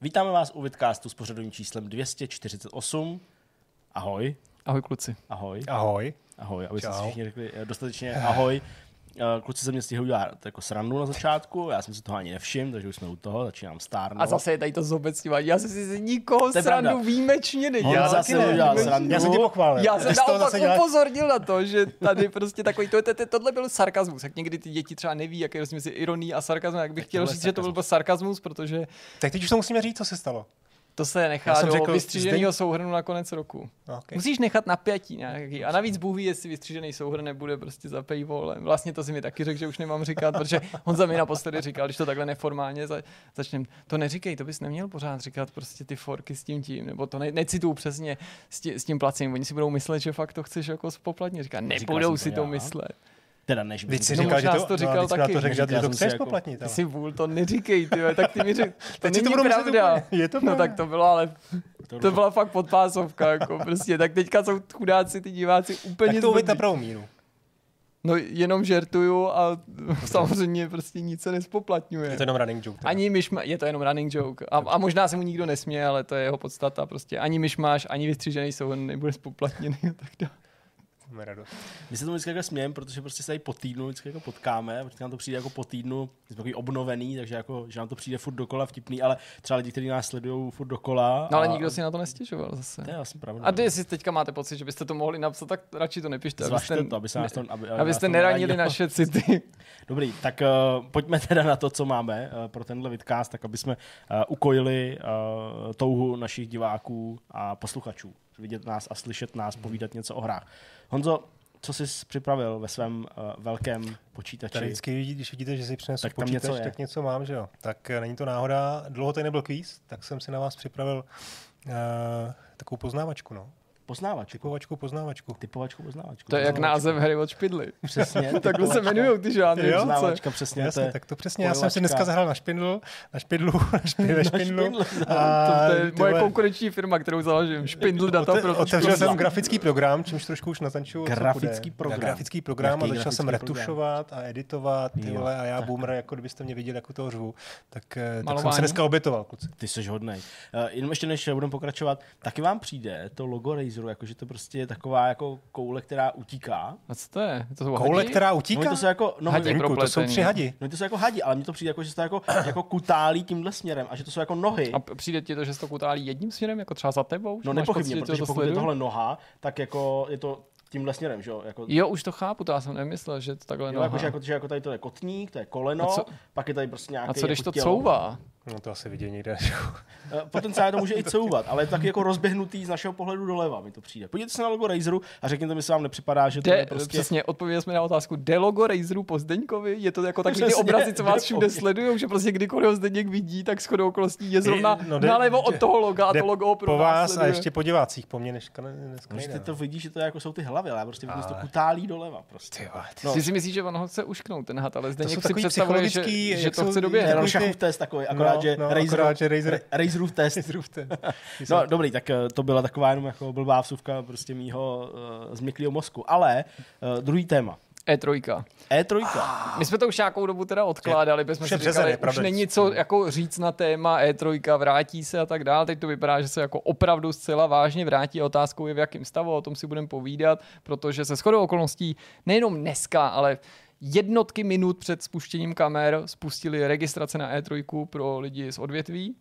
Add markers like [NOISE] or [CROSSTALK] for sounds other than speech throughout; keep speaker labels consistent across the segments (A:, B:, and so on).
A: Vítáme vás u Vidcastu s pořadovým číslem 248. Ahoj.
B: Ahoj kluci.
A: Ahoj.
C: Ahoj.
A: Ahoj, aby
C: Čau.
A: si všichni řekli eh, dostatečně ahoj. Eh, Kluci se mě stihli udělat jako srandu na začátku, já jsem si toho ani nevšiml, takže už jsme u toho, začínám stárnout.
B: A zase je tady to zobecňování. Já jsem si z nikoho
A: To
B: srandu
A: pravda.
B: výjimečně nedělal.
C: Já
A: zase
C: ne.
A: udělal
C: Já
A: srandu.
C: jsem tě pochválil.
B: Já jsem naopak
C: zase děláš-
B: upozornil na to, že tady prostě takový, to, to, to, tohle byl sarkazmus. Jak někdy ty děti třeba neví, jaký je rozdíl mezi ironií a sarkazmem, jak bych chtěl říct, že to byl
A: sarkazmus.
B: sarkazmus, protože
C: Tak teď už to musíme říct, co se stalo.
B: To se nechá
C: Já jsem
B: do
C: řekl,
B: vystříženého souhrnu na konec roku.
C: Okay.
B: Musíš nechat napětí nějaký. A navíc Bůh ví, jestli vystřížený souhrn nebude prostě za paywallem. Vlastně to si mi taky řekl, že už nemám říkat, protože on za mě naposledy říkal, když to takhle neformálně za, začnem. To neříkej, to bys neměl pořád říkat prostě ty forky s tím tím, nebo to ne, necituju přesně s, tí, s tím placením. Oni si budou myslet, že fakt to chceš jako spoplatně. Říká, nebudou si
A: to
B: to
A: já.
B: myslet.
A: Teda než
C: Teď si
B: No,
C: říkal, že to,
B: to
C: no,
B: říkal
C: na
B: taky.
C: to řekl, že to
A: jsem si
C: chceš
A: jako-
C: poplatnit.
B: Ty si vůl, to neříkej, ty, tak ty mi řek, [LAUGHS] to
C: Teď si to
B: není
C: budu myslet
B: pravda.
C: Je to
B: No
C: pravda.
B: tak to bylo, ale to byla fakt podpásovka, jako prostě. Tak teďka jsou chudáci ty diváci úplně
C: Tak to uvěď na pravou míru.
B: No jenom žertuju a [LAUGHS] samozřejmě prostě nic se nespoplatňuje.
C: Je to jenom running joke. teda.
B: Ani myš je to jenom running joke. A, a možná se mu nikdo nesměje, ale to je jeho podstata. Prostě ani myš máš, ani vystřížený souhrn nebude spoplatněný a tak dále.
C: Máme radost.
A: My se tomu vždycky jako smějeme, protože prostě se tady po týdnu vždycky jako potkáme, protože nám to přijde jako po týdnu, jsme takový obnovený, takže jako, že nám to přijde furt dokola vtipný, ale třeba lidi, kteří nás sledují furt dokola.
B: No ale
A: a-
B: nikdo si na to nestěžoval zase.
A: To je asi pravda.
B: A ty, jestli teďka máte pocit, že byste to mohli napsat, tak radši to nepište.
A: Zvažte
B: abyste,
A: to, aby se nás to, aby, aby
B: abyste neranili naše city. [LAUGHS]
A: Dobrý, tak uh, pojďme teda na to, co máme uh, pro tenhle vidcast, tak aby jsme uh, ukojili uh, touhu našich diváků a posluchačů. Vidět nás a slyšet nás, povídat něco o hrách. Honzo, co jsi připravil ve svém uh, velkém počítači?
C: Tady vždycky, vidí- když vidíte, že si přinesu
A: Tak
C: počítač,
A: něco je.
C: tak něco mám, že jo. Tak eh, není to náhoda. Dlouho tady nebyl kvíz, tak jsem si na vás připravil uh, takovou poznávačku, no.
A: Poznávač.
C: Typovačku, poznávačku.
A: Typovačku, poznávačku.
B: To je jak název hry od špidly.
A: Přesně. [LAUGHS]
B: Takhle se jmenují ty žánry.
C: Jo?
A: Poznávačka, přesně. to
C: Jasně,
A: je
C: tak to přesně. Já jsem si dneska zahrál na špindl, [LAUGHS] na špindlu, na špindlu, ve špindlu.
A: špindlu.
C: A
B: To, to je moje
C: vole,
B: konkurenční firma, kterou založím. Špindl data pro
C: Otevřel jsem grafický program, čímž trošku už natančuju. co
A: Grafický program.
C: Grafický program a začal jsem retušovat a editovat, ty
A: Jo,
C: vole, a já boomer, jako kdybyste mě viděli, jako toho řvu. Tak, eh, tak jsem se dneska obětoval, kluci.
A: Ty jsi hodnej. Uh, jenom ještě než budeme pokračovat, taky vám přijde to logo Razeru, jakože to prostě je taková jako koule, která utíká.
B: A co to je? To jsou
C: Koule,
B: hadi?
C: která
A: No,
C: utíká?
A: to jsou jako, no,
B: Hadi.
A: no,
C: Jinku, to jsou tři hadi.
A: no, to jsou jako hadi, ale mně to přijde jako, že se to jako, jako kutálí tímhle směrem a že to jsou jako nohy.
B: A přijde ti to, že se to kutálí jedním směrem, jako třeba za tebou?
A: No nepochybně,
B: pocit, že
A: protože
B: to
A: pokud je tohle noha, tak jako je to tímhle směrem, že jo? Jako,
B: Jo, už to chápu, to já jsem nemyslel, že to takhle
A: Jo,
B: noha.
A: jako, že, jako, že jako tady to je kotník, to je koleno,
B: A co-
A: pak je tady prostě nějaký
B: A co když
A: jako
B: to
A: tělo.
B: couvá?
C: No to asi vidět někde. [LAUGHS]
A: Eh, Potenciálně to může i couvat, ale je taky jako rozběhnutý z našeho pohledu doleva, mi to přijde. Podívejte se na logo Razeru a řekněte mi, jestli vám nepřipadá, že to
B: De,
A: je prostě...
B: Přesně, odpověděli jsme na otázku. De logo Razeru po Zdeňkovi? Je to jako takový
A: Přesně,
B: obrazy, co vás [LAUGHS] všude sledují, že prostě kdykoliv ho Zdeněk vidí, tak shodou okolností je zrovna
C: No, jde-
B: nalevo od
C: jde-
B: toho loga a
C: Jde
B: to logo pro
C: po vás a
B: sleduje.
C: ještě po divácích, po mně dneska, ne, dneska
A: No, ty to vidíš, že to je jako jsou ty hlavy, ale já prostě vidím, že to
C: Ale-
A: kutálí doleva prostě.
C: Ty
A: No.
B: Ty si myslíš, že on ho chce ušknout, ten had, ale Zdeněk si představuje, že, že to chce doběhnout.
C: ty-
A: šachův test takový, akorát,
C: No,
A: že
C: no,
A: Razer,
C: akorát, že Razer-
A: Ra- Razerův test.
C: Zrůvte. [LAUGHS]
A: No dobrý, tak eh, to byla taková jenom jako blbá vsuvka prostě mýho uh, změklého mozku. Ale uh, druhý téma.
B: E3.
A: E3.
B: My jsme to už nějakou dobu teda odkládali, protože jsme
C: už je
B: si říkali,
C: pravda.
B: už není co jako říct na téma E3, vrátí se a tak dále. Teď to vypadá, že se jako opravdu zcela vážně vrátí. Otázkou je, v jakém stavu, o tom si budeme povídat, protože se shodou okolností nejenom dneska, ale jednotky minut před spuštěním kamer spustili registrace na E3 pro lidi z odvětví.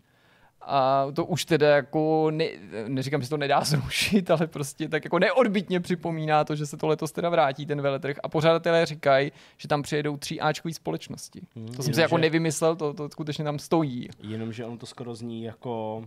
B: A to už teda jako, ne, neříkám, že to nedá [LAUGHS] zrušit, ale prostě tak jako neodbitně připomíná to, že se to letos teda vrátí ten veletrh a pořadatelé říkají, že tam přijedou tři Ačkový společnosti.
A: Hmm,
B: to jsem si jako nevymyslel, to, to skutečně tam stojí.
A: Jenomže ono to skoro zní jako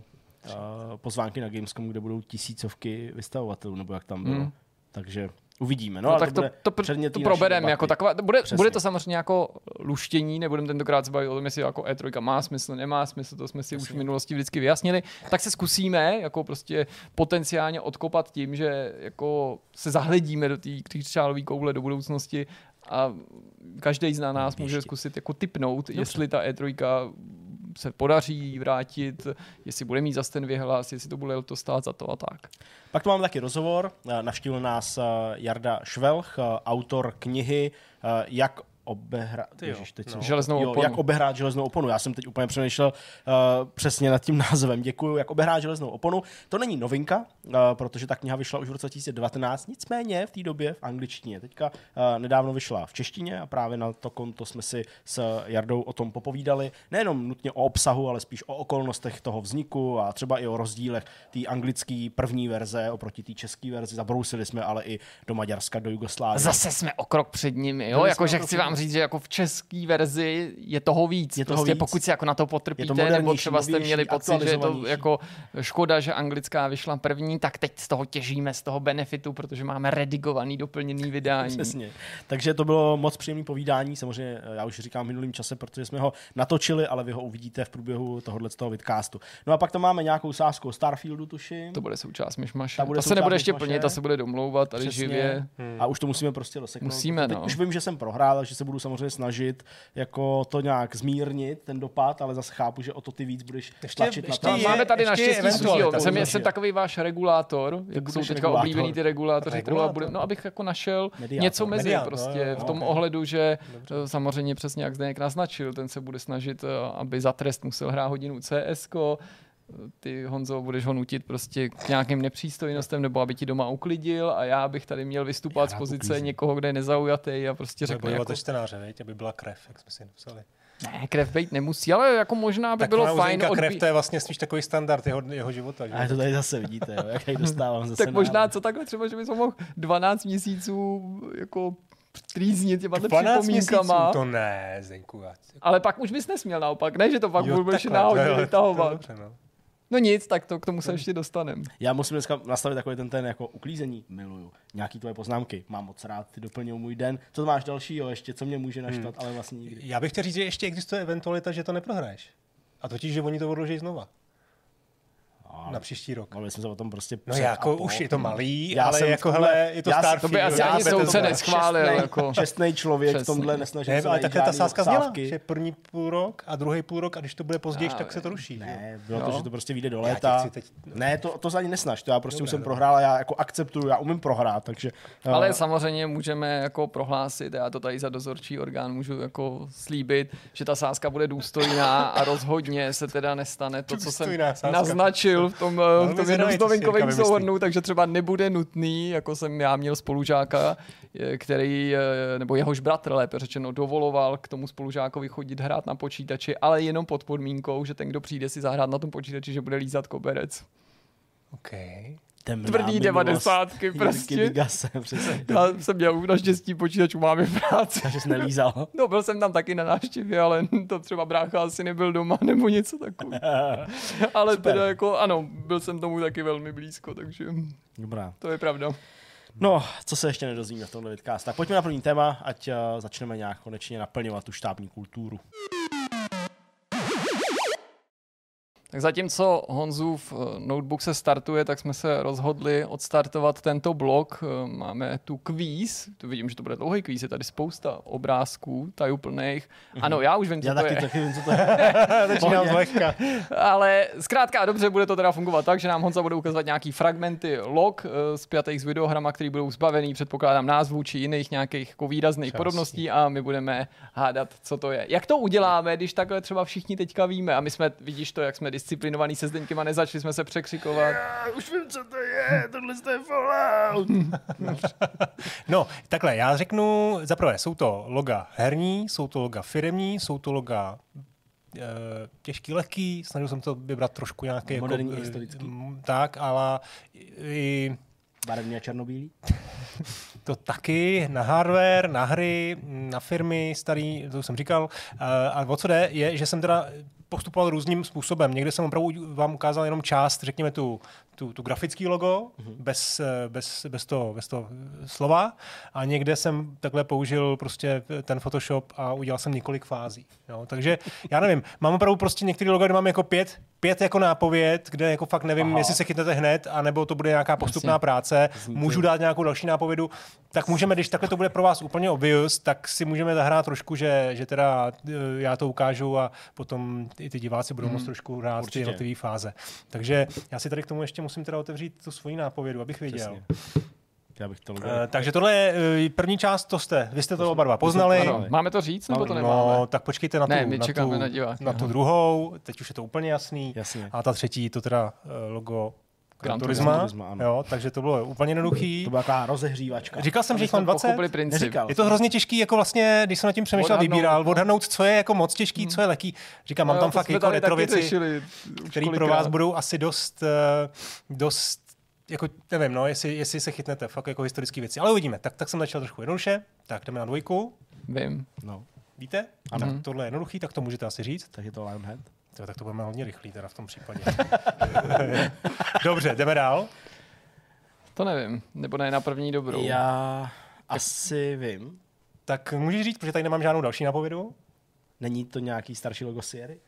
A: uh, pozvánky na Gamescom, kde budou tisícovky vystavovatelů, nebo jak tam bylo.
B: Hmm.
A: Takže uvidíme. No,
B: No, tak to,
A: bude
B: to, to, to probereme jako taková, bude,
A: Přesně.
B: bude to samozřejmě jako luštění, nebudeme tentokrát se bavit o tom, jestli jako E3 má smysl, nemá smysl, to jsme si už v minulosti vždycky vyjasnili, tak se zkusíme jako prostě potenciálně odkopat tím, že jako se zahledíme do té křičálové koule do budoucnosti a každý z nás může zkusit jako typnout, jestli ta E3 se podaří vrátit, jestli bude mít zase ten vyhlas, jestli to bude to stát za to a tak.
A: Pak tu máme taky rozhovor. Navštívil nás eh, Jarda Švelch, eh, autor knihy eh, Jak
C: jo,
A: Ježiš, teď
C: no.
A: jsem-
B: Železnou
A: jo,
B: oponu.
A: jak obehrát železnou oponu. Já jsem teď úplně přemýšlel uh, přesně nad tím [LAUGHS] názvem. Děkuju, jak obehrát železnou oponu. To není novinka, uh, protože ta kniha vyšla už v roce 2019, nicméně v té době v angličtině. Teďka uh, nedávno vyšla v češtině a právě na to konto jsme si s Jardou o tom popovídali. Nejenom nutně o obsahu, ale spíš o okolnostech toho vzniku a třeba i o rozdílech té anglické první verze oproti té české verzi. Zabrousili jsme ale i do Maďarska, do Jugoslávie.
B: Zase jsme o krok před nimi, jo? Jakože chci
A: před
B: vám říct, že jako v české verzi je toho víc.
A: Je toho
B: prostě
A: víc.
B: pokud si jako na to potrpíte, nebo
A: modernější,
B: třeba jste měli pocit, že je to jako škoda, že anglická vyšla první, tak teď z toho těžíme, z toho benefitu, protože máme redigovaný, doplněný vydání.
A: Přesně. Takže to bylo moc příjemné povídání, samozřejmě eh, já už říkám v minulým čase, protože jsme ho natočili, ale vy ho uvidíte v průběhu tohohle z toho vidcastu. No a pak tam máme nějakou sázku o Starfieldu, tuším.
B: To bude součást myšmaše.
A: Ta bude
B: to se nebude ještě plnit, ta se bude domlouvat tady
A: Přesně.
B: živě.
A: A už to musíme prostě doseknout.
B: Musíme,
A: Teď
B: no.
A: už vím, že jsem prohrál, takže se budu samozřejmě snažit jako to nějak zmírnit, ten dopad, ale zase chápu, že o to ty víc budeš
C: Ještě-
A: tlačit
C: ještě
A: na to.
C: je-
B: máme tady naštěstí
C: eventualita,
B: Suzyho. Jsem, jsem takový váš regulátor, jak jsou teďka
A: regulátor.
B: oblíbený ty regulátoři, kterou
C: Regulátor?
B: bude, no abych jako našel
A: Mediátor.
B: něco mezi
C: Mediátor,
B: prostě
C: jo,
B: v tom
C: ok.
B: ohledu, že eh, samozřejmě přesně jak Zdeněk naznačil, ten se bude snažit, eh, aby za trest musel hrát hodinu CSK, ty Honzo budeš ho nutit prostě k nějakým nepřístojnostem nebo aby ti doma uklidil a já bych tady měl vystupovat z pozice
A: uklízím.
B: někoho, kde je nezaujatý a prostě řekne jako,
C: čtenáře, veď, aby byla krev, jak jsme si napsali.
B: ne, krev být nemusí, ale jako možná by
C: Tak
B: bylo fajn
C: krev,
B: odbí-
C: to je vlastně spíš takový standard jeho, jeho života. Že?
A: A to tady zase vidíte, jo, jak tady dostávám zase [LAUGHS]
B: Tak možná
A: návrh.
B: co takhle třeba, že bys ho mohl 12 měsíců jako trýznit těma
C: 12 měsíců,
B: připomínkama,
C: to ne, Zdeňku. Já...
B: ale pak už bys nesměl naopak, ne, že to pak
C: Jo,
B: budeš
C: takhle,
B: náhodně
C: to jo, to je
B: vytahovat.
C: dobře, no.
B: No nic, tak to k tomu se ještě dostanem.
A: Já musím dneska nastavit takový ten, ten jako uklízení. Miluju. Nějaký tvoje poznámky. Mám moc rád, ty doplňují můj den. Co máš dalšího ještě, co mě může naštvat, ale vlastně nikdy.
C: Já bych chtěl říct, že ještě existuje eventualita, že to neprohraješ. A totiž, že oni to odloží znova. Na příští rok.
A: Mluvili jsme se o tom prostě
C: No jako už je to malý,
A: Já
C: ale
A: jsem
C: jako
A: tomhle-
C: hele, je to
A: já
C: Starfield.
B: To by asi
C: já
B: ani soudce neschválil. jako.
A: Čestný člověk v tomhle nesnažil
C: Ne,
A: se
C: ale takhle ta sázka zněla, že první půl rok a druhý půl rok a když to bude později,
B: Já
C: tak se to ruší.
A: Ne, bylo
B: Jo.
A: to, že to prostě vyjde do léta.
C: teď-
A: Ne, to, to se ani nesnaž, to já prostě už jsem
C: dobré.
A: prohrál a já jako akceptuju, já umím prohrát, takže...
B: Ale
A: eh,
B: samozřejmě můžeme jako prohlásit, já to tady za dozorčí orgán můžu jako slíbit, že ta sázka bude důstojná a rozhodně se teda nestane to, co jsem
C: Důstojná
B: naznačil v tom, eh, v tom
C: zvědavý,
B: jednom z
C: vymyslí.
B: souhrnů, takže třeba nebude nutný, jako jsem já měl spolužáka, eh, který, eh, nebo jehož bratr, lépe řečeno, dovoloval k tomu spolužákovi chodit hrát na počítači, ale jenom pod podmínkou, že ten, kdo přijde si zahrát na tom počítači, že bude lízat koberec.
C: Okay.
A: Temná
B: tvrdý devadesátky prostě.
A: Digase, přesně. [LAUGHS]
B: Já jsem měl naštěstí počítač u mámy v práci.
A: Takže jsi nelízal. [LAUGHS]
B: No, byl jsem tam taky na návštěvě, ale [LAUGHS] to třeba brácha asi nebyl doma nebo něco takového. Ale
A: Super.
B: teda jako, ano, byl jsem tomu taky velmi blízko, takže
A: Dobrá.
B: to je pravda.
A: No, co se ještě nedozvíme v tomhle vidcast. Tak pojďme na první téma, ať uh, začneme nějak konečně naplňovat tu štábní kulturu.
B: Tak zatímco Honzův eh, notebook se startuje, tak jsme se rozhodli odstartovat tento blok. Eh, Máme tu kvíz, tu vidím, že to bude dlouhý kvíz, je tady spousta obrázků, tajuplných. Ano, já už vím, co
A: Já
B: to
A: taky,
B: je.
A: taky vím, co to je. [LAUGHS]
C: Začínám zlehka.
B: Ale zkrátka a dobře bude to teda fungovat tak, že nám Honza bude ukazovat nějaký fragmenty log uh, spjatých s videohrama, které budou zbavený, předpokládám, názvů či jiných nějakých jako výrazných
C: Časný.
B: podobností a my budeme hádat, co to je. Jak to uděláme, když takhle třeba všichni teďka víme a my jsme, vidíš to, jak jsme disciplinovaní se Zdeňkem a nezačali jsme se překřikovat.
A: Já už vím, co to je, tohle je Fallout.
C: No, takhle, já řeknu, zaprvé, jsou to loga herní, jsou to loga firemní, jsou to loga e, těžký, lehký, snažil jsem to vybrat trošku nějaký
A: Moderní
C: jako,
A: a historický.
C: Tak, ale i
A: Barevný a černobílý? [LAUGHS]
C: to taky na hardware, na hry, na firmy starý, to už jsem říkal. Eh, A o co jde, je, že jsem teda postupoval různým způsobem. Někde jsem opravdu vám ukázal jenom část, řekněme tu, tu, tu grafický logo, bez, eh, bez, bez, toho, bez toho slova. A někde jsem takhle použil prostě ten Photoshop a udělal jsem několik fází. Jo? Takže já nevím, mám opravdu prostě některé logo, kde mám jako pět, pět jako nápověd, kde jako fakt nevím,
A: Aha.
C: Jestli se chytnete hned, anebo to bude nějaká postupná
B: Jasně.
C: práce. Můžu dát nějakou další nápovědu, tak můžeme, když takhle to bude pro vás úplně obvious, tak si můžeme zahrát trošku, že, že teda eh, já to ukážu a potom i ty diváci budou moct trošku hrát
A: Určitě.
C: ty jednotlivé fáze. Takže já si tady k tomu ještě musím teda otevřít tu svoji nápovědu, abych věděl.
A: Přesně. Já bych to
C: Uh, takže tohle je uh, první část, to jste, vy jste to oba dva poznali.
B: Ano, máme to říct, nebo to nemáme?
C: No, tak počkejte na tu,
B: Ne, my
C: na tu,
B: na diváky,
C: na tu druhou, teď už je to úplně jasný.
A: Jasně.
C: A ta třetí, to teda uh, logo Gran Turisma.
A: Turisma, ano.
C: jo, takže to bylo úplně jednoduchý.
A: To byla taková rozehřívačka.
C: Říkal jsem, že jich mám
B: jsme
C: 20.
B: pochopili princip.
A: Neříkal.
C: Je to hrozně těžký, jako vlastně, když jsem nad tím přemýšlel,
B: Odhadnout,
C: vybíral,
B: no.
C: odhadnout, co je jako moc těžký, co je lehký. Říkám, mám
B: No,
C: tam fakt jako retro věci, které pro vás budou asi dost, eh, dost jako nevím, no, jestli, jestli se chytnete, fakt jako historické věci. Ale uvidíme. Tak, tak jsem začal trošku jednoduše. Tak jdeme na dvojku.
B: Vím.
A: No,
C: Víte?
A: Ano.
C: Tak tohle je jednoduchý, tak to můžete asi říct.
A: tak je to Lionhead.
C: To, tak to budeme hodně rychlý teda v tom případě. [LAUGHS] Dobře, jdeme dál.
B: To nevím, nebo ne na první dobrou.
A: Já asi vím.
C: Tak můžeš říct, protože tady nemám žádnou další nápovědu.
A: Není to nějaký starší logo Sierry?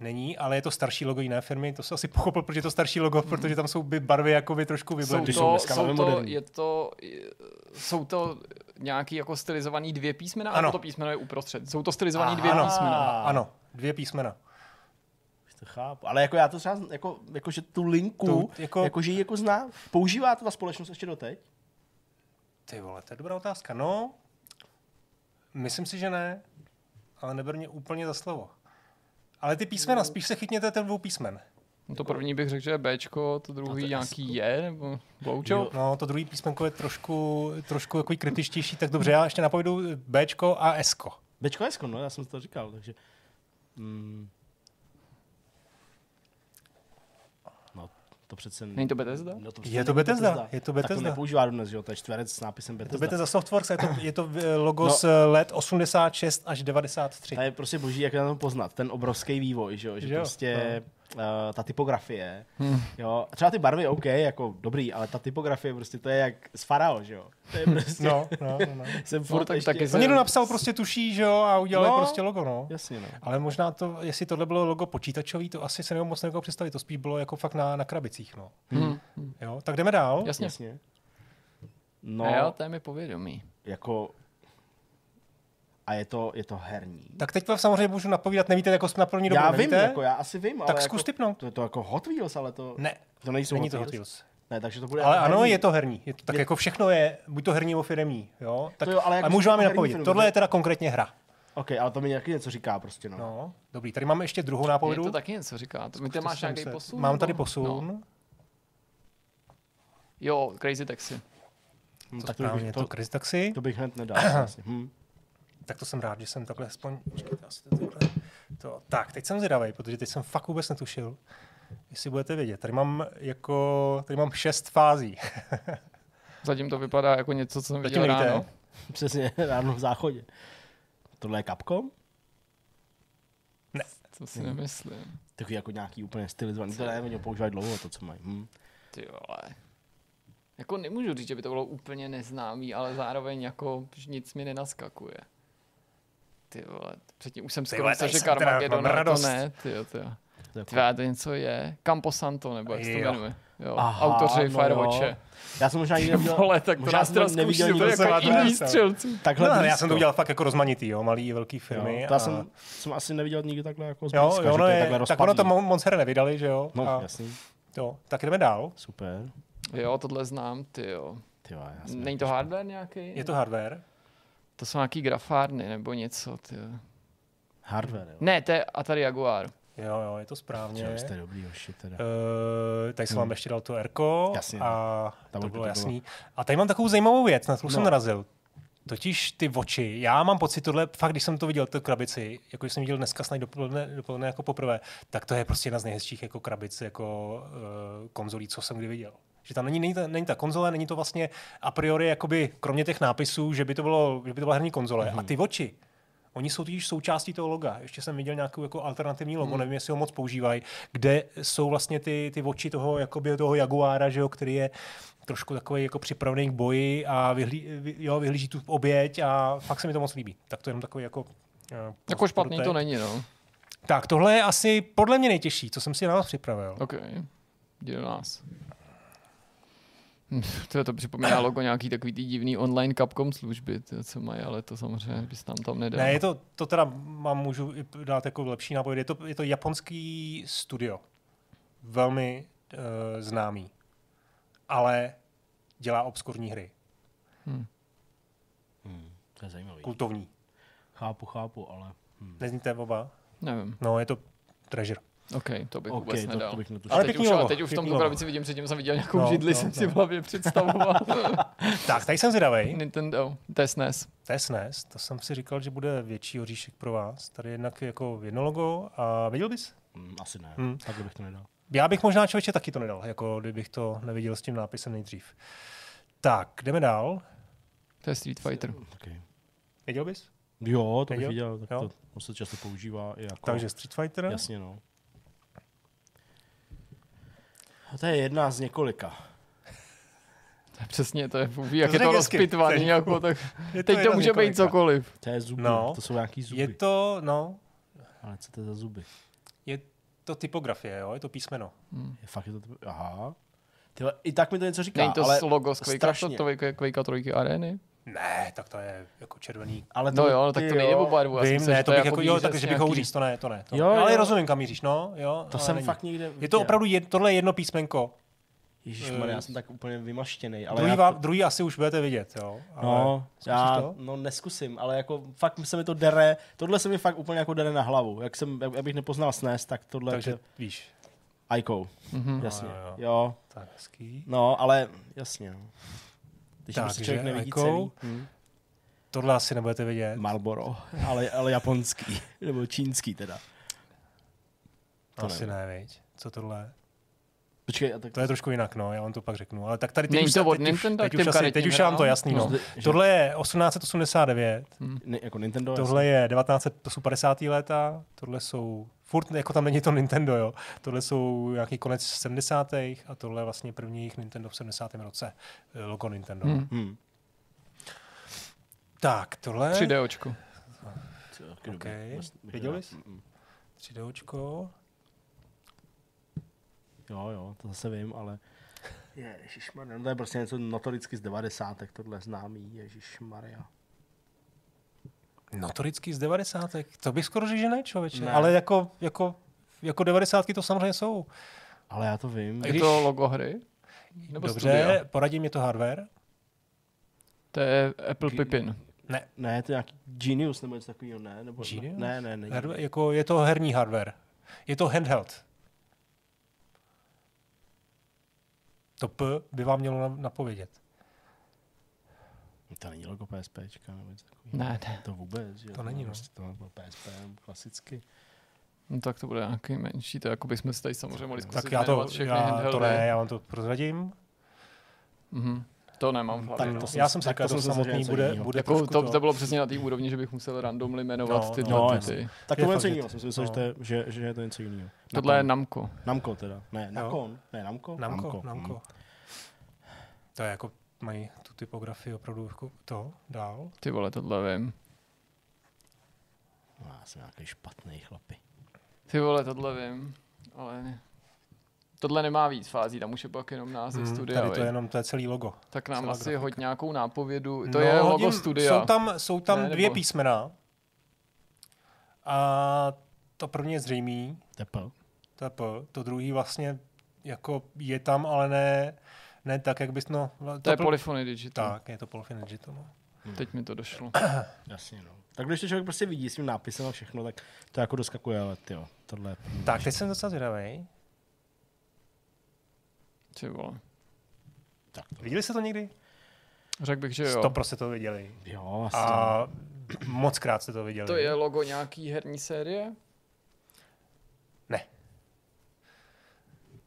C: Není, ale je to starší logo jiné firmy. To se asi pochopil, protože je to starší logo, protože tam jsou by barvy jakoby trošku
B: jsou
C: vyblendlý.
A: Když jsou
B: to, jsou
A: velmi
B: to,
A: moderní.
B: je to, jsou to nějaký jako stylizovaný dvě písmena,
C: Ano.
B: ano. to písmeno je uprostřed. Jsou to stylizovaný dvě
C: ano,
B: písmena.
C: Ano, dvě písmena.
A: To chápu. Ale jako já to třeba, jako, jako že tu linku,
C: Tu, jako-
A: jako, že ji jako zná, používá to ta společnost ještě doteď?
C: Ty vole, to je dobrá otázka. No, myslím si, že ne, ale neber mě úplně za slovo. Ale ty písmena, spíš se chytněte ten dvou písmen.
B: No to první bych řekl, že je Bčko, to druhý
A: No to je
B: nějaký je, nebo Blowjob.
C: No, to druhý písmenko je trošku, trošku jako kritičtější, tak dobře, já ještě napovědu Bčko a Sko.
A: Bčko Esko, no, já jsem to říkal, takže... Mm, no, to přece...
B: Není to Bethesda?
A: No, to přece
C: Je to
A: není
C: Bethesda, je to
A: Tak
C: Bethesda.
A: to nepoužívá dodnes, že jo, to je čtverec s nápisem
C: To
A: Bethesda.
C: Bethesda Softworks, je to, [LAUGHS] je to eh, logo
A: No.
C: z eh, let 86 až 93.
A: To je prostě boží, jak na tom poznat, ten obrovský vývoj, že jo, že
C: Že jo,
A: prostě uh, ta typografie, jo, třeba ty barvy, OK, jako dobrý, ale ta typografie prostě to je jak z Farao, že jo, to je [LAUGHS] prostě,
C: No, no, no. no. [LAUGHS]
A: jsem furt
B: tak
A: ještě,
B: taky se-
C: někdo napsal prostě tuší, že jo, a udělali
A: No.
C: prostě logo, no.
A: jasně, no.
C: Ale možná to, jestli tohle bylo logo počítačový, to asi se nemůžu moc nedokážu představit, to spíš bylo jako fakt na, na krabicích, no.
B: Hmm.
C: Jo, tak jdeme dál.
B: Jasně.
A: Jasně. No,
B: No. A jo, to je mi povědomí.
A: jako, a je to, je to herní.
C: Tak teď vám samozřejmě můžu napovídat, nevíte, jako jsme na první dobu,
A: já vím,
C: nevíte?
A: jako já asi vím, ale
C: Tak
A: jako,
C: zkus typnout.
A: To je to jako Hot Wheels, ale to,
C: Ne,
A: to nejsou
C: není
A: Hot
C: to Hot
A: Wheels.
C: Wheels.
A: Ne, takže to bude
C: Ale
A: jako
C: ano,
A: herní.
C: je to herní. Je to, tak
A: Je-
C: jako všechno je, buď to herní nebo firemní, jo? Tak,
A: To jo, ale jako
C: a můžu vám je
A: herní
C: napovědět.
A: firmy,
C: Tohle je teda konkrétně hra.
A: OK, ale to mi nějaký něco říká prostě, no.
C: No, dobrý. Tady máme ještě druhou
B: Je
C: nápovědu.
B: to taky něco říká. To, ty
C: Zkuste
B: máš
C: se
B: nějaký
C: myslet.
B: posun?
C: Mám tady posun.
B: No. Jo, Crazy Taxi.
A: Hm,
C: To
A: tak to, bych,
C: to,
A: to,
C: to Chris Taxi.
A: to bych hned nedal. [CLEARS THROAT] vlastně. hm.
C: Tak to jsem rád, že jsem takhle aspoň... Počkejte, asi to, takhle. to. Tak, teď jsem zvědavý, protože teď jsem fakt vůbec netušil, jestli budete vědět. Tady mám jako... Tady mám šest fází. [LAUGHS]
B: Zatím to vypadá jako něco, co jsem
C: Zatím
B: viděl
C: nevíte.
B: ráno.
A: Přesně, [LAUGHS] ráno v záchodě. Tohle je Capcom?
B: To si nemyslím.
A: Takový jako nějaký úplně stylizovaný. To ne, oni ho používají dlouho, to, co mají. Hm.
B: Ty vole. Jako nemůžu říct, že by to bylo úplně neznámý, ale zároveň jako že nic mi nenaskakuje. Ty vole, předtím už jsem skoro
C: tady
B: že Carmageddon, ale to ne, ty jo, ty jo. Ty vole, to něco je. Camposanto, nebo jak se to
C: Jo.
B: jmenuje. Jo,
A: Aha,
B: autoři
A: no
B: Firewatche.
A: jo. Já jsem možná nikdy neviděl,
B: Vole, tak to
A: možná
B: nás
A: jsem
B: teda zkušil, to jako jiný střelci.
A: takhle
C: No, já jsem to udělal fakt jako rozmanitý, jo, malý i velký firmy.
A: Jo,
C: a...
A: to já jsem, jsem asi neviděl nikdy takhle jako
C: Jo,
A: zblízka,
C: jo,
A: že
C: ono
A: to je takhle
C: tak ono to moc her nevydali, že jo?
A: No,
C: a,
A: jasný,
C: jo, tak jdeme dál.
A: super.
B: Jo, tohle znám, ty jo. Není to
A: jako
B: hardware nějaký?
C: Je to hardware?
B: To jsou nějaký grafárny nebo něco, ty jo.
A: Hardware, jo.
B: Ne, to je Atari Jaguar.
C: Jo, jo, je to správně.
A: Jo, jste dobrý, hoši, teda.
C: Uh, tady jsem vám ještě dal to Erko
A: Jasně,
C: a to bylo
A: to
C: jasný. A tady mám takovou zajímavou věc, na kterou jsem
A: No.
C: narazil. Totiž ty oči. Já mám pocit, tohle, fakt, když jsem to viděl, tu krabici, jako když jsem viděl dneska snad dopoledne, dopoledne jako poprvé, tak to je prostě jedna z nejhezčích jako krabic, jako uh, konzolí, co jsem kdy viděl. Že tam není, není, ta, není ta konzole, není to vlastně a priori, jakoby, kromě těch nápisů, že by to, bylo, že by to byla herní konzole.
A: Mhm.
C: Mm-hmm. A ty oči, Oni jsou totiž součástí toho loga. Ještě jsem viděl nějakou jako alternativní logo,
A: Mhm.
C: nevím, jestli ho moc používají, kde jsou vlastně ty, ty oči toho, jakoby, toho Jaguára, že jo, který je trošku takový jako připravený k boji a vyhlí, vy, jo, vyhlíží tu oběť a fakt se mi to moc líbí. Tak to je jenom takový jako... Uh,
B: Jako špatný to není, no.
C: Tak tohle je asi podle mě nejtěžší, co jsem si na vás připravil.
B: OK. Do nás. [LAUGHS] To, je to připomíná logo nějaký takový ty divný online Capcom služby, ty, co mají, ale to samozřejmě bys tam tam nedal.
C: Ne, je to, to teda mám, můžu i dát jako lepší nápověd. Je to, je to japonský studio. Velmi uh, známý. Ale dělá obskurní hry.
A: Hmm, to je zajímavý.
C: Kultovní.
A: Chápu, chápu, ale... Hmm.
C: Nezníte oba?
B: Nevím.
C: No, je to Treasure.
B: OK, to bych
A: OK,
B: vůbec
A: to,
B: nedal.
A: to bych netušil.
C: Ale
B: teď, už,
C: logo,
B: a teď už v tom krabici vidím, předtím jsem viděl nějakou
C: No,
B: židli,
C: no,
B: jsem si
C: no.
B: v hlavě představoval. [LAUGHS]
C: Tak, tady jsem zvědavej.
B: Nintendo, to je SNES.
C: To je SNES, to jsem si říkal, že bude větší oříšek pro vás. Tady jednak jako jedno logo a viděl bys?
A: Hmm, asi ne,
C: Hmm.
A: takhle bych to nedal.
C: Já bych možná člověče taky to nedal, jako kdybych to neviděl s tím nápisem nejdřív. Tak, jdeme dál.
B: To je Street Fighter.
A: Okay.
C: Viděl bys?
A: Jo, to bych
C: Viděl?
A: viděl, tak
C: Jo.
A: to, to se často používá i jako...
C: Takže Street Fighter.
A: Jasně, no. A to je jedna z několika.
B: To je přesně, to je, ví, jak
C: To
B: je to
C: Teď-
B: jako, tak [LAUGHS]
C: Je
B: teď to
C: jedna z
B: může být
C: několika.
B: cokoliv.
A: To je zuby,
C: No.
A: no. to jsou nějaký zuby.
C: Je to, no,
A: Ale co to je za zuby?
C: je to typografie, jo, je to písmeno.
A: Je fakt je to... Aha. Tyhle, I tak mi to něco říká,
B: Není to
A: ale
B: logo z Quakea, to,
A: strašně.
B: to je Quakea trojky Areny?
C: Ne, tak to je jako červený.
A: Ale
B: No jo, ale tak
A: ty
B: to barvu. já jsem
C: Vím,
B: myslel,
C: ne, to bych
B: je
C: jako, jo,
B: výřez
C: tak, že bych ho
B: nějaký-
C: říct, to ne, to ne. To.
A: Jo,
C: ale
A: jo.
C: rozumím, kam míříš, no, jo.
A: To jsem
C: není.
A: fakt někde
C: Je to opravdu, jed, tohle je jedno písmenko.
A: Ježíš, já jsem tak úplně vymaštěný. Ale
C: Druhý,
A: já to,
C: druhý asi už budete vidět, jo. Ale
A: no, já
C: to?
A: no, neskusím, ale jako fakt se mi to dere, tohle se mi fakt úplně jako dere na hlavu. Jak jsem, jak, abych nepoznal SNES, tak tohle
C: Takže
A: je
C: víš.
A: Aikou,
B: Mhm.
A: jasně.
C: jo, jo.
A: Jo,
C: Tak hezký.
A: no, ale jasně. no. Když
C: Tak,
A: prostě člověk
C: že
A: nevidí
C: Aikou?
A: celý. Hm.
C: Tohle asi nebudete vidět.
A: Marlboro, ale, ale japonský, [LAUGHS] nebo čínský teda. to
C: asi
A: nevím.
C: ne, viď. Co tohle je?
A: Počkej, a tak
C: To je trošku jinak, no, já vám to pak řeknu. Ale tak tady teď
B: Není
C: už,
B: to od
C: teď už,
B: Nintendo,
C: teď už, asi, teď už vám to jasný, no.
A: No.
C: Tohle je 1889,
A: ne, jako Nintendo.
C: tohle je 1950. léta, tohle jsou, furt jako tam není to Nintendo, jo. Tohle jsou nějaký konec 70. a tohle je vlastně první jejich Nintendo v 70. roce, eh, logo Nintendo.
B: Hmm.
A: Hm.
C: Tak, tohle...
B: 3Dočko.
A: To je taky
C: OK.
A: dobrý. Vlastně
C: Viděl jsi?
A: Mm, mm.
C: 3Dočko.
A: Jo, jo, to zase vím, ale... Ježišmarja, no to je prostě něco notoricky z 90. tohle známý, Ježišmarja.
C: Notorický z 90. To bych skoro řekl, že ne, člověče.
A: Ne.
C: Ale jako, jako, jako 90. to samozřejmě jsou.
A: Ale já to vím.
C: A
B: Je
C: když-
B: to logo hry? Nebo
C: Dobře,
B: studia?
C: poradí mě to hardware.
B: To je Apple Pippin.
C: Ne,
A: Ne, je to nějaký Genius nebo něco takového, ne? Nebo,
C: Genius?
A: Ne, ne, ne.
C: hardware, jako je to herní hardware. Je to handheld. To P by vám mělo na- napovědět.
A: To není logo PSPčka nebo něco takového.
B: Ne, ne.
A: To vůbec, že?
C: To není, no.
A: Prostě to bylo PSP klasicky.
B: No tak to bude nějaký menší, to jako bychom si tady samozřejmě mohli zkusit
C: Tak já to, já, to ne, já vám to prozradím.
B: Mhm. To nemám v hlavě.
C: Tak
B: no.
C: to
A: jsem-
C: já jsem si
A: tak
C: říkal,
A: to
C: samotný bude,
A: jinýho.
C: bude
B: Jako to, to bylo přesně na té úrovni, že bych musel randomly jmenovat
C: No,
B: ty
C: no,
A: no, jasně. Tak to je
C: fakt,
A: něco
C: že-
A: jiného. Jsem si myslel,
C: no.
A: že, to je, že, že je to něco jiného.
B: Tohle je
A: Namco.
B: Namco.
A: Teda. Ne, Nakon. Ne, Namco?
C: Namco,
A: Hm.
C: Namco. To je jako, mají typografii opravdu jako to dál.
B: Ty vole, tohle vím.
A: No, já jsem nějaký špatný chlapi.
B: Ty vole, tohle vím. Ale ne. Tohle nemá víc fází, tam už je pak jenom název
C: Hmm,
B: studia.
C: tady to je jenom, to je celý logo.
B: tak nám
C: celá
B: asi
C: grafika.
B: hoď nějakou nápovědu. To
C: No,
B: je logo
C: hodím-
B: studia.
C: Jsou tam, jsou tam
B: Ne,
C: ne,
B: nebo-
C: dvě písmena. A to první je zřejmý,
A: Tepl.
C: P. To druhý vlastně jako je tam, ale ne, ne tak, jak bys... No,
B: To je
C: pl-
B: Polyphony Digital.
C: Tak, je to Polyphony Digital. No.
B: Teď mi to došlo. [COUGHS]
A: Jasně, no. Tak když to člověk prostě vidí s tím nápisem a všechno, tak to jako doskakuje, ale jo, tohle je...
C: Tak, teď jsem docela zvědavý.
B: Ty vole.
A: Tak to,
C: Viděli jste to někdy?
B: Řekl bych, že jo.
C: To prostě to viděli.
A: jo, asi.
C: A moc krát jste to viděli.
B: To je logo nějaký herní série?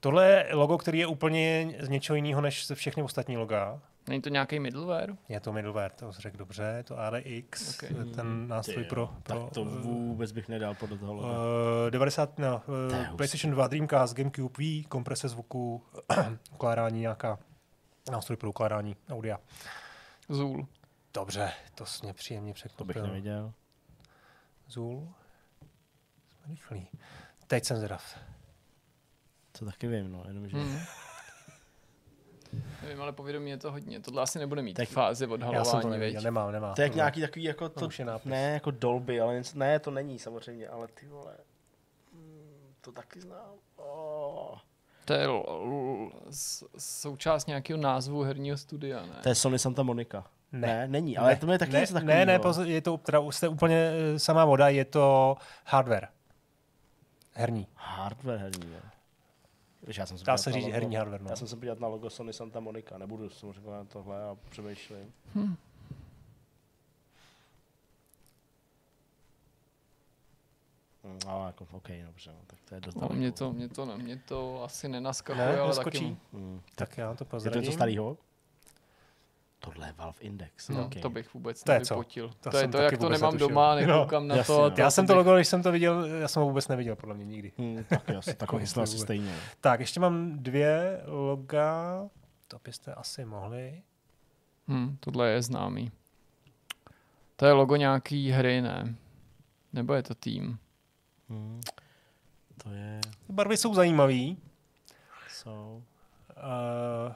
C: Tohle je logo, který je úplně z něčeho jiného než ze všechny ostatní loga.
B: Není to nějaký middleware?
C: Je to middleware, to jsi řekl dobře, je to ADX,
B: Ok.
C: okay. ten nástroj
A: Ty
C: pro, pro
A: tak to vůbec bych nedal podle toho loga.
C: uh, 90, no, uh. PlayStation 2, Dreamcast, Gamecube, Wii, komprese zvuku, [CLEARS THROAT] ukládání nějaká, nástroj pro ukládání audia.
B: Zul.
C: Dobře, to jsi mě příjemně
A: To bych
C: překvapil.
A: neviděl.
C: Zul. Jsme rychlí. Teď jsem zvědav.
A: To taky vím, no, jenom že...
B: Hmm. Nevím, ale povědomí je to hodně. Tohle asi nebude mít
A: Tak-
B: fázi
C: Já jsem to
B: odhalování,
C: neviděl, nemám, nemám.
A: To je jak nějaký takový jako to,
C: To už je nápis.
A: ne jako dolby, ale něco, ne, to není samozřejmě, ale ty vole, mm, to taky znám. Oh.
B: To je l- l- součást nějakého názvu herního studia, ne?
A: To je Sony Santa Monica.
C: Ne.
A: ne není, ale to je taky
C: ne,
A: něco
C: ne,
A: takového.
C: ne, pozor, je to teda, jste úplně eh, samá voda, je to hardware. Herní.
A: Hardware herní, jo. Já jsem se
C: Dá se
A: na
C: říct herní hardware, no.
A: Já jsem se podívat na logo Sony Santa Monica, nebudu samozřejmě na tohle a přemýšlím. Hmm, ale jako, OK, dobře, no, tak to je dost
B: No, mě, to, mě, to, ne- mě to asi nenaskakuje,
C: Ne,
B: ale
C: neskočí.
B: taky...
A: Hmm.
C: Tak já to
A: Je to
C: pozdravím.
A: něco starého? Tohle je Valve Index.
B: No,
A: okay.
B: to bych vůbec
C: To
B: nevypotil.
C: To
B: To, je to, jak to nemám
C: netušil.
B: doma,
C: No,
B: nekoukám na
A: jasně,
B: to.
A: no.
B: to
C: Já jsem to
B: bych-
C: logo, když jsem to viděl, já jsem ho vůbec neviděl, podle mě nikdy.
A: Hmm, tak jo, [LAUGHS] takový asi stejně.
C: Tak, ještě mám dvě loga, to byste asi mohli.
B: Hm, tohle je známý. To je logo nějaký hry, ne? Nebo je to tým?
A: Hmm. To je...
C: Barvy jsou zajímavý.
A: jsou...
C: Uh,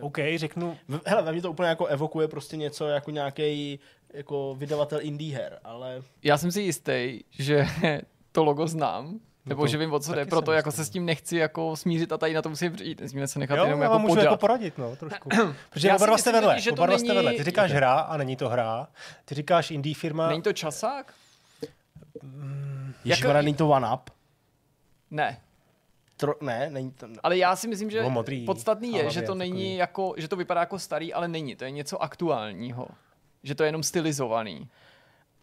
C: OK, řeknu,
A: V- Hele, ve mně to úplně jako evokuje prostě něco jako nějaký jako vydavatel indie her, ale
B: Já jsem si jistý, že [LAUGHS] to logo znám, nebo
C: to
B: že vím, o co jde, proto jako se s tím nechci jako smířit a tady na to musím přijít. Nesmíme se nechat
C: jo,
B: jenom
C: já
B: jako
C: vám můžu jako poradit, no, trošku. [CLEARS THROAT] Protože
B: Já
C: oba dva jste vedle,
B: totiž, že to
C: oba dva jste
B: není-
C: vedle. Ty říkáš hra a není to hra. Ty říkáš indie firma.
B: Není to časák?
A: Ježmara, není to one up?
B: Ne.
A: Tro, ne, není to...
B: Ale já si myslím, že
C: modrý,
B: podstatný je, že to
C: takový-
B: není jako, že to vypadá jako starý, ale není. To je něco aktuálního. Že to je jenom stylizovaný.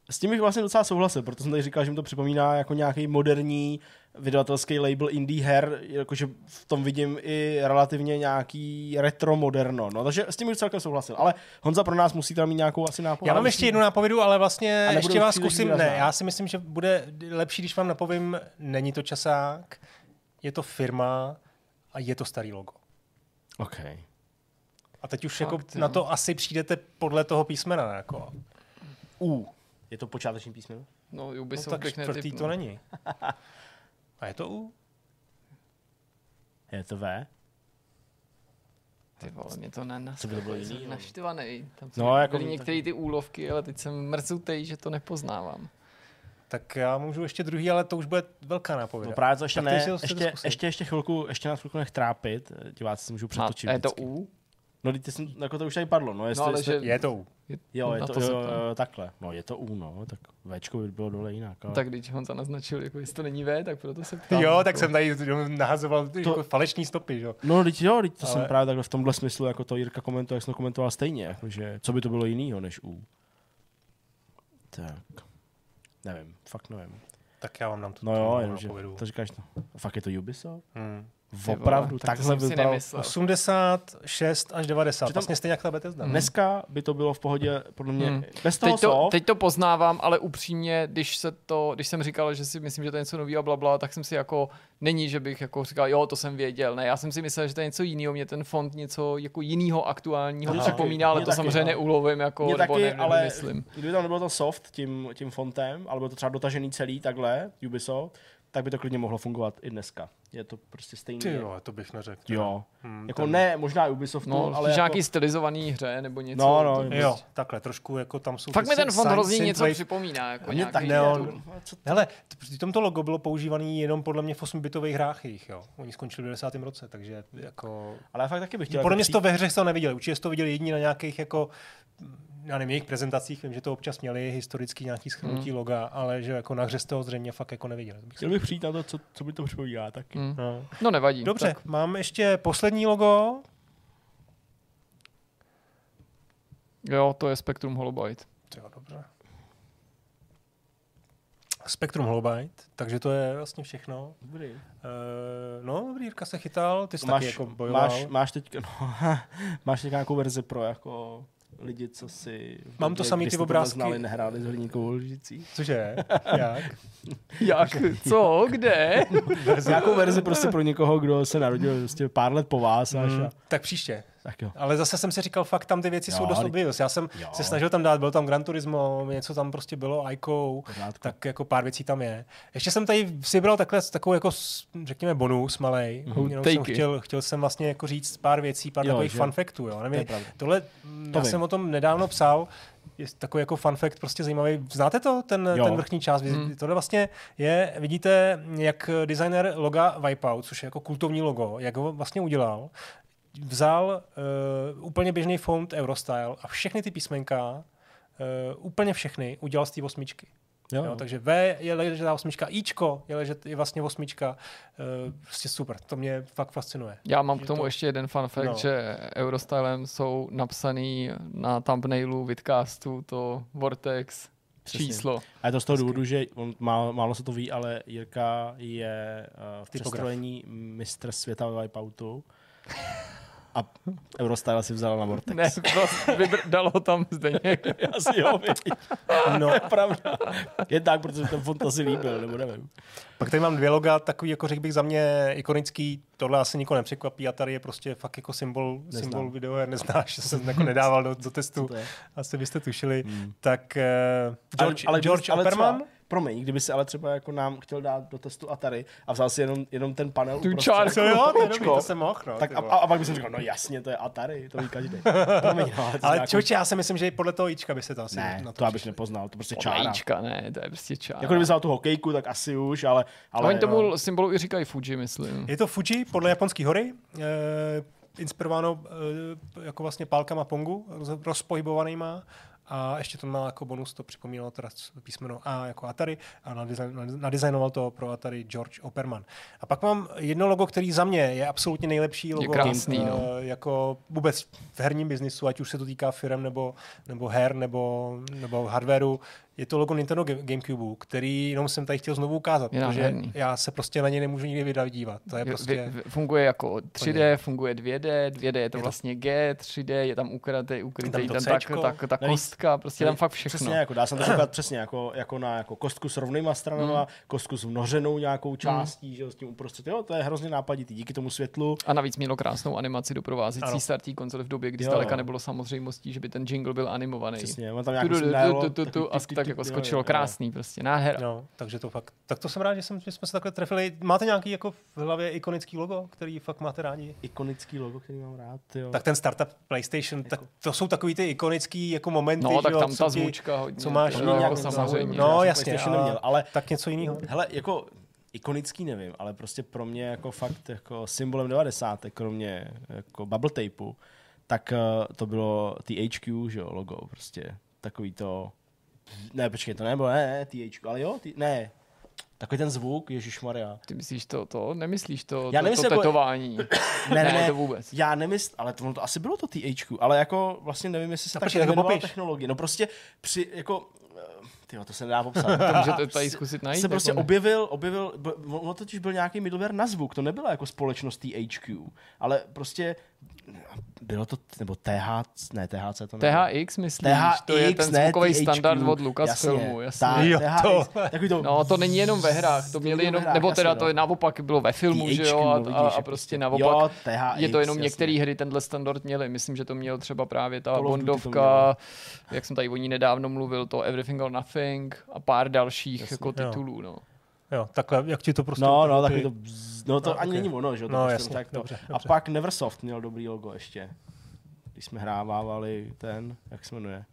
A: S tím bych vlastně docela souhlasil, protože jsem tady říkal, že mi to připomíná jako nějaký moderní vydavatelský label indie her, jakože v tom vidím i relativně nějaký retro moderno. No, takže s tím bych celkem souhlasil. Ale Honza pro nás musí tam mít nějakou asi nápovědu.
C: Já mám ještě jednu nápovědu, ale vlastně ještě vás zkusím. Ne, já si myslím, že bude lepší, když vám napovím, není to časák, je to firma a je to starý logo.
A: OK.
C: A teď už
B: Fakt,
C: jako
B: jo.
C: na to asi přijdete podle toho písmena. Jako.
A: U. Je to počáteční písmeno?
B: No,
C: No,
B: Ubisoft
C: tak
B: bych
C: čtvrtý
B: netypnul.
C: to není. [LAUGHS] A je to U?
A: Je to V?
B: Ty vole, mě to nenaskakuje.
A: Co by to bylo jiný,
B: Jsem
A: no?
B: naštvaný. Tam
A: No,
B: no,
A: jako my
B: některé ty úlovky, ale teď jsem mrzutej, že to nepoznávám.
C: Tak já můžu ještě druhý, ale to už bude velká nápověda.
A: No právě to ještě
C: Tak
A: ne.
C: to
A: Ještě,
C: zkusit.
A: ještě, ještě, chvilku, ještě nás chvilku nech trápit. Diváci si můžou přetočit.
B: A je to. U?
A: No, teď ty jsem, jako to už tady padlo. No, jestli,
B: No, ale
A: jestli,
B: že-
C: Je to U.
A: Jo, je to,
B: to
A: jo, jo, takhle. No, je to U, no. Tak Včko by bylo dole jinak. Ale...
B: Tak když Honza naznačil, jako jestli to není V, tak proto se ptám.
C: Jo,
B: jako.
C: tak jsem tady nahazoval to... jako falešní stopy, že? jo.
A: No, teď jo, teď to
C: Ale-
A: jsem právě takhle v tomhle smyslu, jako to Jirka komentuje, jak jsem to komentoval stejně, jakože co by to bylo jinýho než U. Tak. Nevím, fakt nevím.
C: Tak já vám dám tu
A: No jo, jenomže
C: nápovědu.
A: to říkáš, no. Fakt je to Ubisoft?
C: Hmm.
B: Vole,
A: Opravdu,
B: tak to
A: takhle vypadalo.
B: nemyslel.
C: 86 až 90,
A: Že tam-
C: vlastně stejně jak ta Bethesda.
A: Dneska by to bylo v pohodě, podle mě,
B: Hmm.
A: bez toho
B: Teď to,
A: soft,
B: teď to poznávám, ale upřímně, když se to, když jsem říkal, že si myslím, že to je něco nového a bla, bla, tak jsem si jako, není, že bych jako říkal, jo, to jsem věděl. Ne, já jsem si myslel, že to je něco jiného, mě ten font něco jako jiného aktuálního připomíná, ale to
A: taky,
B: samozřejmě
A: no.
B: neulovím, jako,
A: Mně
B: nebo
A: taky,
B: ne,
A: ale
B: myslím.
A: kdyby tam nebylo to soft tím, tím fontem, ale bylo to třeba dotažený celý takhle, Ubisoft, tak by to klidně mohlo fungovat i dneska. Je to prostě stejný.
C: Ty jo, to bych neřekl.
A: Jo.
C: Hmm,
A: Jako
C: ten-
A: ne, možná Ubisoftu,
B: No,
A: ale jako,
B: nějaký stylizovaný hře nebo něco.
A: No, no,
B: to-
C: Jo, takhle, trošku jako tam jsou...
B: Fakt mi ten font
C: syn-
B: hrozně něco připomíná. Jako
A: mě
B: nějaký
A: tak
C: ne, on-
A: to- co to-
C: Hele, při tomto logo bylo používaný jenom podle mě v 8-bitových hrách jejich, jo. Oni skončili v 90. roce, takže jako...
A: Ale já fakt taky bych chtěl.
C: Podle
A: jako
C: mě to ve hře to neviděli, určitě jste to viděli jediní na nějakých jako já nevím, jejich prezentacích, vím, že to občas měli historický nějaký schrnutí
B: Hmm.
C: loga, ale že jako na hře jste ho zřejmě fakt jako neviděli.
A: Chtěl bych přijít na to, co, co by to připomíná taky.
B: Mm.
C: No.
B: No nevadí.
C: Dobře,
B: Tak.
C: mám ještě poslední logo.
B: Jo, to je Spectrum Holobyte.
C: Jo, dobře. Spektrum Holobyte, takže to je vlastně všechno.
A: Dobrý.
C: Uh, no, dobrý, Jirka se chytal, ty jsi
A: Máš,
C: taky jako bojoval.
A: máš, máš teď, no, [LAUGHS] máš teď nějakou verzi pro jako lidi, co si... v
C: Mám to samý ty
A: jste to
C: obrázky.
A: Znali, nehráli s hliníkovou lžicí.
C: Cože? [LAUGHS] Jak?
B: Jak? Co? Kde? [LAUGHS]
A: Nějakou verzi prostě pro někoho, kdo se narodil prostě pár let po vás až
C: Hmm,
A: a,
C: tak příště.
A: Tak jo.
C: Ale zase jsem si říkal, fakt tam ty věci
A: Jo,
C: jsou dost
A: ale-
C: obvious. Já jsem
A: Jo.
C: se snažil tam dát, byl tam Gran Turismo, něco tam prostě bylo, Ico,
A: Pořádku.
C: tak jako pár věcí tam je. Ještě jsem tady si bral takhle takovou jako, řekněme, bonus malej.
A: Mhm.
C: Jenom jsem chtěl, chtěl jsem vlastně jako říct pár věcí, pár
A: Jo,
C: takových
A: že?
C: fun factů. Jo.
A: To
C: Nevím,
A: pravda.
C: tohle,
A: To
C: já
A: vím.
C: jsem o tom nedávno psal, je takový jako fun fact prostě zajímavý. Znáte to, ten,
A: Jo.
C: ten vrchní část?
B: Hmm.
C: Tohle vlastně je, vidíte, jak designer loga Wipeout, což je jako kultovní logo, jak ho vlastně udělal, vzal uh, úplně běžný font Eurostyle a všechny ty písmenka, uh, úplně všechny, udělal z té osmičky. Jo. Jo, takže V je ležetá osmička, Ičko je, ležet, je vlastně osmička. Uh, prostě super, to mě fakt fascinuje.
B: Já mám
C: Že
B: k tomu
C: to-
B: ještě jeden fun fact,
C: No.
B: že Eurostylem jsou napsaný na thumbnailu vidcastu to Vortex
A: Přesně.
B: číslo.
A: A je to z toho důvodu, že on, málo, málo se to ví, ale Jirka je uh, v
C: Typograf.
A: přestrojení mistr světa ve Wipeoutu. [LAUGHS] A Eurostyle si vzal na Vortex.
B: Ne, prostě vybr- dal ho tam Zdeněk. [LAUGHS]
A: Asi jo.
C: No,
A: to je pravda. Je tak, protože ten font asi líbil, nebo nevím.
C: pak tady mám dvě loga, takový, jako řekl bych za mě ikonický, tohle asi nikoho nepřekvapí a tady je prostě fakt jako symbol,
A: Neznám.
C: symbol videoher, neznáš, jsem jako nedával do, do testu, asi byste tušili.
A: Hmm.
C: Tak uh, George, ale, George
A: ale
C: Opperman,
A: Třeba, promiň, kdyby se ale třeba jako nám chtěl dát do testu Atari a vzal si jenom, jenom ten panel
B: Tu čárku.
C: jo, to dobrý, to jsem mohl, no.
A: tak a, a, a, pak bych si říkal, no jasně, to je Atari, to ví každý. Promiň, no, ale, to
C: ale člověče, já si myslím, že i podle toho Ička by se to asi
A: ne,
C: na
A: to abych
C: přišli.
A: nepoznal, to prostě čára.
B: Ička, ne, to je prostě čára.
A: Jako kdyby vzal tu hokejku, tak asi už, ale... ale
B: Oni tomu
A: no,
B: symbolu i říkají Fuji, myslím.
C: Je to Fuji podle japonské hory, eh, inspirováno eh, jako vlastně pálkama Pongu, roz, rozpohybovanýma. A ještě to má jako bonus, to připomínalo teda písmeno A jako Atari a nadizajn- nadizajnoval to pro Atari George Opperman. A pak mám jedno logo, který za mě je absolutně nejlepší logo
B: krásný,
C: eh,
B: no.
C: jako vůbec v herním biznisu, ať už se to týká firm nebo, nebo her nebo, nebo hardwareu. Je to logo Nintendo Ga- Gamecube, který jenom jsem tady chtěl znovu ukázat,
B: Je
C: protože
B: nádherný.
C: já se prostě na něj nemůžu nikdy vydat dívat. To je
B: Je-
C: prostě...
B: vy- vy- Funguje jako 3D, funguje 2D, 2D je to
C: to-
B: vlastně G, 3D, je tam ukrytý, ukrytý ten tak, tak, ta
A: Navíc-
B: kostka, prostě tam fakt všechno.
A: Přesně, jako dá se to říkat [CLEARS THROAT] přesně jako, jako na jako kostku s rovnýma stranama,
B: Hmm.
A: kostku s vnořenou nějakou částí, že jo, s tím uprostřed. Jo, to je hrozně nápaditý, díky tomu světlu.
B: A navíc mělo krásnou animaci doprovázející
C: Ano.
B: startý konzole v době, kdy
A: Jo,
B: zdaleka nebylo samozřejmostí, že by ten jingle byl animovaný.
A: Přesně, on tam nějak
B: a tak jako
A: jo,
B: skočilo
A: jo, jo.
B: krásný, prostě nádhera.
C: No, takže to fakt, tak to jsem rád, že, jsem, že jsme se takhle trefili. Máte nějaký jako v hlavě ikonický logo, který fakt máte rádi?
A: Ikonický logo, který mám rád, jo.
C: Tak ten startup PlayStation, tak to jsou takový ty ikonický jako momenty,
B: No, tak
C: jo,
B: tam
C: co
B: ta
C: ti-
B: zvučka hodně.
C: co máš, no,
B: jako
A: nějak
B: samozřejmě.
C: No,
A: já jsem
C: jasně,
A: PlayStation
C: a-
A: neměl, ale
C: Tak něco jiného.
A: hele, jako ikonický nevím, ale prostě pro mě jako fakt jako symbolem 90. kromě jako bubble tapeu, tak uh, to bylo THQ, že jo, logo, prostě takový to, ne, počkej, to nebylo, ne, ne, THQ, ale jo, ty, ne, takový ten zvuk, Ježíš Maria.
B: Ty myslíš to, to, nemyslíš to,
A: Já
B: to,
A: nemyslím,
B: to
A: jako-
B: tetování. [COUGHS]
A: Ne, ne, ne,
B: to vůbec.
A: Já nemysl, ale to, to asi bylo to THQ, ale jako vlastně nevím, jestli se
C: A
A: tak jmenovala technologie. No prostě při, jako, ty to se nedá popsat. [LAUGHS]
B: To můžete tady zkusit najít.
A: se prostě
B: jako ne.
A: objevil, objevil, ono totiž byl nějaký middleware na zvuk, to nebyla jako společnost THQ, ale prostě bylo to, nebo TH, ne THC to nebylo.
B: THX myslíš?
A: THX,
B: to je ten
A: ne
B: zvukový
A: THQ.
B: standard od Lucasfilmu, jasně.
A: Ta,
C: Jo,
A: THX,
C: to.
A: Takový to,
B: No, to není jenom ve hrách, to
A: To
B: měli jenom,
A: hrách,
B: nebo teda
A: jasně,
B: to
A: no.
B: je naopak bylo ve filmu, že jo, a,
A: vidíš,
B: a, a
A: že
B: prostě
A: Jo,
B: naopak.
A: THX,
B: Je to jenom
A: jasně.
B: některé hry tenhle standard měly. Myslím, že to měl třeba právě ta
A: Call to
B: Bondovka, jak jsem tady o ní nedávno mluvil, to Everything or Nothing a pár dalších
A: Jasně.
B: jako
C: Jo.
B: titulů. No.
C: Jo, takhle, jak ti to prostě...
A: No, no, takový to, bzz, no to
C: No,
A: ani
C: ok.
A: není ono, že jo, to
C: No,
A: prostě
C: jasně,
A: tak to.
C: dobře,
A: A
C: dobře.
A: pak Neversoft měl dobrý logo ještě. Když jsme hrávávali ten, jak se jmenuje?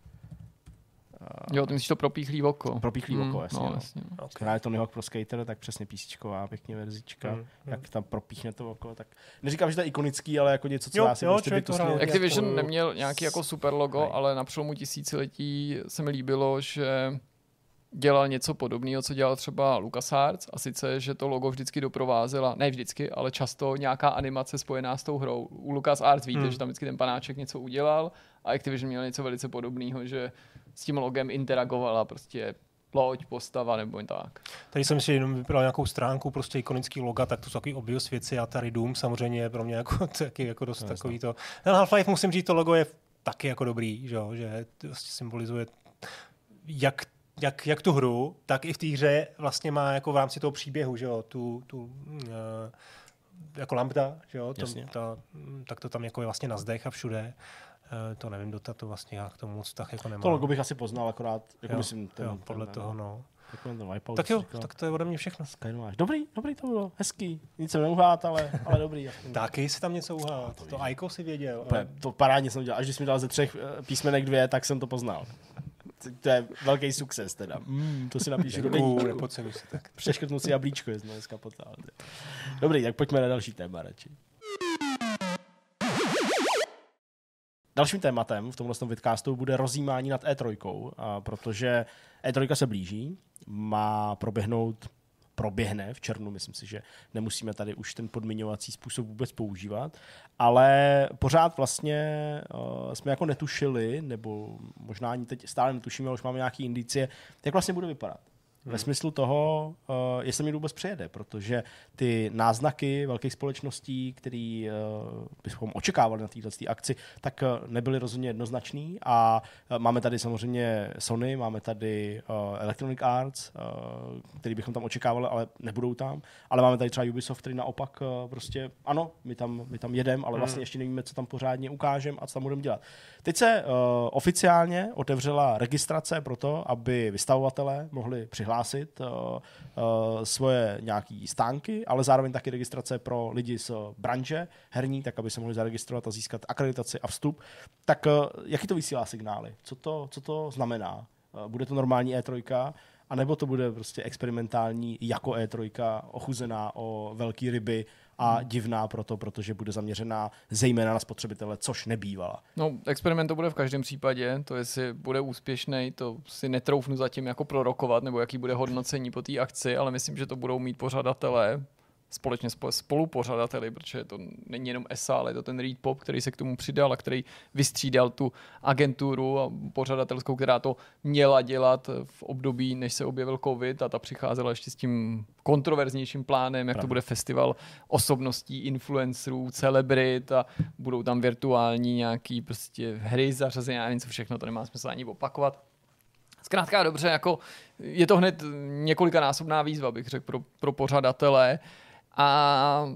B: Jo, ty myslíš to propíchlý oko.
A: Propíchlý oko, jasně,
B: No,
A: no.
B: jasně.
C: Ok.
A: Jsme hráli Tony Hawk Pro Skater, tak přesně písničková, pěkně verzička,
C: Mm,
A: jak tam propíchne to oko, tak neříkám, že to je ikonický, ale jako něco, co
C: Jo,
A: já si
C: jo,
A: prostě bytostně-
C: hrál.
B: Activision
C: jako-
B: neměl nějaký jako super logo,
A: Hej.
B: ale na přelomu tisíciletí se mi líbilo, že dělal něco podobného, co dělal třeba LucasArts a sice, že to logo vždycky doprovázela, ne vždycky, ale často nějaká animace spojená s tou hrou. U LucasArts víte,
C: Hmm.
B: že tam vždycky ten panáček něco udělal a Activision měl něco velice podobného, že s tím logem interagovala prostě loď, postava nebo tak.
C: Tady jsem si jenom vybral nějakou stránku, prostě ikonický loga, tak to jsou takový obvious věci a tady Doom samozřejmě je pro mě jako, [LAUGHS] taky jako dost
A: jasně.
C: takový to. Ten Half-Life musím říct, to logo je taky jako dobrý, že, jo, že vlastně symbolizuje jak jak, jak tu hru, tak i v té hře vlastně má jako v rámci toho příběhu, že jo, tu, tu uh, jako lambda, že jo, to, ta, tak to tam jako je vlastně na zdech a všude. Uh, to nevím, Dota to vlastně já k tomu moc tak jako nemám.
A: To logo bych asi poznal, akorát, jako
C: jo,
A: myslím, ten,
C: jo, podle
A: ten,
C: toho, no.
A: Wipeout,
C: Tak jo,
A: říkal.
C: tak to je ode mě všechno.
A: Skynováš. Dobrý, dobrý to bylo, hezký. Nic jsem neuhát, ale, ale dobrý. [LAUGHS]
C: Taky si tam něco uhát. To Aiko si věděl.
A: Úplně, to parádně jsem dělal. Až když mi dal ze třech eh, písmenek dvě, tak jsem to poznal. To je velký success teda. Mm, to si napíšu do
C: Děkuju,
A: deníku.
C: nepodceňuj si tak.
A: Přeškrtnu si jablíčko, to dneska potáhl. Dobrý, tak pojďme na další téma radši. dalším tématem v tomhle tom vidcastu bude rozjímání nad E3, a protože E3 se blíží, má proběhnout proběhne v červnu, myslím si, že nemusíme tady už ten podmiňovací způsob vůbec používat, ale pořád vlastně uh, jsme jako netušili, nebo možná ani teď stále netušíme, ale už máme nějaké indicie, jak vlastně bude vypadat. Ve smyslu toho, uh, jestli mi vůbec přejede, protože ty náznaky velkých společností, které uh, bychom očekávali na této akci, tak uh, nebyly rozhodně jednoznačný a uh, máme tady samozřejmě Sony, máme tady uh, Electronic Arts, uh, který bychom tam očekávali, ale nebudou tam, ale máme tady třeba Ubisoft, který naopak uh, prostě, ano, my tam, my tam jedeme, ale vlastně ještě nevíme, co tam pořádně ukážeme a co tam budeme dělat. Teď se uh, oficiálně otevřela registrace pro to, aby vystavovatelé mohli přihlásit uh, uh, svoje nějaké stánky, ale zároveň taky registrace pro lidi z branže herní, tak aby se mohli zaregistrovat a získat akreditaci a vstup. Tak jaký to vysílá signály? Co to, co to znamená? Bude to normální E3? A nebo to bude prostě experimentální jako E3, ochuzená o velké ryby a divná proto, protože bude zaměřená zejména na spotřebitele, což nebývala.
B: No, experiment to bude v každém případě, to jestli bude úspěšný, to si netroufnu zatím jako prorokovat, nebo jaký bude hodnocení po té akci, ale myslím, že to budou mít pořadatelé, společně spolupořadateli, protože to není jenom ESA, ale je to ten Read Pop, který se k tomu přidal a který vystřídal tu agenturu a pořadatelskou, která to měla dělat v období, než se objevil COVID a ta přicházela ještě s tím kontroverznějším plánem, jak Pravda. to bude festival osobností, influencerů, celebrit a budou tam virtuální nějaký prostě hry zařazené, já nevím co všechno, to nemá smysl ani opakovat. Zkrátka dobře, jako je to hned několikanásobná výzva, bych řekl, pro, pro pořadatele. A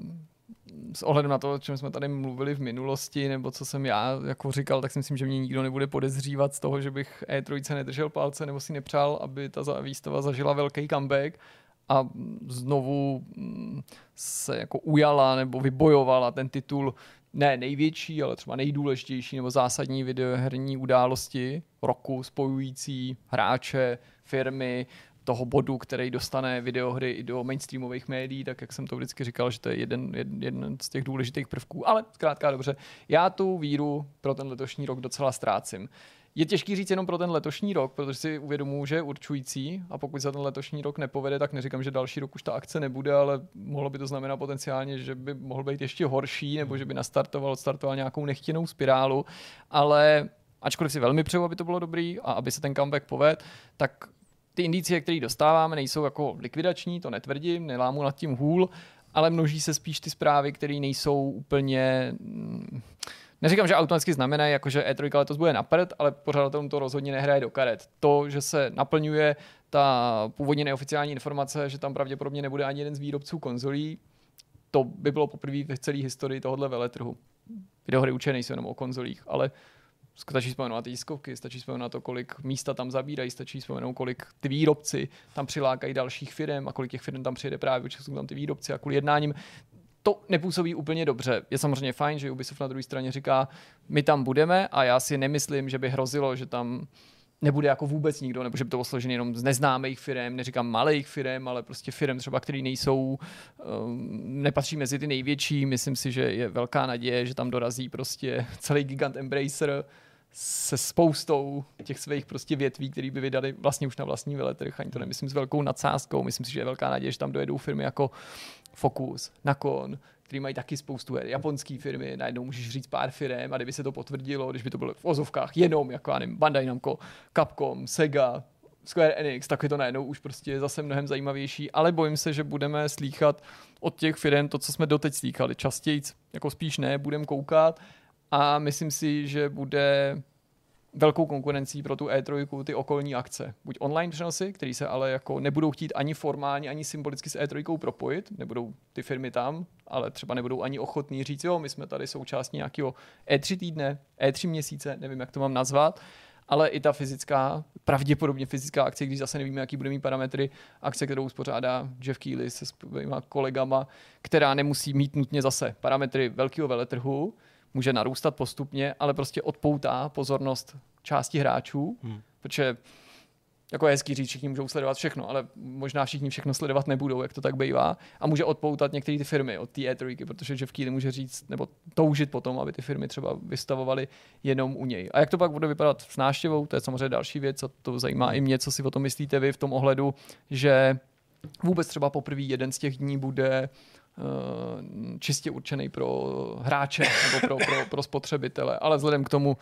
B: s ohledem na to, o čem jsme tady mluvili v minulosti, nebo co jsem já jako říkal, tak si myslím, že mě nikdo nebude podezřívat z toho, že bych E3 nedržel palce nebo si nepřál, aby ta výstava zažila velký comeback a znovu mm, se jako ujala nebo vybojovala ten titul ne největší, ale třeba nejdůležitější nebo zásadní videoherní události roku spojující hráče, firmy, toho bodu, který dostane videohry i do mainstreamových médií, tak jak jsem to vždycky říkal, že to je jeden, jeden, jeden z těch důležitých prvků. Ale zkrátka dobře, já tu víru pro ten letošní rok docela ztrácím. Je těžký říct jenom pro ten letošní rok, protože si uvědomuji, že je určující a pokud se ten letošní rok nepovede, tak neříkám, že další rok už ta akce nebude, ale mohlo by to znamenat potenciálně, že by mohl být ještě horší nebo že by nastartoval, startoval nějakou nechtěnou spirálu, ale ačkoliv si velmi přeju, aby to bylo dobrý a aby se ten comeback poved, tak ty indicie, které dostáváme, nejsou jako likvidační, to netvrdím, nelámu nad tím hůl, ale množí se spíš ty zprávy, které nejsou úplně... Mm, neříkám, že automaticky znamená, jako že E3 letos bude na prd, ale pořadatelům to rozhodně nehraje do karet. To, že se naplňuje ta původně neoficiální informace, že tam pravděpodobně nebude ani jeden z výrobců konzolí, to by bylo poprvé v celé historii tohohle veletrhu. Videohry určitě nejsou jenom o konzolích, ale Stačí vzpomenout na ty tiskovky, stačí vzpomenout na to, kolik místa tam zabírají, stačí vzpomenout, kolik ty výrobci tam přilákají dalších firm a kolik těch firm tam přijede právě, protože jsou tam ty výrobci a kvůli jednáním. To nepůsobí úplně dobře. Je samozřejmě fajn, že Ubisoft na druhé straně říká, my tam budeme a já si nemyslím, že by hrozilo, že tam nebude jako vůbec nikdo, nebo že by to bylo složené jenom z neznámých firm, neříkám malých firm, ale prostě firm třeba, které nejsou, um, nepatří mezi ty největší. Myslím si, že je velká naděje, že tam dorazí prostě [LAUGHS] celý gigant Embracer, se spoustou těch svých prostě větví, které by vydali vlastně už na vlastní veletrh. Ani to nemyslím s velkou nadsázkou. Myslím si, že je velká naděje, že tam dojedou firmy jako Focus, Nakon, který mají taky spoustu her. Japonské firmy, najednou můžeš říct pár firm a kdyby se to potvrdilo, když by to bylo v ozovkách jenom, jako já nevím, Bandai Namco, Capcom, Sega, Square Enix, tak je to najednou už prostě zase mnohem zajímavější, ale bojím se, že budeme slýchat od těch firm to, co jsme doteď slýchali. Častěji, jako spíš ne, budeme koukat a myslím si, že bude velkou konkurencí pro tu E3 ty okolní akce. Buď online přenosy, které se ale jako nebudou chtít ani formálně, ani symbolicky s E3 propojit, nebudou ty firmy tam, ale třeba nebudou ani ochotní říct, jo, my jsme tady součástí nějakého E3 týdne, E3 měsíce, nevím, jak to mám nazvat, ale i ta fyzická, pravděpodobně fyzická akce, když zase nevíme, jaký bude mít parametry, akce, kterou uspořádá Jeff Keighley se svýma kolegama, která nemusí mít nutně zase parametry velkého veletrhu, může narůstat postupně, ale prostě odpoutá pozornost části hráčů, hmm. protože jako je hezký říct, všichni můžou sledovat všechno, ale možná všichni všechno sledovat nebudou, jak to tak bývá. A může odpoutat některé ty firmy od té E3, protože Jeff Keighley může říct, nebo toužit potom, aby ty firmy třeba vystavovaly jenom u něj. A jak to pak bude vypadat s náštěvou, to je samozřejmě další věc, a to zajímá i mě, co si o tom myslíte vy v tom ohledu, že vůbec třeba poprvé jeden z těch dní bude Eh, čistě určený pro hráče nebo pro, pro, pro spotřebitele, ale vzhledem k tomu,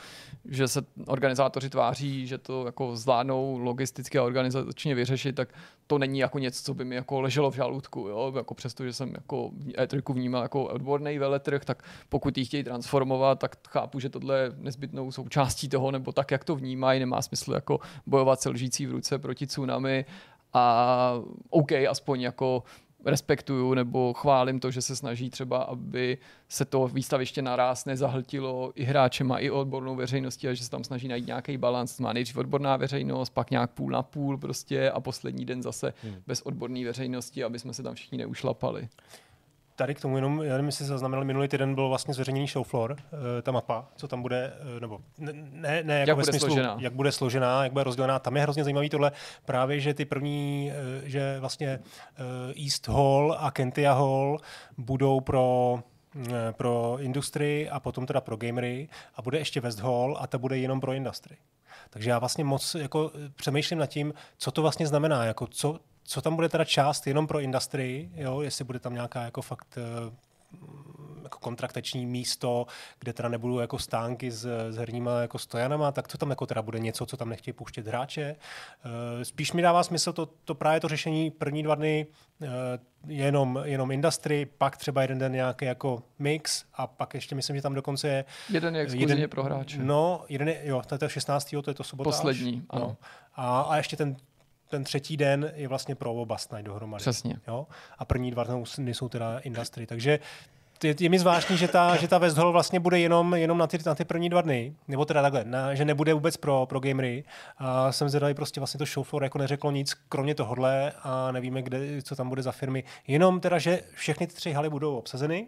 B: že se organizátoři tváří, že to jako zvládnou logisticky a organizačně vyřešit, tak to není jako něco, co by mi jako leželo v žaludku, jo? jako přesto, že jsem jako E3 vnímal jako odborný veletrh, tak pokud ji chtějí transformovat, tak chápu, že tohle je nezbytnou součástí toho, nebo tak, jak to vnímají, nemá smysl jako bojovat se lžící v ruce proti tsunami, a OK, aspoň jako respektuju nebo chválím to, že se snaží třeba, aby se to výstaviště naraz nezahltilo i hráčema, i odbornou veřejností a že se tam snaží najít nějaký balans. Má nejdřív odborná veřejnost, pak nějak půl na půl prostě a poslední den zase hmm. bez odborné veřejnosti, aby jsme se tam všichni neušlapali
C: tady k tomu jenom, já nevím, jestli zaznamenali, minulý týden byl vlastně zveřejněný showfloor, eh, ta mapa, co tam bude, eh, nebo ne, ne jako
B: jak
C: ve
B: bude
C: smyslu,
B: složená.
C: jak bude složená, jak bude rozdělená. Tam je hrozně zajímavý tohle právě, že ty první, eh, že vlastně East Hall a Kentia Hall budou pro pro industrii a potom teda pro gamery a bude ještě West Hall a ta bude jenom pro industry. Takže já vlastně moc jako přemýšlím nad tím, co to vlastně znamená, jako co, co tam bude teda část jenom pro industrii, jo, jestli bude tam nějaká jako fakt eh, jako kontraktační místo, kde teda nebudou jako stánky s, s herníma jako stojanama, tak to tam jako teda bude něco, co tam nechtějí pouštět hráče. Eh, spíš mi dává smysl to, to právě to řešení první dva dny eh, jenom, jenom industry, pak třeba jeden den nějaký jako mix a pak ještě myslím, že tam dokonce je...
B: Jeden je exkluzivně jeden, pro hráče.
C: No, jeden je, jo, to je to 16. to je to sobota.
B: Poslední,
C: až,
B: ano.
C: No. A, a ještě ten ten třetí den je vlastně pro oba Night dohromady.
B: Přesně.
C: Jo? A první dva dny jsou teda industry. Takže je, je mi zvláštní, že ta, že ta West Hall vlastně bude jenom, jenom na, ty, na ty první dva dny, nebo teda takhle, na, že nebude vůbec pro, pro gamery. A jsem zvědavý, prostě vlastně to showfloor jako neřeklo nic, kromě tohohle a nevíme, kde, co tam bude za firmy. Jenom teda, že všechny ty tři haly budou obsazeny,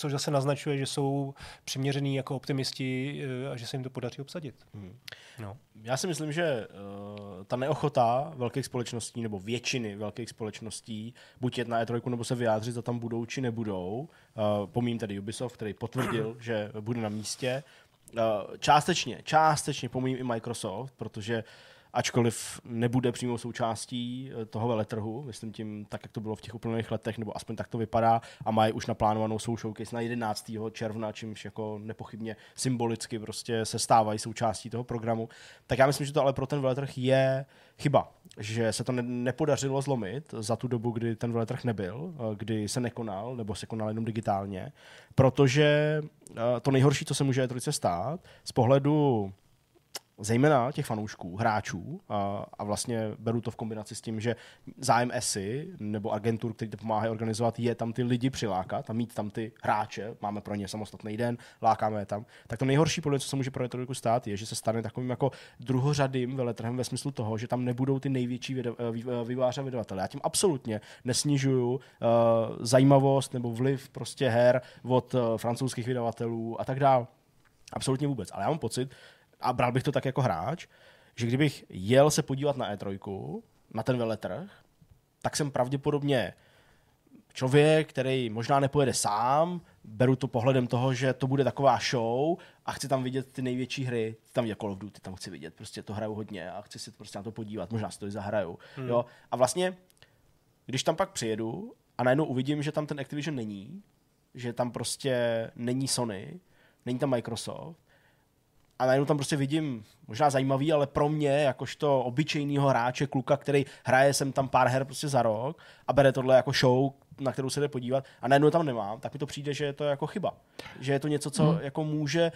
C: což zase naznačuje, že jsou přiměřený jako optimisti eh, a že se jim to podaří obsadit. Hmm.
A: No. Já si myslím, že uh, ta neochota velkých společností nebo většiny velkých společností buď jet na E3 nebo se vyjádřit, zda tam budou či nebudou, uh, pomím tedy Ubisoft, který potvrdil, [CLEARS THROAT] že bude na místě, uh, částečně, částečně pomím i Microsoft, protože uh, ačkoliv nebude přímou součástí eh, toho veletrhu, myslím tím tak, jak to bylo v těch uplynulých letech, nebo aspoň tak to vypadá a mají už naplánovanou svou showcase na 11. června, čímž jako nepochybně symbolicky prostě se stávají součástí toho programu. Tak já myslím, že to ale pro ten veletrh je chyba, že se to ne- nepodařilo zlomit za tu dobu, kdy ten veletrh nebyl, eh, kdy se nekonal, nebo se konal jenom digitálně, protože eh, to nejhorší, co se může e stát, z pohledu zejména těch fanoušků, hráčů a, a vlastně beru to v kombinaci s tím, že zájem ESI nebo agentur, který to pomáhají organizovat, je tam ty lidi přilákat a mít tam ty hráče, máme pro ně samostatný den, lákáme je tam, tak to nejhorší podle, co se může pro retoriku stát, je, že se stane takovým jako druhořadým veletrhem ve smyslu toho, že tam nebudou ty největší eh, eh, výváře a vydavatelé. Já tím absolutně nesnižuju uh, zajímavost nebo vliv prostě her od uh, francouzských vydavatelů a tak dále. Absolutně vůbec. Ale já mám pocit, a bral bych to tak jako hráč, že kdybych jel se podívat na E3, na ten veletrh, tak jsem pravděpodobně člověk, který možná nepojede sám, beru to pohledem toho, že to bude taková show a chci tam vidět ty největší hry, tam vidět Call of Duty, tam chci vidět, prostě to hraju hodně a chci si prostě na to podívat, možná si to i zahraju. Hmm. Jo? A vlastně, když tam pak přijedu a najednou uvidím, že tam ten Activision není, že tam prostě není Sony, není tam Microsoft, a najednou tam prostě vidím možná zajímavý, ale pro mě, jakožto obyčejného hráče, kluka, který hraje sem tam pár her prostě za rok a bere tohle jako show, na kterou se jde podívat a najednou tam nemám, tak mi to přijde, že je to jako chyba. Že je to něco, co hmm. jako může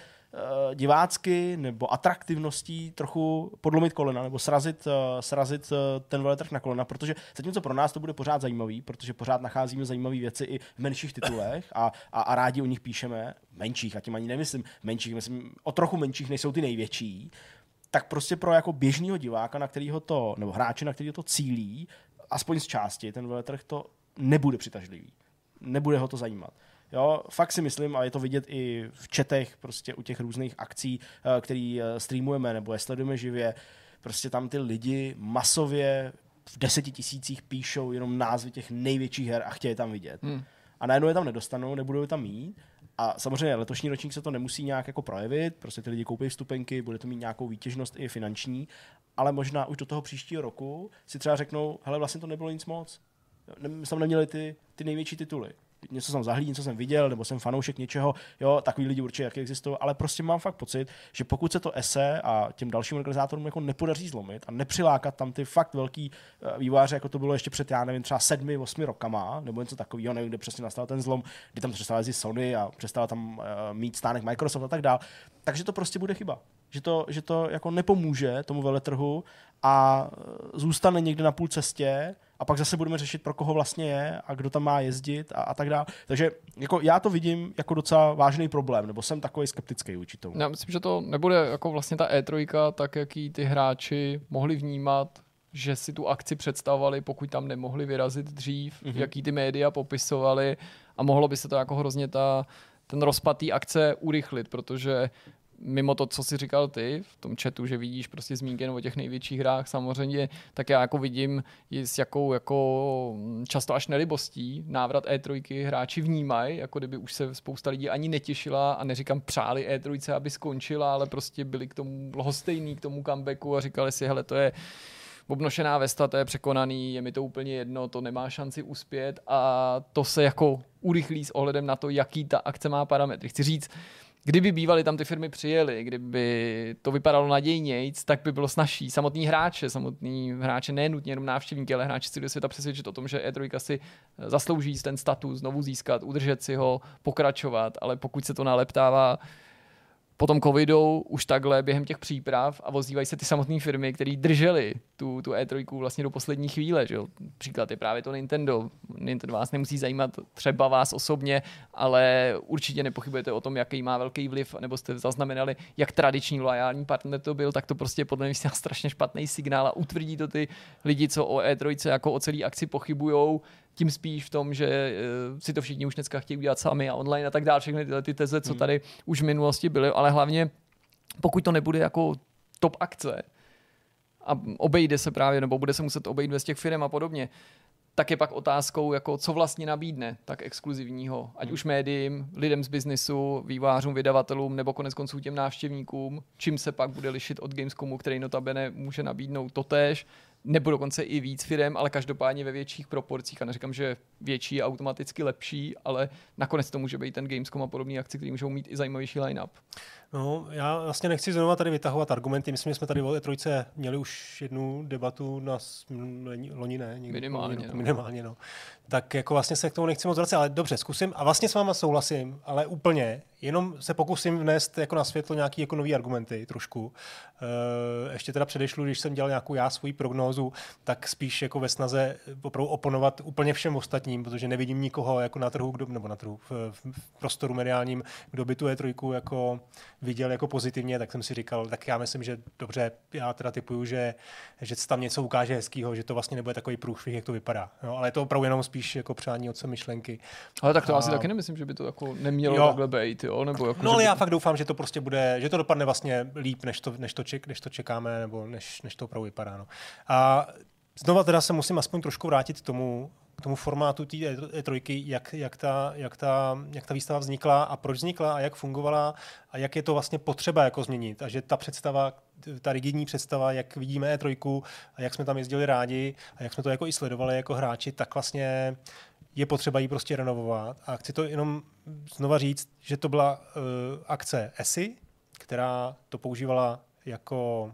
A: divácky nebo atraktivností trochu podlomit kolena nebo srazit, uh, srazit uh, ten veletrh na kolena, protože zatímco pro nás to bude pořád zajímavý, protože pořád nacházíme zajímavé věci i v menších titulech a, a, a rádi o nich píšeme, menších, a tím ani nemyslím menších, myslím o trochu menších, než jsou ty největší, tak prostě pro jako běžného diváka, na kterého to, nebo hráče, na kterého to cílí, aspoň z části, ten veletrh to nebude přitažlivý. Nebude ho to zajímat. Jo, fakt si myslím, a je to vidět i v četech, prostě u těch různých akcí, eh, který eh, streamujeme nebo je sledujeme živě, prostě tam ty lidi masově v deseti tisících píšou jenom názvy těch největších her a chtějí je tam vidět. Hmm. A najednou je tam nedostanou, nebudou je tam mít. A samozřejmě letošní ročník se to nemusí nějak jako projevit, prostě ty lidi koupí vstupenky, bude to mít nějakou výtěžnost i finanční, ale možná už do toho příštího roku si třeba řeknou, hele, vlastně to nebylo nic moc. My jsme neměli ty, ty největší tituly něco jsem zahlídl, něco jsem viděl, nebo jsem fanoušek něčeho, jo, takový lidi určitě jak existují, ale prostě mám fakt pocit, že pokud se to ESE a těm dalším organizátorům jako nepodaří zlomit a nepřilákat tam ty fakt velký eh, výváře, jako to bylo ještě před, já nevím, třeba sedmi, osmi rokama, nebo něco takového, nevím, kde přesně nastal ten zlom, kdy tam přestala jezdit Sony a přestala tam uh, mít stánek Microsoft a tak dále. Takže to prostě bude chyba. Že to, že to jako nepomůže tomu veletrhu a eh, zůstane někde na půl cestě a pak zase budeme řešit, pro koho vlastně je a kdo tam má jezdit a, a tak dále. Takže jako já to vidím jako docela vážný problém, nebo jsem takový skeptický vůči tomu.
B: Já myslím, že to nebude jako vlastně ta E3, tak jak ji ty hráči mohli vnímat, že si tu akci představovali, pokud tam nemohli vyrazit dřív, mm-hmm. jaký ty média popisovali a mohlo by se to jako hrozně ta, ten rozpad té akce urychlit, protože mimo to, co si říkal ty v tom chatu, že vidíš prostě zmínky o těch největších hrách samozřejmě, tak já jako vidím s jakou jako často až nelibostí návrat E3 hráči vnímají, jako kdyby už se spousta lidí ani netěšila a neříkám přáli E3, aby skončila, ale prostě byli k tomu lhostejní, k tomu comebacku a říkali si, hele, to je obnošená vesta, to je překonaný, je mi to úplně jedno, to nemá šanci uspět a to se jako urychlí s ohledem na to, jaký ta akce má parametry. Chci říct, kdyby bývaly tam ty firmy přijeli, kdyby to vypadalo nadějnějc, tak by bylo snažší. Samotný hráče, samotný hráče nenutně jenom návštěvníky, ale hráči do světa přesvědčit o tom, že E3 si zaslouží ten status znovu získat, udržet si ho, pokračovat, ale pokud se to naleptává po tom covidu už takhle během těch příprav a ozývají se ty samotné firmy, které držely tu, tu E3 vlastně do poslední chvíle. Že jo? Příklad je právě to Nintendo. Nintendo vás nemusí zajímat třeba vás osobně, ale určitě nepochybujete o tom, jaký má velký vliv, nebo jste zaznamenali, jak tradiční loajální partner to byl, tak to prostě podle mě strašně špatný signál a utvrdí to ty lidi, co o E3 jako o celý akci pochybujou, tím spíš v tom, že uh, si to všichni už dneska chtějí udělat sami a online a tak dále, všechny tyhle ty teze, co hmm. tady už v minulosti byly, ale hlavně pokud to nebude jako top akce a obejde se právě, nebo bude se muset obejít bez těch firm a podobně, tak je pak otázkou, jako co vlastně nabídne tak exkluzivního, ať hmm. už médiím, lidem z biznisu, vývářům, vydavatelům, nebo konec konců těm návštěvníkům, čím se pak bude lišit od Gamescomu, který notabene může nabídnout totéž, nebo dokonce i víc firm, ale každopádně ve větších proporcích. A neříkám, že větší je automaticky lepší, ale nakonec to může být ten Gamescom a podobný akci, který můžou mít i zajímavější line-up.
C: No, já vlastně nechci znovu tady vytahovat argumenty. Myslím, že jsme tady o trojce měli už jednu debatu na loni, ne?
B: Někdy, minimálně.
C: No. Minimálně, no. Tak jako vlastně se k tomu nechci moc vracet, ale dobře, zkusím. A vlastně s váma souhlasím, ale úplně. Jenom se pokusím vnést jako na světlo nějaký jako nový argumenty trošku. E, ještě teda předešlu, když jsem dělal nějakou já svoji prognózu, tak spíš jako ve snaze opravdu oponovat úplně všem ostatním, protože nevidím nikoho jako na trhu, kdo, nebo na trhu v, v prostoru mediálním, kdo by tu E3 jako viděl jako pozitivně, tak jsem si říkal, tak já myslím, že dobře, já teda typuju, že, že se tam něco ukáže hezkýho, že to vlastně nebude takový průšvih, jak to vypadá. No, ale je to opravdu jenom spíš jako přání od myšlenky.
B: Ale tak to a... asi taky nemyslím, že by to jako nemělo jo. takhle být, jo? Nebo jako,
C: no ale
B: by...
C: já fakt doufám, že to prostě bude, že to dopadne vlastně líp, než to, než to, ček, než to čekáme, nebo než, než to opravdu vypadá. No. A Znova teda se musím aspoň trošku vrátit k tomu, k tomu formátu té E3, jak, jak, ta, jak, ta, jak ta výstava vznikla a proč vznikla a jak fungovala a jak je to vlastně potřeba jako změnit. A že ta představa, ta rigidní představa, jak vidíme E3 a jak jsme tam jezdili rádi a jak jsme to jako i sledovali jako hráči, tak vlastně je potřeba ji prostě renovovat. A chci to jenom znova říct, že to byla uh, akce ESI, která to používala jako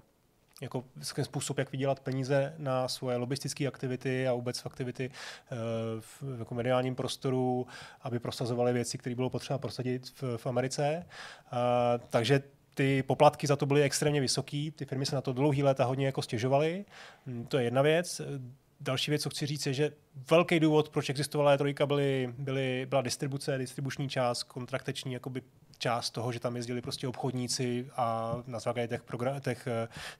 C: jako způsob, jak vydělat peníze na svoje lobistické aktivity a vůbec aktivity eh, v jako mediálním prostoru, aby prosazovali věci, které bylo potřeba prosadit v, v Americe. takže ty poplatky za to byly extrémně vysoký, ty firmy se na to dlouhý léta hodně jako stěžovaly. Hm, to je jedna věc. Další věc, co chci říct, je, že velký důvod, proč existovala E3, byly, byly, byla distribuce, distribuční část, kontrakteční jakoby část toho, že tam jezdili prostě obchodníci a na základě těch, těch,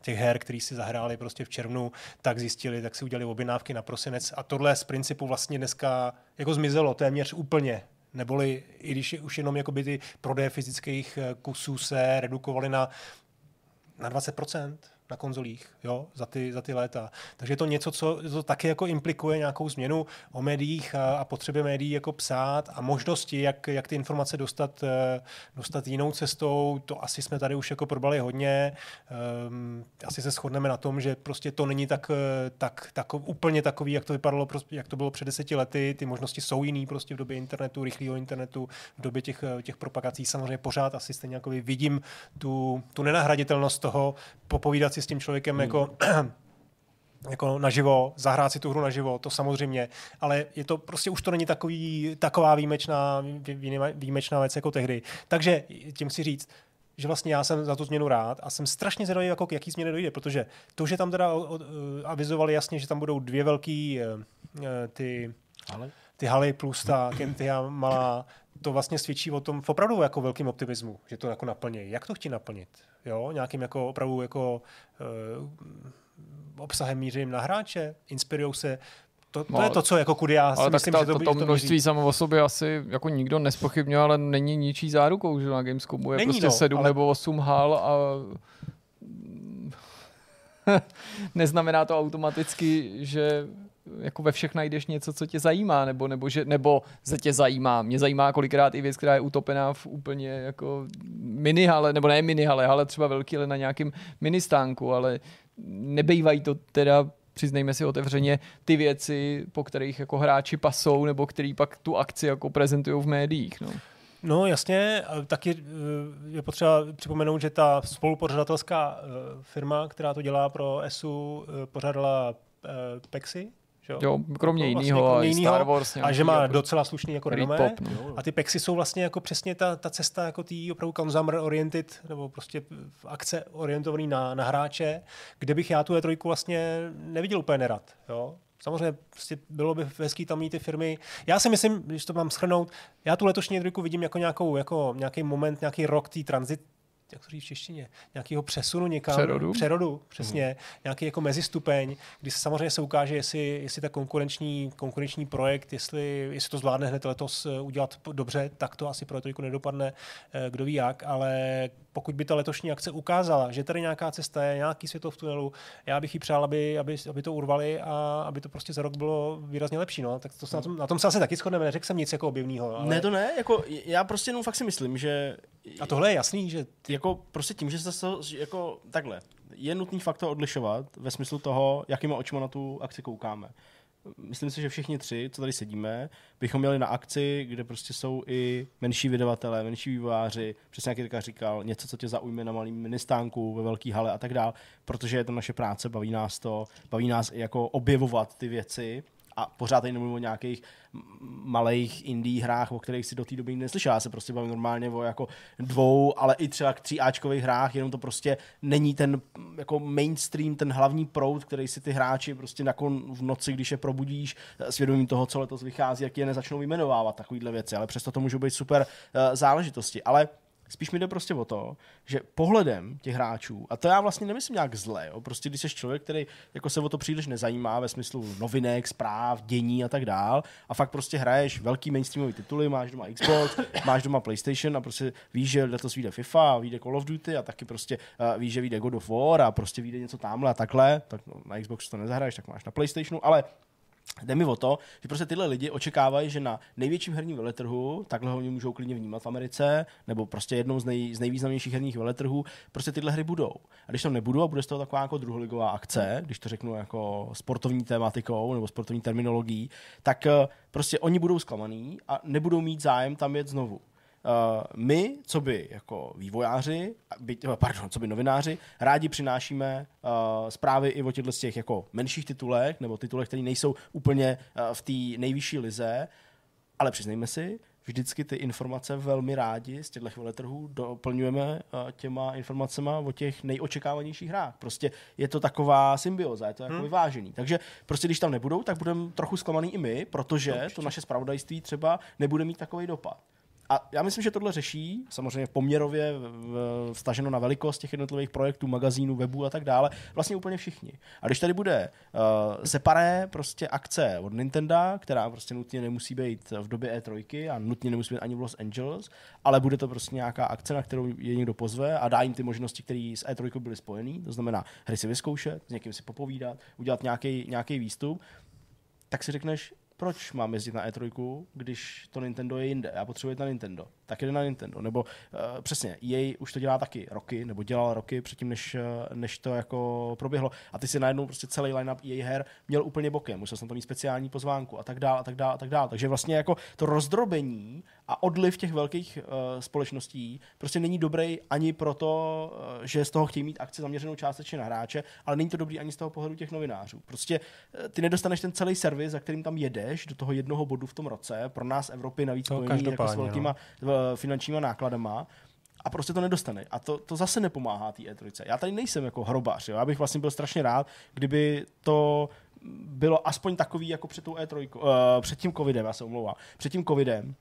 C: těch her, který si zahráli prostě v červnu, tak zjistili, tak si udělali objednávky na prosinec. A tohle z principu vlastně dneska jako zmizelo téměř úplně. Neboli i když už jenom jakoby ty prodeje fyzických kusů se redukovaly na, na 20%, na konzolích jo, za, ty, za ty léta. Takže je to něco, co to taky jako implikuje nějakou změnu o médiích a, a potřebě médií jako psát a možnosti, jak, jak ty informace dostat, eh, dostat jinou cestou. To asi jsme tady už jako probali hodně. Um, asi se shodneme na tom, že prostě to není tak, eh, tak, tak úplně takový, jak to vypadalo, jak to bylo před deseti lety. Ty možnosti jsou jiný prostě v době internetu, rychlého internetu, v době těch, eh, těch propagací. Samozřejmě pořád asi stejně jako vidím tu, tu nenahraditelnost toho popovídat si s tím člověkem hmm. jako [CLEARS THROAT] jako naživo, zahrát si tu hru naživo, to samozřejmě, ale je to prostě už to není takový, taková výjimečná, výjimečná věc jako tehdy. Takže tím si říct, že vlastně já jsem za tu změnu rád a jsem strašně zvědavý, jako k jaký změně dojde, protože to, že tam teda avizovali jasně, že tam budou dvě velký uh, ty, haly? Ty haly plus ta Kentia malá, to vlastně svědčí o tom v opravdu jako velkým optimismu, že to jako naplní. Jak to chtějí naplnit? Jo? Nějakým jako opravdu jako uh, obsahem mířím na hráče, inspirují se to, to no, je to, co jako kudy já si ale myslím,
B: tak
C: ta, že
B: to, to, to množství samo o sobě asi jako nikdo nespochybňuje, ale není ničí zárukou, že na Gamescomu je není prostě no, sedm ale... nebo osm hal a [LAUGHS] neznamená to automaticky, že jako ve všech najdeš něco, co tě zajímá, nebo, nebo, že, nebo se tě zajímá. Mě zajímá kolikrát i věc, která je utopená v úplně jako mini hale, nebo ne mini hale, ale třeba velký, ale na nějakém ministánku, ale nebejvají to teda přiznejme si otevřeně, ty věci, po kterých jako hráči pasou, nebo který pak tu akci jako prezentují v médiích. No.
C: No jasně, taky eh, je potřeba připomenout, že ta spolupořadatelská eh, firma, která to dělá pro ESU, eh, pořádala Pexy,
B: Jo, jo kromě jako jiného, vlastně jiného Star Wars.
C: A že má docela slušný jako renomé. Pop, no. A ty pexy jsou vlastně jako přesně ta, ta cesta jako tý opravdu consumer oriented, nebo prostě akce orientovaný na, na hráče, kde bych já tu E3 vlastně neviděl úplně nerad. Jo? Samozřejmě prostě bylo by hezký tam mít ty firmy. Já si myslím, když to mám schrnout, já tu letošní E3 vidím jako, nějakou, jako nějaký moment, nějaký rok té transit, jak to říct v češtině, nějakého přesunu někam.
B: Přerodu.
C: Přerodu, přesně. Hmm. Nějaký jako mezistupeň, kdy se samozřejmě se ukáže, jestli, jestli ta konkurenční, konkurenční projekt, jestli, jestli to zvládne hned letos eh, udělat dobře, tak to asi pro to nedopadne, eh, kdo ví jak, ale pokud by ta letošní akce ukázala, že tady nějaká cesta je, nějaký světlo v tunelu, já bych jí přál, aby, aby, aby to urvali a aby to prostě za rok bylo výrazně lepší. No. Tak to se na, tom, na tom se asi taky shodneme, neřekl jsem nic jako objevného.
A: Ale... Ne, to ne, jako já prostě jenom fakt si myslím, že...
C: A tohle je jasný, že...
A: Jako prostě tím, že se to jako takhle, je nutný fakt to odlišovat ve smyslu toho, jakýma očima na tu akci koukáme myslím si, že všichni tři, co tady sedíme, bychom měli na akci, kde prostě jsou i menší vydavatelé, menší vývojáři, přesně jak Jirka říkal, něco, co tě zaujme na malým ministánku, ve velké hale a tak dále, protože je to naše práce, baví nás to, baví nás i jako objevovat ty věci a pořád tady nemluvím o nějakých malých indie hrách, o kterých si do té doby neslyšel. Já se prostě bavím normálně o jako dvou, ale i třeba k tříáčkových hrách, jenom to prostě není ten jako mainstream, ten hlavní proud, který si ty hráči prostě nakon v noci, když je probudíš, svědomím toho, co letos vychází, jak je nezačnou vyjmenovávat takovýhle věci, ale přesto to můžou být super uh, záležitosti. Ale Spíš mi jde prostě o to, že pohledem těch hráčů, a to já vlastně nemyslím nějak zle, jo, prostě když jsi člověk, který jako se o to příliš nezajímá ve smyslu novinek, zpráv, dění a tak dál, a fakt prostě hraješ velký mainstreamový tituly, máš doma Xbox, [COUGHS] máš doma PlayStation a prostě víš, že letos vyjde FIFA, vyjde Call of Duty a taky prostě uh, víš, že vyjde God of War a prostě vyjde něco tamhle a takhle, tak no, na Xbox to nezahraješ, tak máš na PlayStationu, ale Jde mi o to, že prostě tyhle lidi očekávají, že na největším herním veletrhu, takhle ho můžou klidně vnímat v Americe, nebo prostě jednou z, nej, z nejvýznamnějších herních veletrhů, prostě tyhle hry budou. A když tam nebudou a bude z toho taková jako druholigová akce, když to řeknu jako sportovní tématikou nebo sportovní terminologií, tak eh, prostě oni budou zklamaný a nebudou mít zájem tam jet znovu. Uh, my, co by jako vývojáři, by, eh, pardon, co by novináři, rádi přinášíme uh, zprávy i o těchto těch jako menších titulech, nebo titulech, které nejsou úplně uh, v té nejvyšší lize, ale přiznejme si, vždycky ty informace velmi rádi z těchto veletrhů doplňujeme těma informacemi o těch nejočekávanějších hrách. Prostě je to taková symbioza, je to jako hmm. vyvážený. Takže prostě když tam nebudou, tak budeme trochu zklamaný i my, protože to, to naše spravodajství třeba nebude mít takový dopad. A já myslím, že tohle řeší, samozřejmě poměrově vstaženo na velikost těch jednotlivých projektů, magazínů, webů a tak dále, vlastně úplně všichni. A když tady bude uh, separé prostě akce od Nintendo, která prostě nutně nemusí být v době E3 a nutně nemusí být ani v Los Angeles, ale bude to prostě nějaká akce, na kterou je někdo pozve a dá jim ty možnosti, které s E3 byly spojené, to znamená hry si vyzkoušet, s někým si popovídat, udělat nějaký výstup, tak si řekneš, proč mám jezdit na E3, když to Nintendo je jinde, já potřebuji na Nintendo, tak jde na Nintendo. Nebo uh, přesně, jej už to dělá taky roky, nebo dělal roky předtím, než, uh, než to jako proběhlo. A ty si najednou prostě celý line-up její her měl úplně bokem, musel jsem tam mít speciální pozvánku a tak dál, a tak dál, a tak dál. Takže vlastně jako to rozdrobení a odliv těch velkých uh, společností prostě není dobrý ani proto, uh, že z toho chtějí mít akci zaměřenou částečně na hráče, ale není to dobrý ani z toho pohledu těch novinářů. Prostě uh, ty nedostaneš ten celý servis, za kterým tam jedeš do toho jednoho bodu v tom roce, pro nás Evropy navíc spojený jako s velkýma no. Finančníma nákladama, a prostě to nedostane. A to, to zase nepomáhá té E3. Já tady nejsem jako hrobař, jo? já bych vlastně byl strašně rád, kdyby to bylo aspoň takový jako před tou E3, uh, před tím covidem, já se omlouvám, před tím covidem,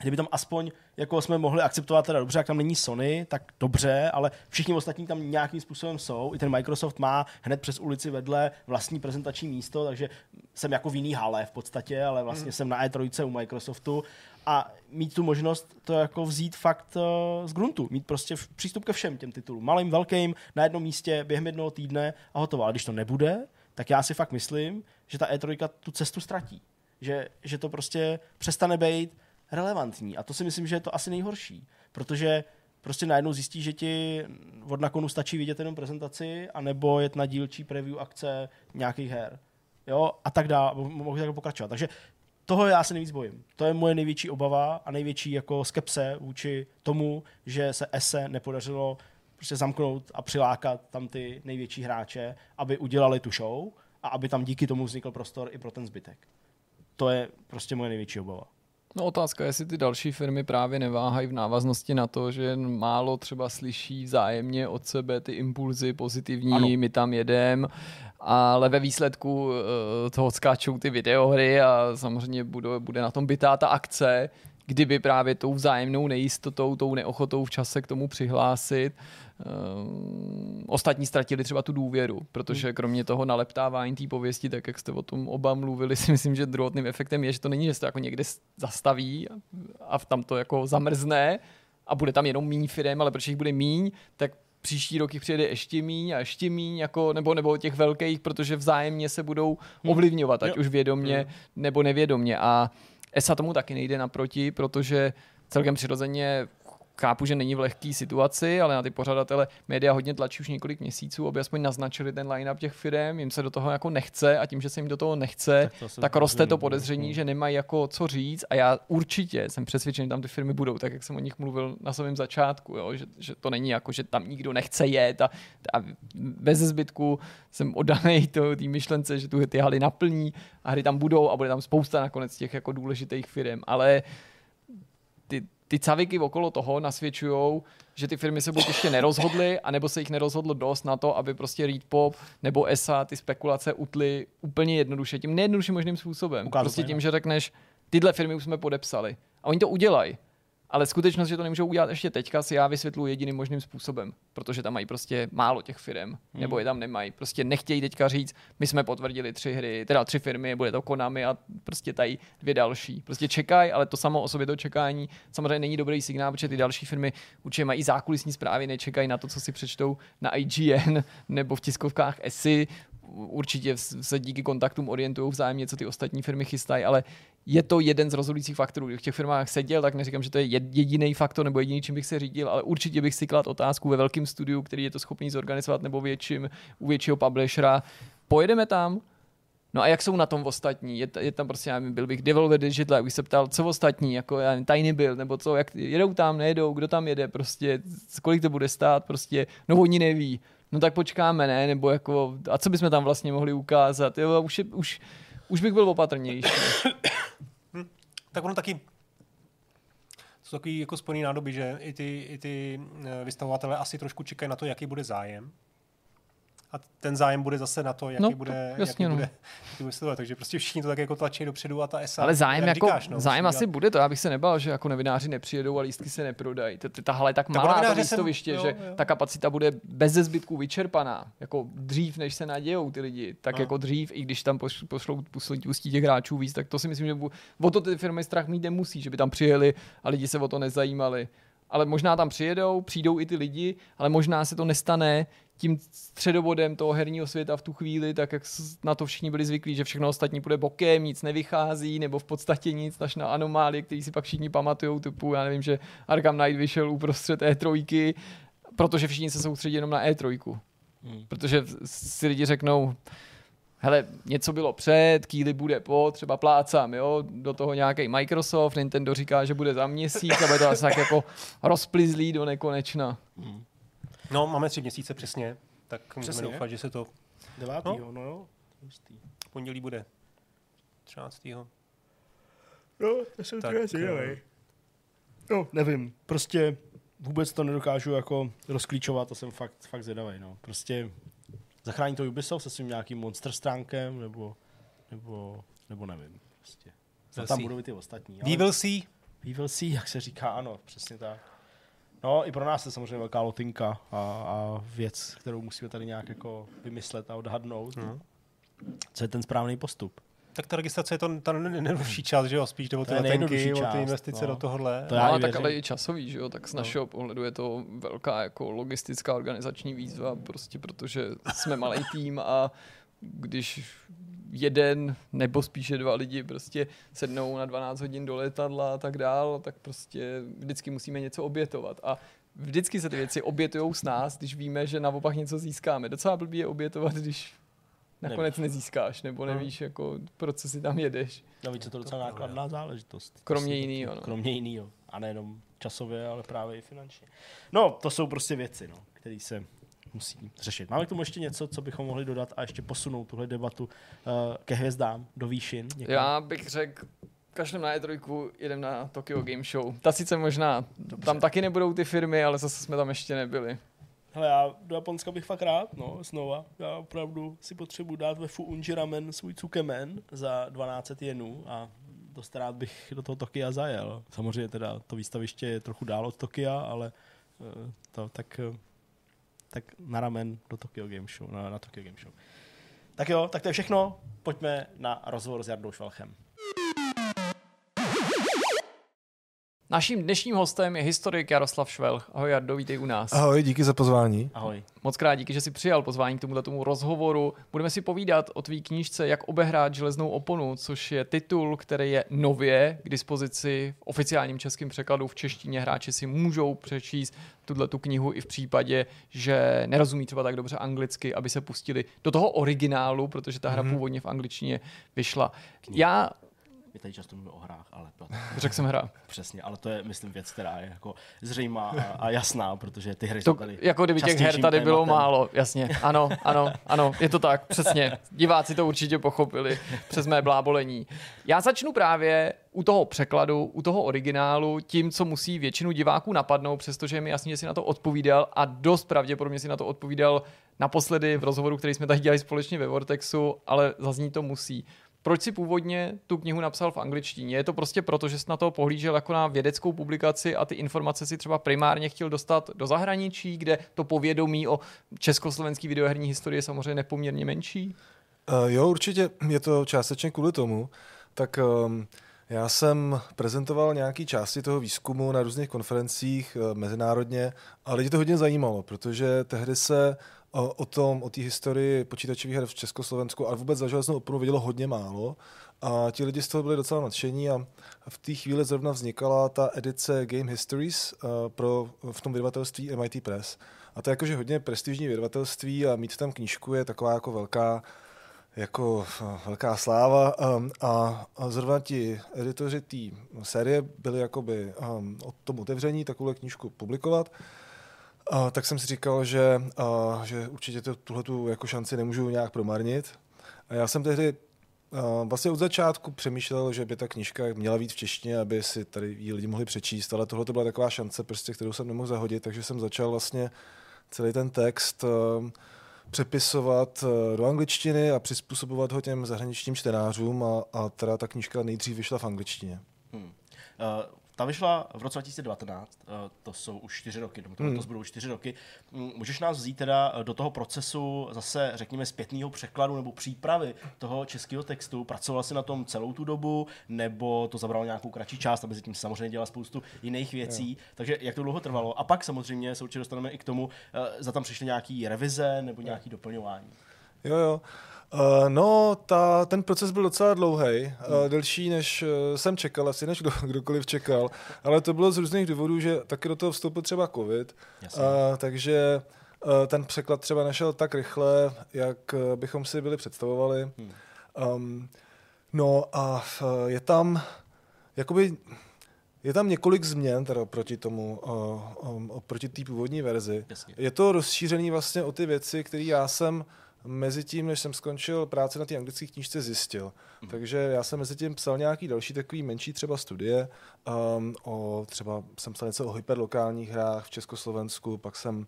A: kdyby tam aspoň jako jsme mohli akceptovat teda dobře, jak tam není Sony, tak dobře, ale všichni ostatní tam nějakým způsobem jsou. I ten Microsoft má hned přes ulici vedle vlastní prezentační místo, takže jsem jako v jiný hale v podstatě, ale vlastně hmm. jsem na E3 u Microsoftu a mít tu možnost to jako vzít fakt uh, z gruntu, mít prostě přístup ke všem těm titulům, malým, velkým, na jednom místě, během jednoho týdne a hotovo. Ale když to nebude, tak já si fakt myslím, že ta E3 tu cestu ztratí. Že, že to prostě přestane být relevantní. A to si myslím, že je to asi nejhorší, protože prostě najednou zjistí, že ti od nakonu stačí vidět jenom prezentaci, anebo jet na dílčí preview akce nějakých her. Jo, a tak dále, mohu tak pokračovat. Takže toho já se nejvíc bojím. To je moje největší obava a největší jako skepse vůči tomu, že se ESE nepodařilo prostě zamknout a přilákat tam ty největší hráče, aby udělali tu show a aby tam díky tomu vznikl prostor i pro ten zbytek. To je prostě moje největší obava.
B: No otázka, jestli ty další firmy právě neváhají v návaznosti na to, že málo třeba slyší vzájemně od sebe ty impulzy pozitivní, ano. my tam jedem, ale ve výsledku uh, toho skáčou ty videohry a samozřejmě bude, bude na tom bytá ta akce, kdyby právě tou vzájemnou nejistotou, tou neochotou v čase k tomu přihlásit, uh, ostatní ztratili třeba tu důvěru, protože hmm. kromě toho naleptávání té pověsti, tak jak jste o tom oba mluvili, [LAUGHS] si myslím, že druhotným efektem je, že to není, že se to jako někde zastaví a tam to jako zamrzne a bude tam jenom míň firem, ale protože jich bude míň, tak příští roky přijede ještě míň a ještě míň, jako, nebo, nebo těch velkých, protože vzájemně se budou hmm. ovlivňovat, ať jo. už vědomně hmm. nebo nevědomně. A ESA tomu taky nejde naproti, protože celkem přirozeně chápu, že není v lehké situaci, ale na ty pořadatele média hodně tlačí už několik měsíců, aby aspoň naznačili ten line-up těch firm, jim se do toho jako nechce a tím, že se jim do toho nechce, tak, to tak roste to podezření, no. že nemají jako co říct. A já určitě jsem přesvědčen, že tam ty firmy budou, tak jak jsem o nich mluvil na svém začátku, jo, že, že, to není jako, že tam nikdo nechce jet a, a bez zbytku jsem oddaný té myšlence, že tu ty haly naplní a hry tam budou a bude tam spousta nakonec těch jako důležitých firm, ale ty, ty caviky okolo toho nasvědčují, že ty firmy se buď ještě nerozhodly, anebo se jich nerozhodlo dost na to, aby prostě Read Pop nebo ESA ty spekulace utly úplně jednoduše, tím nejjednodušším možným způsobem. Ukázat prostě tím, že řekneš, tyhle firmy už jsme podepsali. A oni to udělají. Ale skutečnost, že to nemůžou udělat ještě teďka, si já vysvětluji jediným možným způsobem, protože tam mají prostě málo těch firm, hmm. nebo je tam nemají. Prostě nechtějí teďka říct, my jsme potvrdili tři hry, teda tři firmy, bude to Konami a prostě tady dvě další. Prostě čekají, ale to samo o sobě to čekání samozřejmě není dobrý signál, protože ty další firmy určitě mají zákulisní zprávy, nečekají na to, co si přečtou na IGN nebo v tiskovkách ESI, určitě se díky kontaktům orientují vzájemně, co ty ostatní firmy chystají, ale je to jeden z rozhodujících faktorů. Když v těch firmách seděl, tak neříkám, že to je jediný faktor nebo jediný, čím bych se řídil, ale určitě bych si kladl otázku ve velkém studiu, který je to schopný zorganizovat, nebo větším, u většího publishera. Pojedeme tam, No a jak jsou na tom ostatní? Je, je tam prostě, já byl bych Devolver Digital, jak bych se ptal, co ostatní, jako já, Tiny byl, nebo co, jak jedou tam, nejedou, kdo tam jede, prostě, kolik to bude stát, prostě, no oni neví no tak počkáme, ne, nebo jako, a co bychom tam vlastně mohli ukázat, jo, už, je, už, už bych byl opatrnější. [COUGHS]
C: tak ono taky jsou takový jako spojený nádoby, že i ty, i ty eh, vystavovatele asi trošku čekají na to, jaký bude zájem. A ten zájem bude zase na to, jaký
B: No,
C: bude,
B: to- jasně,
C: jaký
B: no.
C: bude, jaký bude sledovat. Takže prostě všichni to tak jako tlačí dopředu a ta ESA,
B: Ale zájem,
C: jak
B: jako,
C: říkáš, no,
B: zájem asi
C: dělat-
B: bude to, já bych se nebal, že jako novináři nepřijedou a lístky se neprodají. To- to- Ta hala je tak malá, to místoviště, že ta kapacita bude bez zbytku vyčerpaná. Jako dřív, než se nadějou ty lidi, tak
C: No.
B: jako dřív, i když tam poš- pošlou pustí, těch hráčů víc, tak to si myslím, že o to ty firmy strach mít nemusí, že by tam přijeli a lidi se o to nezajímali. Ale možná tam přijedou, přijdou i ty lidi, ale možná se to nestane tím středobodem toho herního světa v tu chvíli, tak jak na to všichni byli zvyklí, že všechno ostatní bude bokem, nic nevychází, nebo v podstatě nic, až na anomálie, který si pak všichni pamatujou, typu, já nevím, že Arkham Knight vyšel uprostřed E3, protože všichni se soustředí jenom na E3.
A: Hmm.
B: Protože si lidi řeknou, hele, něco bylo před, Kýly bude po, třeba plácám, jo, do toho nějaký Microsoft, Nintendo říká, že bude za měsíc a bude to asi tak jako rozplizlý do nekonečna.
C: No, máme tři měsíce přesně, tak můžeme
A: Přesně.
C: doufat, že se to
A: Devátýho, no, no jo. Hustý.
C: v pondělí bude 13.
A: No, já jsem
C: Tak,
A: tak, zvědavý. No, nevím, prostě vůbec to nedokážu jako rozklíčovat, to jsem fakt, fakt zvědavý, no. Prostě zachrání to Ubisoft se svým nějakým monster stránkem, nebo, nebo, nebo nevím, prostě. A tam budou i ty ostatní.
C: We will see.
A: We will see, jak se říká, ano, přesně tak. No, i pro nás je samozřejmě velká lotinka a, a věc, kterou musíme tady nějak jako vymyslet a odhadnout.
C: Mhm.
A: Co je ten správný postup?
C: Tak ta registrace je to ta nejjednodušší část, že jo? Spíš jde o
A: To
C: ty
A: je
C: letenky,
A: nejjednodušší
C: o
A: část,
C: ty investice
A: no.
C: do tohohle.
A: To
B: No,
A: já
B: ale
A: i
B: tak ale i časový, že jo, tak z našeho pohledu je to velká jako logistická organizační výzva, prostě protože jsme malý tým a když jeden nebo spíše dva lidi prostě sednou na 12 hodin do letadla a tak dál, tak prostě vždycky musíme něco obětovat. A vždycky se ty věci obětují s nás, když víme, že naopak něco získáme. Docela blbý je obětovat, když nakonec nezískáš, nebo nevíš, jako, pro co si tam jedeš.
A: Navíc je to docela nákladná záležitost.
B: Kromě
A: Prostě
B: jinýho, no.
A: Kromě jinýho. A nejenom časově, ale právě i finančně. No, to jsou prostě věci, no, které se musí řešit. Máme k tomu ještě něco, co bychom mohli dodat a ještě posunout tuhle debatu uh, ke hvězdám, do výšin. někam?
B: Já bych řekl, kašlem na E3, jedem na Tokyo Game Show. Ta sice možná, tam taky nebudou ty firmy, ale zase jsme tam ještě nebyli.
A: Hele, já do Japonska bych fakt rád, no, znova. Já opravdu si potřebuji dát ve Fu Unji Ramen svůj cukemen za 12 jenů a dost rád bych do toho Tokia zajel. Samozřejmě teda to výstaviště je trochu dál od Tokia, ale eh, to tak, eh, tak na ramen do Tokyo Game Show, na, na Tokyo Game Show. Tak jo, tak to je všechno. Pojďme na rozhovor s Jardou Švalchem.
B: Naším dnešním hostem je historik Jaroslav Švelch. Ahoj Jardo, vítej u nás.
D: Ahoj, díky za pozvání.
A: Ahoj.
B: Moc krát díky, že jsi přijal pozvání k tomuto tomu rozhovoru. Budeme si povídat o tvý knížce Jak obehrát železnou oponu, což je titul, který je nově k dispozici v oficiálním českém překladu v češtině. Hráči si můžou přečíst tuhle tu knihu i v případě, že nerozumí třeba tak dobře anglicky, aby se pustili do toho originálu, protože ta hra
C: Mhm.
B: původně v angličtině vyšla. Já
A: My tady často mluvíme o hrách, ale to,
B: řekl jsem hra.
A: přesně, ale to je, myslím, věc, která je jako zřejmá a, a jasná, protože ty hry
B: To,
A: jsou tady
B: jako kdyby těch her tady bylo
A: tématem.
B: málo, jasně. Ano, ano, ano, je to tak, přesně. Diváci to určitě pochopili přes mé blábolení. Já začnu právě u toho překladu, u toho originálu, tím, co musí většinu diváků napadnout, přestože je mi jasně, že si na to odpovídal a dost pravděpodobně si na to odpovídal naposledy v rozhovoru, který jsme tady dělali společně ve Vortexu, ale zazní to musí. Proč si původně tu knihu napsal v angličtině? Je to prostě proto, že jsi na to pohlížel jako na vědeckou publikaci a ty informace si třeba primárně chtěl dostat do zahraničí, kde to povědomí o československý videoherní historii je samozřejmě nepoměrně menší?
D: Uh, jo, určitě je to částečně kvůli tomu. Tak um, já jsem prezentoval nějaké části toho výzkumu na různých konferencích uh, mezinárodně a lidi to hodně zajímalo, protože tehdy se o tom, o té historii počítačových her v Československu a vůbec za železnou oponu vědělo hodně málo. A ti lidi z toho byli docela nadšení a v té chvíli zrovna vznikala ta edice Game Histories uh, pro, v tom vydavatelství MIT Press. A to je jakože hodně prestižní vydavatelství a mít tam knížku je taková jako velká jako eh, velká sláva um, a, a zrovna ti editoři té série byli jakoby um, o tom otevření takovou knížku publikovat. Tak jsem si říkal, že, a, že určitě to, jako šanci nemůžu nějak promarnit. A já jsem tehdy a, vlastně od začátku přemýšlel, že by ta knížka měla být v češtině, aby si tady ji lidi mohli přečíst, ale tohle to byla taková šance, prostě, kterou jsem nemohl zahodit, takže jsem začal vlastně celý ten text um, přepisovat do angličtiny a přizpůsobovat ho těm zahraničním čtenářům a, a teda ta knížka nejdřív vyšla v angličtině.
A: Hmm. Uh, ta vyšla v roce 2019, uh, to jsou už čtyři roky, to hmm. budou čtyři roky. Mm, můžeš nás vzít teda do toho procesu zase, řekněme, zpětného překladu nebo přípravy toho českého textu? Pracoval jsi na tom celou tu dobu, nebo to zabralo nějakou kratší část, aby se tím samozřejmě dělala spoustu jiných věcí? Jo. Takže jak to dlouho trvalo? A pak samozřejmě se určitě dostaneme i k tomu, uh, za tam přišly nějaké revize nebo nějaké doplňování.
D: Jo, jo. Uh, no, ta, ten proces byl docela dlouhý, uh, delší než uh, jsem čekal, asi než kdo, [LAUGHS] kdokoliv čekal, ale to bylo z různých důvodů, že taky do toho vstoupil třeba covid, uh, takže uh, ten překlad třeba nešel tak rychle, jak uh, bychom si byli představovali. Hmm. Um, no a uh, je tam, jakoby, je tam několik změn teda oproti tomu, uh, um, oproti té původní verzi. Jasně. Je to rozšířený vlastně o ty věci, které já jsem mezi tím, než jsem skončil práci na té anglické knížce, zjistil. Mm. Takže já jsem mezi tím psal nějaký další takový menší třeba studie, um, o, třeba jsem psal něco o hyperlokálních hrách v Československu, pak jsem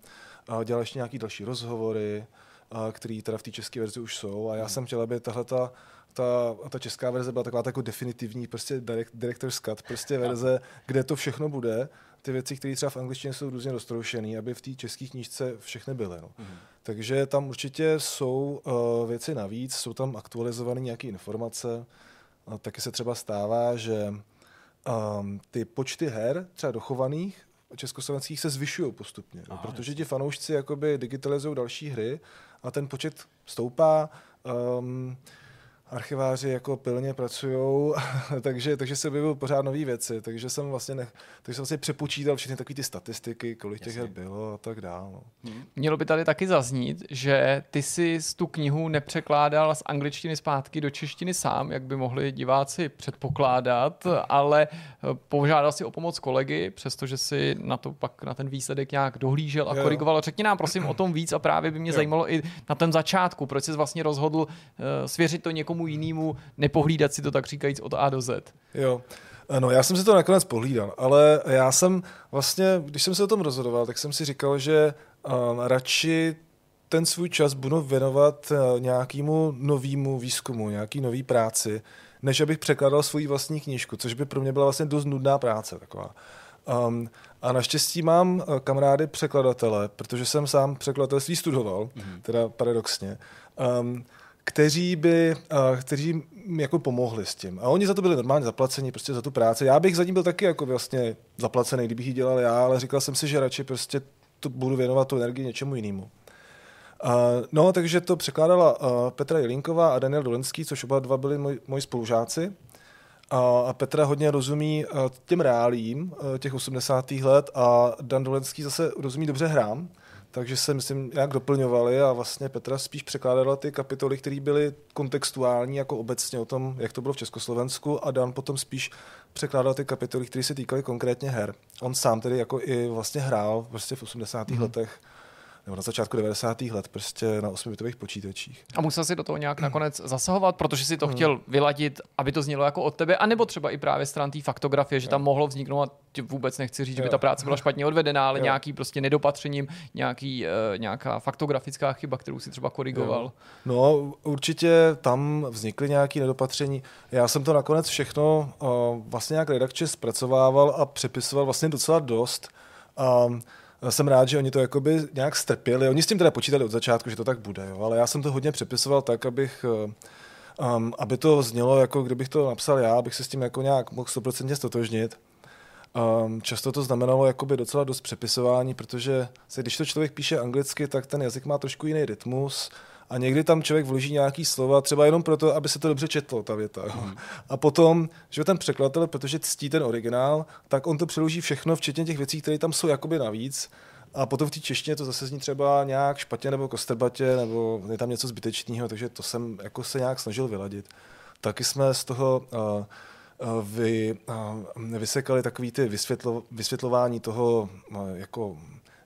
D: uh, dělal ještě nějaký další rozhovory, uh, které teda v té české verzi už jsou a já mm. jsem chtěl, aby tahle ta, ta, ta česká verze byla taková jako definitivní, prostě direct, director's cut, prostě verze, kde to všechno bude, ty věci, které třeba v angličtině jsou různě roztroušené, aby v té české knížce všechny byly. No. Mm. Takže tam určitě jsou uh, věci navíc, jsou tam aktualizované nějaké informace. Uh, taky se třeba stává, že um, ty počty her, třeba dochovaných, československých, se zvyšují postupně. Aha, protože ti fanoušci jakoby digitalizují další hry a ten počet stoupá. Um, archiváři jako pilně pracují, [LAUGHS] takže, takže se objevují pořád nové věci, takže jsem vlastně, ne, takže jsem vlastně přepočítal všechny takové ty statistiky, kolik těch her bylo a tak dále. No.
B: Hmm. Mělo by tady taky zaznít, že ty si tu knihu nepřekládal z angličtiny zpátky do češtiny sám, jak by mohli diváci předpokládat, ale eh, požádal si o pomoc kolegy, přestože si na to pak na ten výsledek nějak dohlížel a jo. korigoval. Řekni nám prosím o tom víc a právě by mě jo. zajímalo i na tom začátku, proč jsi vlastně rozhodl uh, svěřit to někomu někomu jinému, nepohlídat si to tak říkajíc od A do Z.
D: Jo. No, já jsem si to nakonec pohlídal, ale já jsem vlastně, když jsem se o tom rozhodoval, tak jsem si říkal, že um, radši ten svůj čas budu věnovat uh, nějakému novému výzkumu, nějaký nový práci, než abych překládal svoji vlastní knížku, což by pro mě byla vlastně dost nudná práce taková. Um, a naštěstí mám uh, kamarády překladatele, protože jsem sám překladatelství studoval, mm-hmm. teda paradoxně. Um, kteří by, uh, kteří jako pomohli s tím. A oni za to byli normálně zaplaceni, prostě za tu práci. Já bych za ním byl taky jako vlastně zaplacený, kdybych ji dělal já, ale říkal jsem si, že radši prostě to budu věnovat tu energii něčemu jinému. Uh, no, takže to překládala uh, Petra Jelinková a Daniel Dolenský, což oba dva byli moj, moji spolužáci. A Petra hodně rozumí těm reálím těch 80. let a Dan Dolenský zase rozumí dobře hrám takže se, myslím, nějak doplňovali a vlastně Petra spíš překládala ty kapitoly, které byly kontextuální, jako obecně o tom, jak to bylo v Československu a Dan potom spíš překládal ty kapitoly, které se týkaly konkrétně her. On sám tedy jako i vlastně hrál prostě v 80. Mm-hmm. letech nebo na začátku 90. let prostě na 8-bitových počítačích.
B: A musel si do toho nějak nakonec zasahovat, protože si to hmm. chtěl vyladit, aby to znělo jako od tebe, anebo třeba i právě stran té faktografie, že tam mohlo vzniknout, a vůbec nechci říct, že by ta práce byla špatně odvedená, ale jo. nějaký prostě nedopatřením, nějaký, uh, nějaká faktografická chyba, kterou si třeba korigoval. Jo.
D: No, určitě tam vznikly nějaké nedopatření. Já jsem to nakonec všechno uh, vlastně nějak redakčně zpracovával a přepisoval vlastně docela dost. Um, jsem rád, že oni to jakoby nějak strpěli. Oni s tím teda počítali od začátku, že to tak bude, jo, ale já jsem to hodně přepisoval tak, abych um, aby to znělo, jako kdybych to napsal já, abych se s tím jako nějak mohl 100% stotožnit. Um, často to znamenalo jakoby docela dost přepisování, protože se, když to člověk píše anglicky, tak ten jazyk má trošku jiný rytmus a někdy tam člověk vloží nějaký slova, třeba jenom proto, aby se to dobře četlo, ta věta. Jo. Hmm. A potom, že ten překladatel, protože ctí ten originál, tak on to přeloží všechno, včetně těch věcí, které tam jsou jakoby navíc. A potom v té češtině to zase zní třeba nějak špatně nebo kostrbatě, nebo je tam něco zbytečného, takže to jsem jako se nějak snažil vyladit. Taky jsme z toho uh, vy, uh, vysekali takový ty vysvětlo, vysvětlování toho uh, jako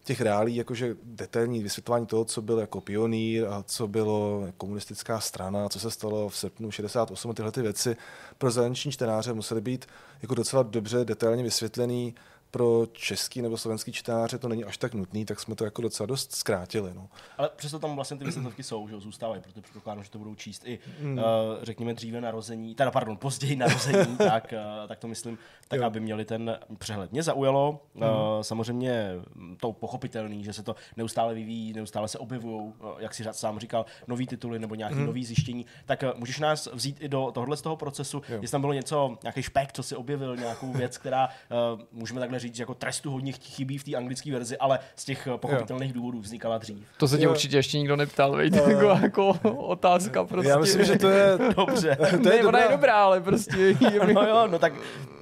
D: těch reálí, jakože detailní vysvětlování toho, co byl jako pionýr a co bylo komunistická strana, co se stalo v srpnu 68, tyhle ty věci pro zahraniční čtenáře musely být jako docela dobře detailně vysvětlený, pro český nebo slovenský čtenáře to není až tak nutný, tak jsme to jako docela dost zkrátili. No.
A: Ale přesto tam vlastně ty vysvětlovky jsou, že zůstávají, protože předpokládám, že to budou číst i, hmm. uh, řekněme, dříve narození, teda pardon, později narození, [LAUGHS] tak, uh, tak to myslím, tak jo. aby měli ten přehled. Mě zaujalo, hmm. uh, samozřejmě to pochopitelný, že se to neustále vyvíjí, neustále se objevují, uh, jak si sám říkal, nový tituly nebo nějaký hmm. nový zjištění, tak uh, můžeš nás vzít i do tohohle z toho procesu, jo. jestli tam bylo něco, nějaký špek, co si objevil, nějakou věc, která, uh, můžeme takhle říct, jako trestu hodně chybí v té anglické verzi, ale z těch pochopitelných jo. důvodů vznikala dřív.
B: To se tě určitě ještě nikdo neptal, veď, uh, jako, jako otázka prostě.
D: Já myslím, že to je... [LAUGHS]
A: Dobře. [LAUGHS]
B: to je ne, ona je dobrá, ale prostě... [LAUGHS]
A: no jo, no tak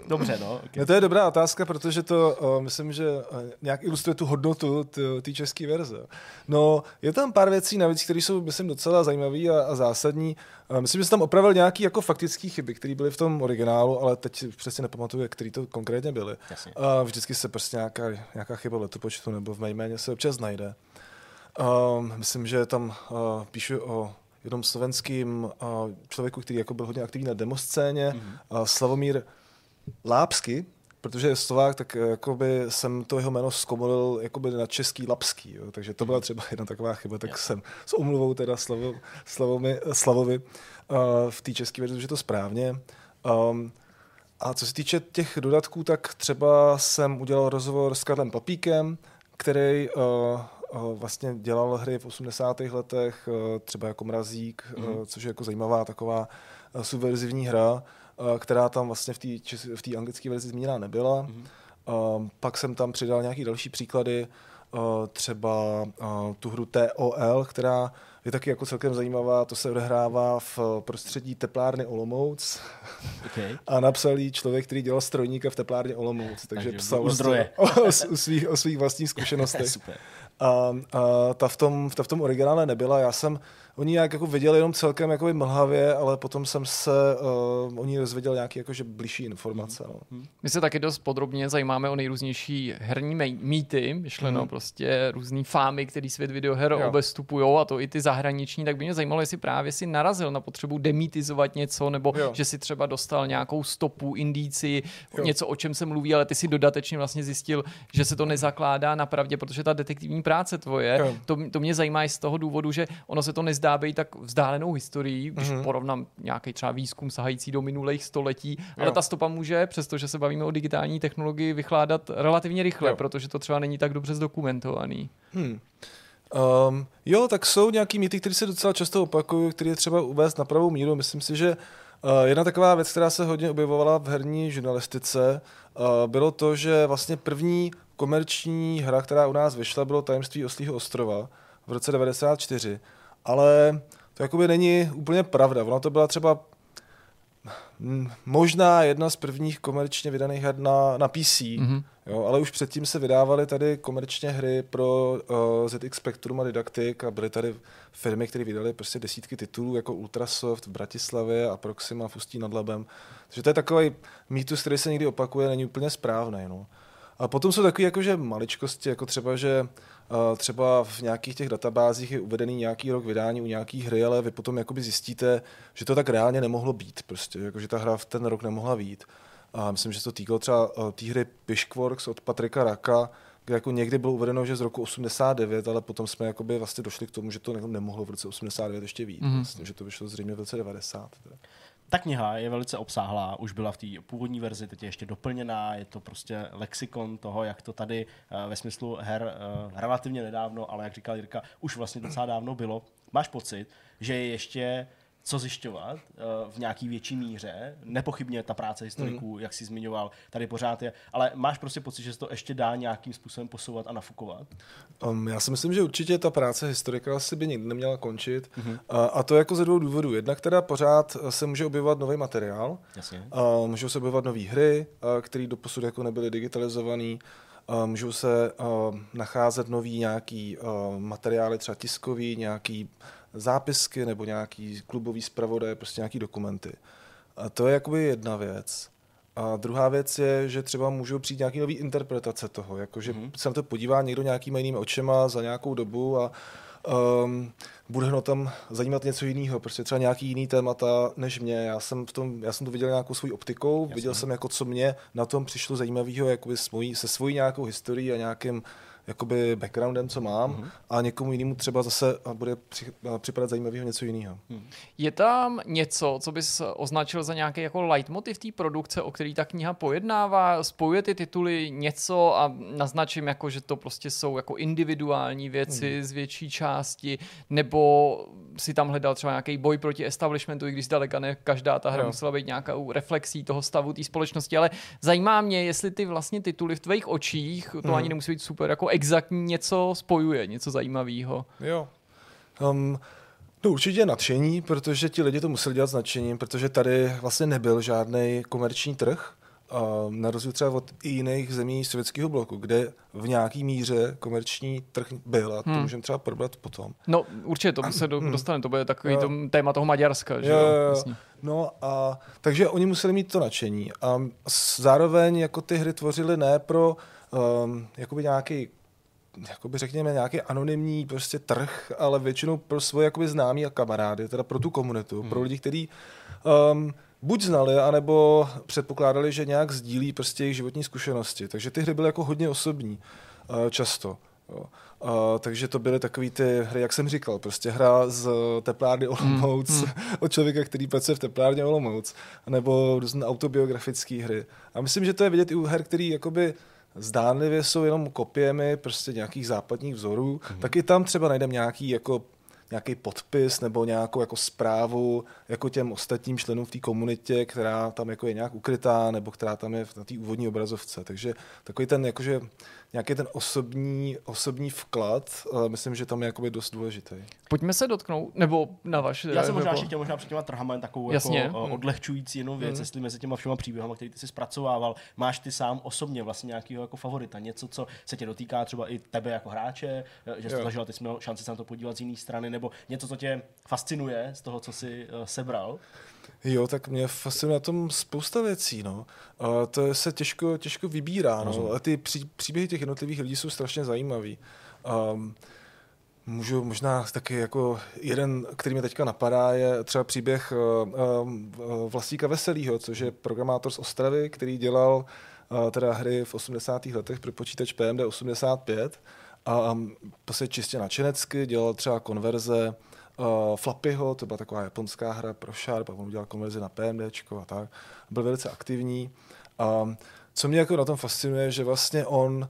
A: Dobře, no.
D: Okay. no. To je dobrá otázka, protože to uh, myslím, že uh, nějak ilustruje tu hodnotu té české verze. No, je tam pár věcí navíc, které jsou, myslím, docela zajímavé a, a zásadní. Myslím, že jsem tam opravil nějaké jako faktické chyby, které byly v tom originálu, ale teď přesně nepamatuju, které to konkrétně byly. Uh, vždycky se prostě nějaká, nějaká chyba v letopočtu nebo v mé jméně se občas najde. Myslím, že tam píšu o jednom slovenským člověku, který jako byl hodně aktivní na demoscéně, mm-hmm. Slavomír Lápsky, protože je Slovák, tak eh, jakoby jsem to jeho jméno zkomolil jakoby na český Lapský, jo, takže to byla třeba jedna taková chyba, tak jsem s omluvou teda Slavo, Slavovi, Slavovi uh, v té české verzi, že to správně. Um, a co se týče těch dodatků, tak třeba jsem udělal rozhovor s Karlem Papíkem, který uh, uh, vlastně dělal hry v 80. letech, uh, třeba jako Mrazík, mm. uh, což je jako zajímavá taková uh, subverzivní hra. Eh, která tam vlastně v té anglické verzi zmíněna nebyla. Mm-hmm. Pak jsem tam přidal nějaké další příklady, eh, třeba tu hru TOL, která je taky jako celkem zajímavá, to se odehrává v prostředí teplárny Olomouc okay. [LAUGHS] a napsal jí člověk, který dělal strojníka v teplárně Olomouc, takže, takže psal
A: zdroje.
D: O, o, o, svých, o svých vlastních [LAUGHS] zkušenostech.
A: Super.
D: A, a ta, v tom, ta v tom originále nebyla, já jsem oni nějak jako viděli jenom celkem jako mlhavě, ale potom jsem se uh, o ní dozvěděl nějaké jakože blížší informace. No.
B: Mhm. My se taky dost podrobně zajímáme o nejrůznější herní mýty, myšleno hmm. prostě různý fámy, který svět videoher obestupují a to i ty zahraniční, tak by mě zajímalo, jestli právě si narazil na potřebu demítizovat něco, nebo jo. že si třeba dostal nějakou stopu, indíci, jo. něco, o čem se mluví, ale ty si dodatečně vlastně zjistil, že se to nezakládá na pravdě, protože ta detektivní práce tvoje, to, to mě zajímá i z toho důvodu, že ono se to nezdá zdá být tak vzdálenou historií, když mm-hmm. porovnám nějaký třeba výzkum sahající do minulých století, jo. ale ta stopa může, přestože se bavíme o digitální technologii, vychládat relativně rychle, jo. protože to třeba není tak dobře zdokumentovaný. Hmm.
D: Um, jo, tak jsou nějaký mýty, které se docela často opakují, které je třeba uvést na pravou míru. Myslím si, že uh, jedna taková věc, která se hodně objevovala v herní žurnalistice, uh, bylo to, že vlastně první komerční hra, která u nás vyšla, bylo Tajemství Oslího ostrova v roce 94 ale to jakoby není úplně pravda. Ona to byla třeba možná jedna z prvních komerčně vydaných her na, na PC, mm-hmm. jo, ale už předtím se vydávaly tady komerčně hry pro uh, ZX Spectrum a Didactic a byly tady firmy, které vydaly prostě desítky titulů jako Ultrasoft v Bratislavě a Proxima v Ústí nad Labem. Takže to je takový mýtus, který se někdy opakuje, není úplně správný. No. A potom jsou takové jakože maličkosti, jako třeba, že třeba v nějakých těch databázích je uvedený nějaký rok vydání u nějaký hry, ale vy potom jakoby zjistíte, že to tak reálně nemohlo být, prostě, jako, že ta hra v ten rok nemohla být. A myslím, že se to týkalo třeba eh, té hry Pishkworks od Patrika Raka, kde jako někdy bylo uvedeno, že z roku 89, ale potom jsme jakoby vlastně došli k tomu, že to nemohlo v roce 89 ještě být. Mm-hmm. Vlastně, že to vyšlo zřejmě v roce 90. Teda.
A: Ta kniha je velice obsáhlá, už byla v té původní verzi, teď je ještě doplněná, je to prostě lexikon toho, jak to tady uh, ve smyslu her uh, relativně nedávno, ale jak říkal Jirka, už vlastně docela dávno bylo. Máš pocit, že je ještě co zjišťovat uh, v nějaký větší míře. Nepochybně ta práce historiků, mm. jak jsi zmiňoval, tady pořád je, ale máš prostě pocit, že se to ještě dá nějakým způsobem posouvat a nafukovat?
D: Um, já si myslím, že určitě ta práce historika asi by nikdy neměla končit. Mm-hmm. Uh, a to jako ze dvou důvodů. Jednak teda pořád se může objevovat nový materiál,
A: Jasně.
D: Uh, můžou se objevovat nové hry, uh, které do posud jako nebyly digitalizované. Můžou se uh, nacházet nový nějaký uh, materiály, třeba tiskový, nějaký zápisky nebo nějaký klubový zpravodaj, prostě nějaký dokumenty. A to je jakoby jedna věc. A druhá věc je, že třeba můžou přijít nějaký nový interpretace toho, jakože mm-hmm. se na to podívá někdo nějakýma jinými očima za nějakou dobu a um, bude ho tam zajímat něco jiného, prostě třeba nějaký jiný témata než mě. Já jsem, v tom, já jsem to viděl nějakou svojí optikou, Jasně. viděl jsem, jako co mě na tom přišlo zajímavého jakoby se svojí nějakou historií a nějakým jakoby backgroundem, co mám mm-hmm. a někomu jinému třeba zase bude připadat zajímavého něco jiného. Mm.
B: Je tam něco, co bys označil za nějaký jako leitmotiv té produkce, o který ta kniha pojednává, spojuje ty tituly něco a naznačím jako, že to prostě jsou jako individuální věci mm. z větší části, nebo si tam hledal třeba nějaký boj proti establishmentu, i když zdaleka ne každá ta hra no. musela být nějakou reflexí toho stavu té společnosti, ale zajímá mě, jestli ty vlastně tituly v tvých očích, to mm. ani nemusí být super jako exaktní něco spojuje, něco zajímavého.
D: Jo. Um, No určitě nadšení, protože ti lidi to museli dělat s nadšením, protože tady vlastně nebyl žádný komerční trh, a na rozdíl třeba od jiných zemí sovětského bloku, kde v nějaký míře komerční trh byl a to hmm. můžeme třeba probrat potom.
B: No určitě, to se do, hmm. dostane, to bude takový to téma toho Maďarska. Že
D: jo, jo, jo. No a takže oni museli mít to nadšení a zároveň jako ty hry tvořily ne pro um, jakoby nějaký jakoby řekněme nějaký anonymní prostě trh, ale většinou pro svoje jakoby známí a kamarády, teda pro tu komunitu, hmm. pro lidi, kteří um, buď znali, anebo předpokládali, že nějak sdílí prostě jejich životní zkušenosti. Takže ty hry byly jako hodně osobní uh, často. Jo. Uh, takže to byly takové ty hry, jak jsem říkal, prostě hra z teplárny Olomouc [LAUGHS] hmm. od člověka, který pracuje v teplárně Olomouc, nebo různé autobiografické hry. A myslím, že to je vidět i u her, který jakoby zdánlivě jsou jenom kopiemi prostě nějakých západních vzorů, mm. tak i tam třeba najdeme nějaký jako nějaký podpis nebo nějakou jako zprávu jako těm ostatním členům v té komunitě, která tam jako je nějak ukrytá nebo která tam je na té úvodní obrazovce. Takže takový ten jakože nějaký ten osobní, osobní vklad, uh, myslím, že tam je jakoby dost důležitý.
B: Pojďme se dotknout, nebo na vaše...
A: Já jsem možná jako... chtěl možná před těma trhama takovou Jasně. jako, uh, odlehčující jinou věc, mm. jestli mezi těma všema příběhama, který ty jsi zpracovával, máš ty sám osobně vlastně nějakého jako favorita, něco, co se tě dotýká třeba i tebe jako hráče, eh, že jsi to zažil, ty jsi měl šanci se na to podívat z jiné strany, nebo něco, co tě fascinuje z toho, co jsi uh, sebral?
D: Jo, tak mě fascinuje na tom spousta věcí, no. A to se těžko, těžko vybírá, no. A ty pří, příběhy těch jednotlivých lidí jsou strašně zajímavý. Um, Můžu možná taky jako jeden, který mě teďka napadá, je třeba příběh uh, uh, Vlastíka Veselýho, což je programátor z Ostravy, který dělal uh, teda hry v 80. letech pro počítač PMD 85 a prostě čistě načenecky dělal třeba konverze uh, Flappyho, to byla taková japonská hra pro Sharp, a on udělal konverzi na PMD a tak. Byl velice aktivní. Um, co mě jako na tom fascinuje, že vlastně on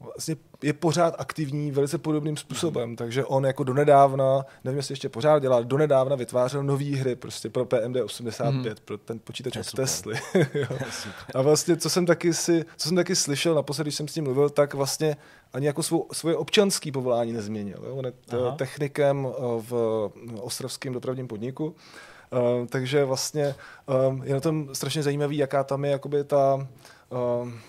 D: vlastně je pořád aktivní velice podobným způsobem, mm. takže on jako donedávna, nevím, jestli ještě pořád dělá, donedávna vytvářel nové hry prostě pro PMD 85, mm. pro ten počítač od Tesly. [LAUGHS] a vlastně, co jsem taky si, co jsem taky slyšel naposledy, když jsem s ním mluvil, tak vlastně ani jako svou, svoje občanské povolání nezměnil. Jo? On je Aha. technikem eh, v ostravském dopravním podniku, uh, takže vlastně um, je na tom strašně zajímavý, jaká tam je jakoby ta um,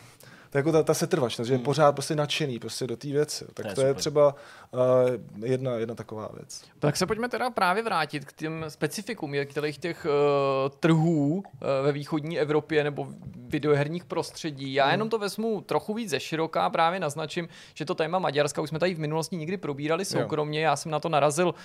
D: to jako ta, ta setrvačnost, že je hmm. pořád prostě nadšený prostě do té věci. Tak to je, to je třeba jedna, jedna taková věc.
B: Tak se pojďme teda právě vrátit k těm specifikům některých těch uh, trhů uh, ve východní Evropě nebo videoherních prostředí. Já hmm. jenom to vezmu trochu víc ze široká, právě naznačím, že to téma Maďarska už jsme tady v minulosti nikdy probírali soukromně. Já jsem na to narazil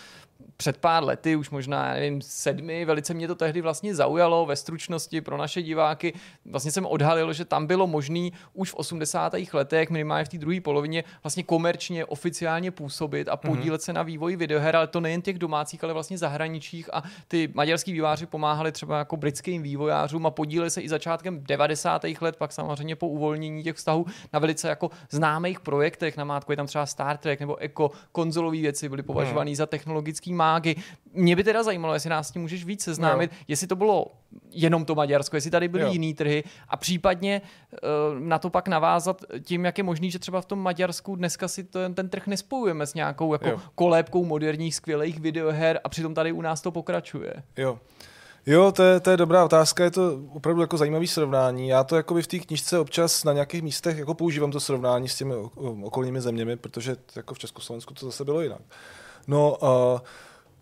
B: před pár lety, už možná, nevím, sedmi, velice mě to tehdy vlastně zaujalo ve stručnosti pro naše diváky. Vlastně jsem odhalil, že tam bylo možné už v 80. letech, minimálně v té druhé polovině, vlastně komerčně, oficiálně působit a podílet mm-hmm. se na vývoji videoher, ale to nejen těch domácích, ale vlastně zahraničích a ty maďarský výváři pomáhali třeba jako britským vývojářům a podíleli se i začátkem 90. let, pak samozřejmě po uvolnění těch vztahů na velice jako známých projektech, na mátku je tam třeba Star Trek nebo Eko, konzolové věci byly považovány mm. za technologický mágy. Mě by teda zajímalo, jestli nás s tím můžeš víc seznámit, no. jestli to bylo jenom to Maďarsko, jestli tady byly jo. jiný trhy a případně uh, na to pak navázat tím, jak je možný, že třeba v tom Maďarsku dneska si ten, ten trh nespojujeme s nějakou jako kolébkou moderních skvělých videoher a přitom tady u nás to pokračuje.
D: Jo. Jo, to je, to je dobrá otázka, je to opravdu jako zajímavý srovnání. Já to jako v té knižce občas na nějakých místech jako používám to srovnání s těmi okolními zeměmi, protože jako v Československu to zase bylo jinak. No, uh,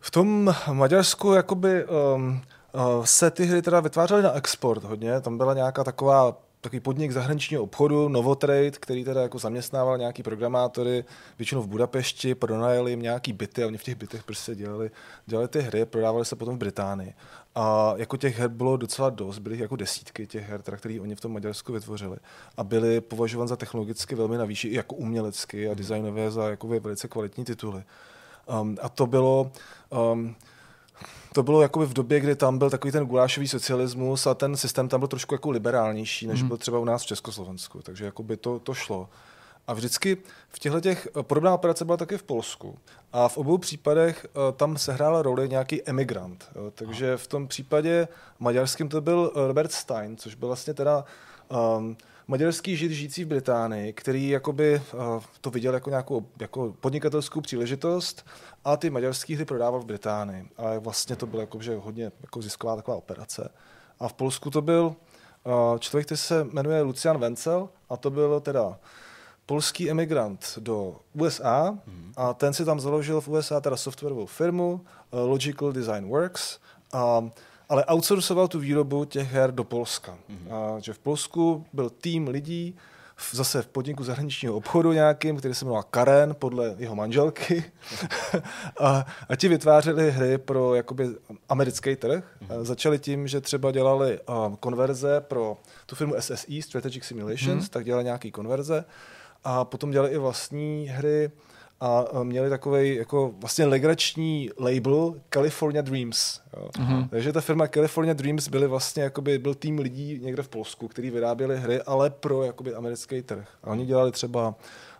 D: v tom Maďarsku jakoby um, uh, se ty hry teda vytvářely na export hodně, tam byla nějaká taková takový podnik zahraničního obchodu, Novotrade, který teda jako zaměstnával nějaký programátory, většinou v Budapešti, pronajeli jim nějaký byty a oni v těch bytech prostě dělali, dělali ty hry, prodávali se potom v Británii. A jako těch her bylo docela dost, byly jako desítky těch her, které oni v tom Maďarsku vytvořili. A byly považovány za technologicky velmi na výši, i jako umělecky a designově za jako velice kvalitní tituly. Um, a to bylo, um, to bylo jakoby v době, kdy tam byl takový ten gulášový socialismus a ten systém tam byl trošku jako liberálnější, než mm. byl třeba u nás v Československu. Takže jakoby to, to šlo. A vždycky v těchto těch, podobná operace byla taky v Polsku. A v obou případech uh, tam sehrála roli nějaký emigrant. Jo. Takže v tom případě maďarským to byl Robert Stein, což byl vlastně teda um, maďarský žid žijící v Británii, který jakoby uh, to viděl jako nějakou jako podnikatelskou příležitost a ty maďarský hry prodával v Británii. A vlastně to bylo jako, že hodně jako zisková taková operace. A v Polsku to byl uh, člověk, který se jmenuje Lucian Vencel a to byl teda polský emigrant do USA mm. a ten si tam založil v USA teda softwarovou firmu uh, Logical Design Works a ale outsourcoval tu výrobu těch her do Polska. Mm-hmm. A že v Polsku byl tým lidí, v, zase v podniku zahraničního obchodu nějakým, který se jmenoval Karen podle jeho manželky. [LAUGHS] a, a ti vytvářeli hry pro jakoby americký trh. Mm-hmm. Začali tím, že třeba dělali um, konverze pro tu firmu SSE, Strategic Simulations, mm-hmm. tak dělali nějaký konverze. A potom dělali i vlastní hry a měli takový jako vlastně legrační label California Dreams. Jo. Mm-hmm. Takže ta firma California Dreams byly vlastně, jakoby, byl tým lidí někde v Polsku, který vyráběli hry, ale pro jakoby, americký trh. A oni dělali třeba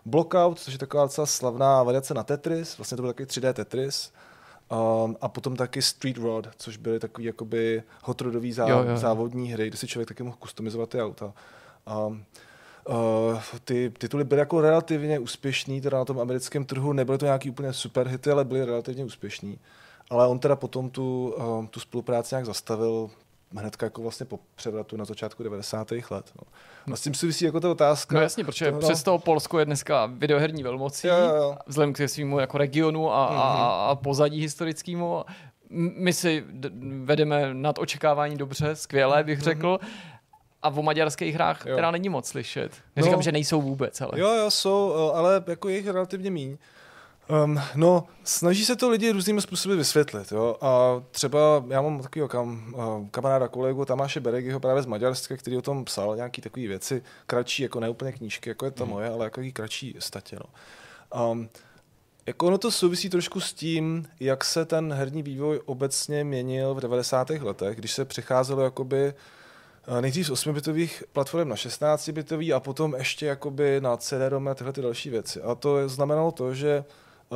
D: Blockout, což je taková docela slavná variace na Tetris, vlastně to byl takový 3D Tetris. Um, a potom taky Street Rod, což byly takový jakoby hotrodový zá, jo, jo. závodní hry, kde si člověk taky mohl customizovat ty auta. Um, Uh, ty tituly byly jako relativně úspěšný, teda na tom americkém trhu nebyly to nějaký úplně super hity, ale byly relativně úspěšný. Ale on teda potom tu, uh, tu spolupráci nějak zastavil hned jako vlastně po převratu na začátku 90. let. No. A s tím souvisí jako ta otázka.
B: No jasně, protože to, no. přesto Polsko je dneska videoherní velmocí, jo, jo. vzhledem k svýmu jako regionu a, mm-hmm. a, a pozadí historickému. My si vedeme nad očekávání dobře, skvěle bych řekl. Mm-hmm a o maďarských hrách jo. teda není moc slyšet. Neříkám, no, že nejsou vůbec, ale...
D: Jo, jo, jsou, eh, ale jako jich relativně míň. Um, no, snaží se to lidi různými způsoby vysvětlit. Jo? A třeba já mám takového kam, uh, kamaráda, kolegu Tamáše Beregiho právě z Maďarska, který o tom psal nějaký takové věci, kratší, jako neúplně knížky, jako je to hmm. moje, ale jako kratší statě. No. Um, jako ono to souvisí trošku s tím, jak se ten herní vývoj obecně měnil v 90. letech, když se přicházelo jakoby nejdřív z 8-bitových platform na 16-bitový a potom ještě jakoby na CD-ROM a tyhle ty další věci. A to znamenalo to, že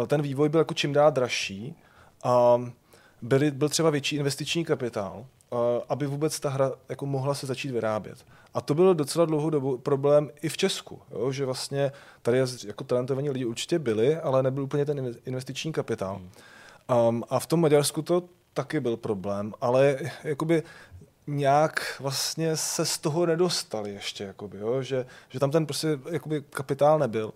D: eh, ten vývoj byl jako čím dál dražší a byly, byl třeba větší investiční kapitál, eh, aby vůbec ta hra jako mohla se začít vyrábět. A to byl docela dlouhou dobu problém i v Česku, jo? že vlastně tady jako talentovaní lidi určitě byli, ale nebyl úplně ten investiční kapitál. Um, a v tom Maďarsku to taky byl problém, ale jakoby nějak vlastně se z toho nedostali ještě, jakoby, jo? Že, že tam ten prostě jakoby kapitál nebyl.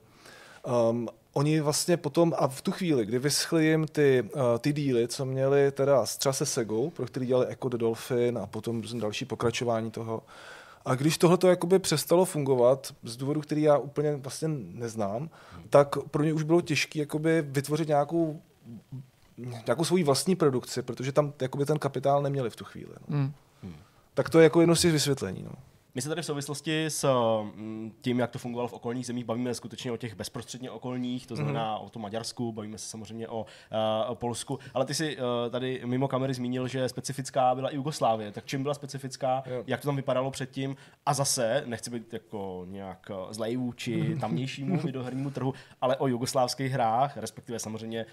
D: Um, oni vlastně potom, a v tu chvíli, kdy vyschly jim ty, uh, ty díly, co měli teda třeba se Segou, pro který dělali Echo the Dolphin a potom další pokračování toho, a když tohle to jakoby přestalo fungovat z důvodu, který já úplně vlastně neznám, tak pro ně už bylo těžké vytvořit nějakou nějakou svoji vlastní produkci, protože tam jakoby ten kapitál neměli v tu chvíli. No. Mm. Tak to je jako jedno z těch vysvětlení. No.
A: My se tady v souvislosti s mm, tím, jak to fungovalo v okolních zemích, bavíme skutečně o těch bezprostředně okolních, to znamená mm-hmm. o tom Maďarsku, bavíme se samozřejmě o, uh, o Polsku, ale ty si uh, tady mimo kamery zmínil, že specifická byla i Jugoslávie. Tak čím byla specifická, jo. jak to tam vypadalo předtím a zase, nechci být jako nějak eh, zlej vůči tamnějšímu [LAUGHS] videohernímu trhu, ale o jugoslávských hrách, respektive samozřejmě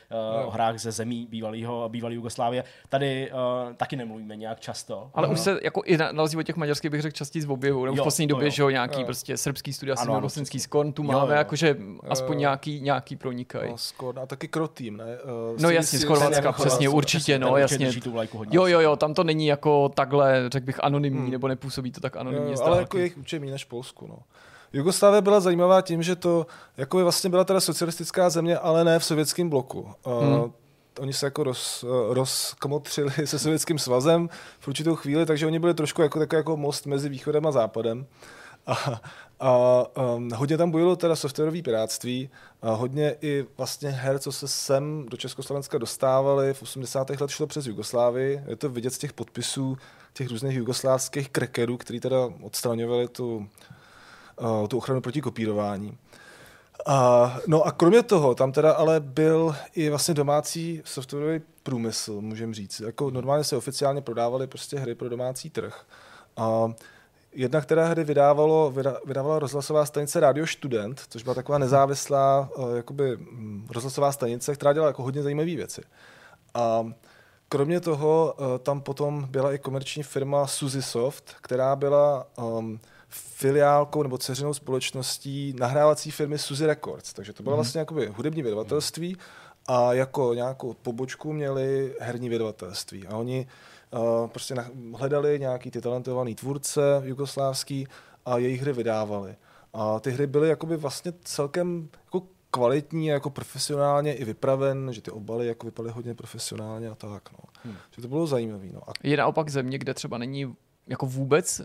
A: uh, o hrách ze zemí bývalého, bývalé Jugoslávie, tady uh, taky nemluvíme nějak často.
B: Ale uh, už se jako i na, na těch maďarských bych řekl častěji z objevu, nebo v poslední době, že jo, nějaký jo. prostě srbský studia, nebo bosenský skon, tu máme, jakože aspoň nějaký, nějaký pronikají.
D: No, skon a taky krotým, ne?
B: Uh, no jasně, z Chorvatska, přesně, určitě, no jasně. Jo, jo, jo, tam to není jako takhle, řekl bych, anonymní, hmm. nebo nepůsobí to tak anonymně. Jo,
D: ale jako jich určitě než Polsku, no. Jugoslávie byla zajímavá tím, že to jako vlastně byla teda socialistická země, ale ne v sovětském bloku. Hmm oni se jako roz, rozkmotřili [LAUGHS] se Sovětským svazem v určitou chvíli, takže oni byli trošku jako takový jako most mezi východem a západem. A, a um, hodně tam bojilo teda softwarové piráctví, a hodně i vlastně her, co se sem do Československa dostávaly v 80. let šlo přes Jugoslávii. Je to vidět z těch podpisů těch různých jugoslávských krekerů, který teda odstraňovali tu, uh, tu ochranu proti kopírování. A, no a kromě toho, tam teda ale byl i vlastně domácí softwarový průmysl, můžeme říct. Jako normálně se oficiálně prodávaly prostě hry pro domácí trh. A Jedna, která hry vydávalo, vydávala rozhlasová stanice Radio Student, což byla taková nezávislá uh, jakoby, hm, rozhlasová stanice, která dělala jako hodně zajímavé věci. A kromě toho uh, tam potom byla i komerční firma Suzy Soft, která byla um, filiálkou nebo dceřinou společností nahrávací firmy Suzy Records. Takže to bylo mm-hmm. vlastně jakoby hudební vydavatelství a jako nějakou pobočku měli herní vydavatelství. A oni uh, prostě hledali nějaký ty talentovaný tvůrce jugoslávský a jejich hry vydávali. A ty hry byly jakoby vlastně celkem jako kvalitní, jako profesionálně i vypraven, že ty obaly jako vypadaly hodně profesionálně a tak. No. Hmm. Že to bylo zajímavé. No. A...
B: Je naopak země, kde třeba není jako vůbec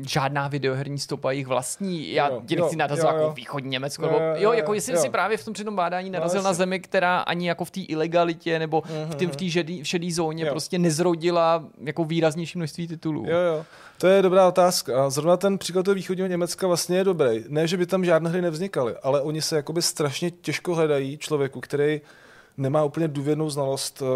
B: žádná videoherní stopa jich vlastní. Já jo, tě nechci natazovat jako východní Německo. Jo, jo, jo, jako jestli jo. si právě v tom přednom bádání no, narazil no, na zemi, která ani jako v té ilegalitě nebo v té v mhm. šedý, v šedý zóně jo. prostě nezrodila jako výraznější množství titulů.
D: Jo, jo. To je dobrá otázka. A zrovna ten příklad toho východního Německa vlastně je dobrý. Ne, že by tam žádné hry nevznikaly, ale oni se jakoby strašně těžko hledají člověku, který nemá úplně důvěrnou znalost uh,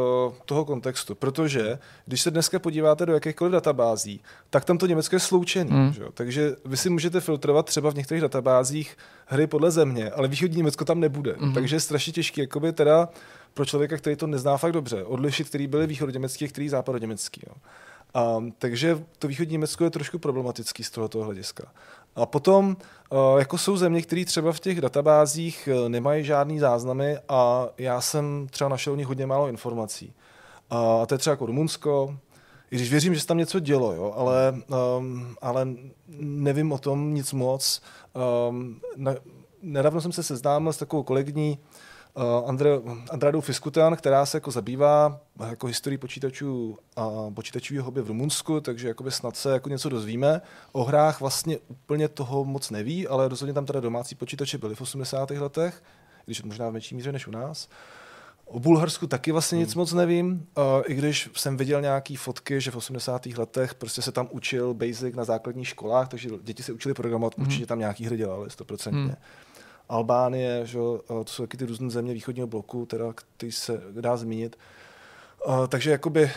D: toho kontextu, protože když se dneska podíváte do jakýchkoliv databází, tak tam to Německo je sloučený. Mm. Že? Takže vy si můžete filtrovat třeba v některých databázích hry podle země, ale východní Německo tam nebude. Mm. Takže je strašně těžké jakoby teda pro člověka, který to nezná fakt dobře, odlišit, který byly východoněmecký a který západoněmecký. Jo. Um, takže to východní Německo je trošku problematický z tohoto hlediska. A potom uh, jako jsou země, které třeba v těch databázích uh, nemají žádný záznamy a já jsem třeba našel o nich hodně málo informací. A to je třeba jako Rumunsko, i když věřím, že se tam něco dělo, jo, ale, um, ale nevím o tom nic moc. Um, na, nedávno jsem se seznámil s takovou kolegní uh, Andre, Andradou Fiskutan, která se jako zabývá jako historií počítačů a počítačového hobby v Rumunsku, takže jakoby snad se jako něco dozvíme. O hrách vlastně úplně toho moc neví, ale rozhodně tam teda domácí počítače byly v 80. letech, když možná v menší míře než u nás. O Bulharsku taky vlastně nic hmm. moc nevím, uh, i když jsem viděl nějaké fotky, že v 80. letech prostě se tam učil Basic na základních školách, takže děti se učili programovat, hmm. určitě tam nějaký hry dělali, stoprocentně. Hmm. Albánie, že, to jsou taky ty různé země východního bloku, teda, který se dá zmínit. Takže jakoby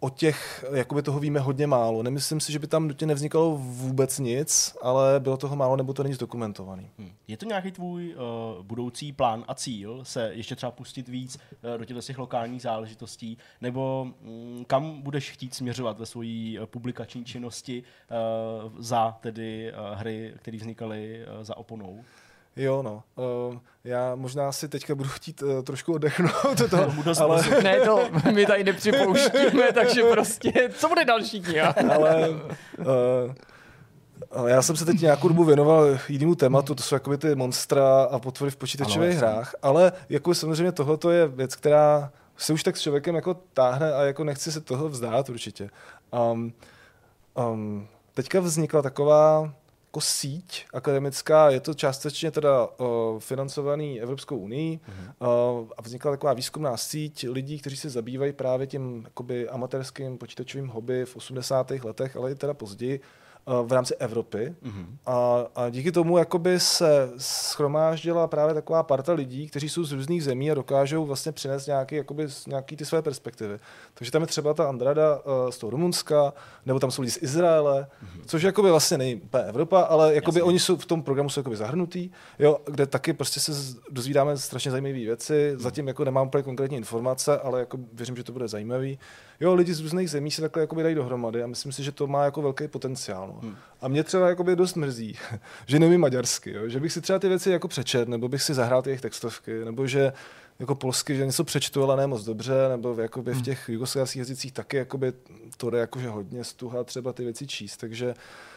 D: o těch, jakoby toho víme hodně málo. Nemyslím si, že by tam nutně nevznikalo vůbec nic, ale bylo toho málo, nebo to není zdokumentovaný. Hmm.
A: Je to nějaký tvůj uh, budoucí plán a cíl se ještě třeba pustit víc uh, do těchto těch lokálních záležitostí, nebo um, kam budeš chtít směřovat ve své uh, publikační činnosti uh, za tedy uh, hry, které vznikaly uh, za oponou?
D: Jo, no. Uh, já možná si teďka budu chtít uh, trošku oddechnout. To, [LAUGHS]
B: ale... ne, to my tady nepřipouštíme, [LAUGHS] takže prostě, co bude další kniha?
D: ale uh, já jsem se teď nějakou dobu věnoval jinému tématu, to jsou jakoby ty monstra a potvory v počítačových ano, hrách, ale jako samozřejmě tohle je věc, která se už tak s člověkem jako táhne a jako nechci se toho vzdát určitě. Um, um, teďka vznikla taková jako síť akademická, je to částečně teda uh, financovaný Evropskou unii mm-hmm. uh, a vznikla taková výzkumná síť lidí, kteří se zabývají právě tím jakoby amatérským počítačovým hobby v 80. letech, ale i teda později v rámci Evropy. Mm-hmm. A, a díky tomu jakoby se schromáždila právě taková parta lidí, kteří jsou z různých zemí a dokážou vlastně přinést nějaký, jakoby, nějaký ty své perspektivy. Takže tam je třeba ta Andrada uh, z toho Rumunska, nebo tam jsou lidi z Izraele, mm-hmm. což jakoby vlastně není úplně Evropa, ale jakoby oni jsou v tom programu jsou jakoby zahrnutý, jo, kde taky prostě se dozvídáme strašně zajímavé věci. Mm-hmm. Zatím jako nemám úplně konkrétní informace, ale jako věřím, že to bude zajímavý jo, lidi z různých zemí se takhle jakoby dají dohromady a myslím si, že to má jako velký potenciál. No. Hmm. A mě třeba jakoby dost mrzí, [LAUGHS] že nevím maďarsky, jo? že bych si třeba ty věci jako přečet, nebo bych si zahrál ty jejich textovky, nebo že jako polsky, že něco přečtu, ale ne moc dobře, nebo jakoby v těch jugoslávských jazycích taky jakoby to jde jakože hodně stuha třeba ty věci číst, takže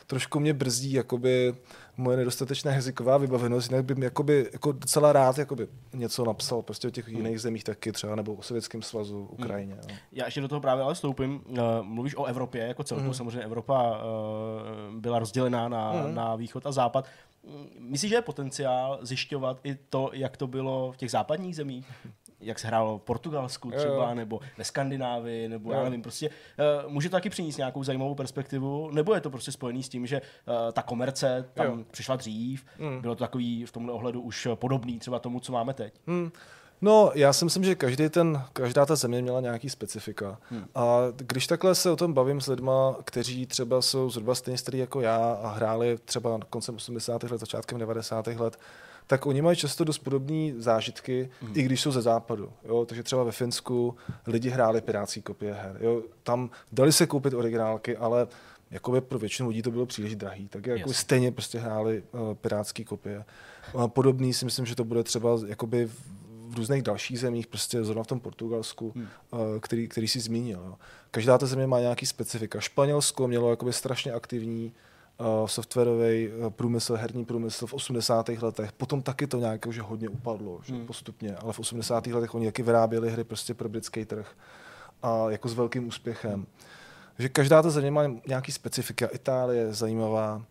D: trošku mě brzdí jakoby moje nedostatečná jazyková vybavenost, jinak bych jakoby, jako docela rád jakoby něco napsal prostě o těch jiných zemích taky třeba, nebo o Sovětském svazu, Ukrajině. No.
A: Já ještě do toho právě ale stoupím. Uh, mluvíš o Evropě jako celku,
D: Mhm.
A: samozřejmě Evropa uh, byla rozdělená na,
D: Mhm.
A: na východ a západ. Mm, Myslíš, že je potenciál zjišťovat i to, jak to bylo v těch západních zemích? Jak se hrálo v Portugalsku třeba,
D: Jo.
A: nebo ve Skandinávii, nebo já
D: Jo.
A: nevím, prostě uh, může to taky přinést nějakou zajímavou perspektivu, nebo je to prostě spojený s tím, že uh, ta komerce tam
D: Jo.
A: přišla dřív,
D: Mm.
A: bylo to takový v tomhle ohledu už podobný třeba tomu, co máme teď.
D: Hmm. No, já si myslím, že každý ten, každá ta země měla nějaký specifika.
A: Hmm.
D: A když takhle se o tom bavím s lidma, kteří třeba jsou zhruba stejně starý jako já a hráli třeba koncem 80. let, začátkem 90. let, tak oni mají často dost podobné zážitky,
A: Hmm.
D: i když jsou ze západu. Jo? Takže třeba ve Finsku lidi hráli pirátský kopie her. Jo? Tam dali se koupit originálky, ale jakoby pro většinu lidí to bylo příliš drahý, tak jako stejně prostě hráli uh, pirátský kopie. A podobný si myslím, že to bude třeba jakoby v, různých dalších zemích, prostě zrovna v tom Portugalsku,
A: Hmm.
D: uh, který, který si zmínil. Jo. Každá ta země má nějaký specifika. Španělsko mělo jakoby strašně aktivní uh, softwarový uh, průmysl, herní průmysl v 80. letech. Potom taky to nějak že hodně upadlo, že
A: Hmm.
D: postupně, ale v 80. letech oni taky vyráběli hry prostě pro britský trh a jako s velkým úspěchem. Že každá ta země má nějaký specifika. Itálie je zajímavá.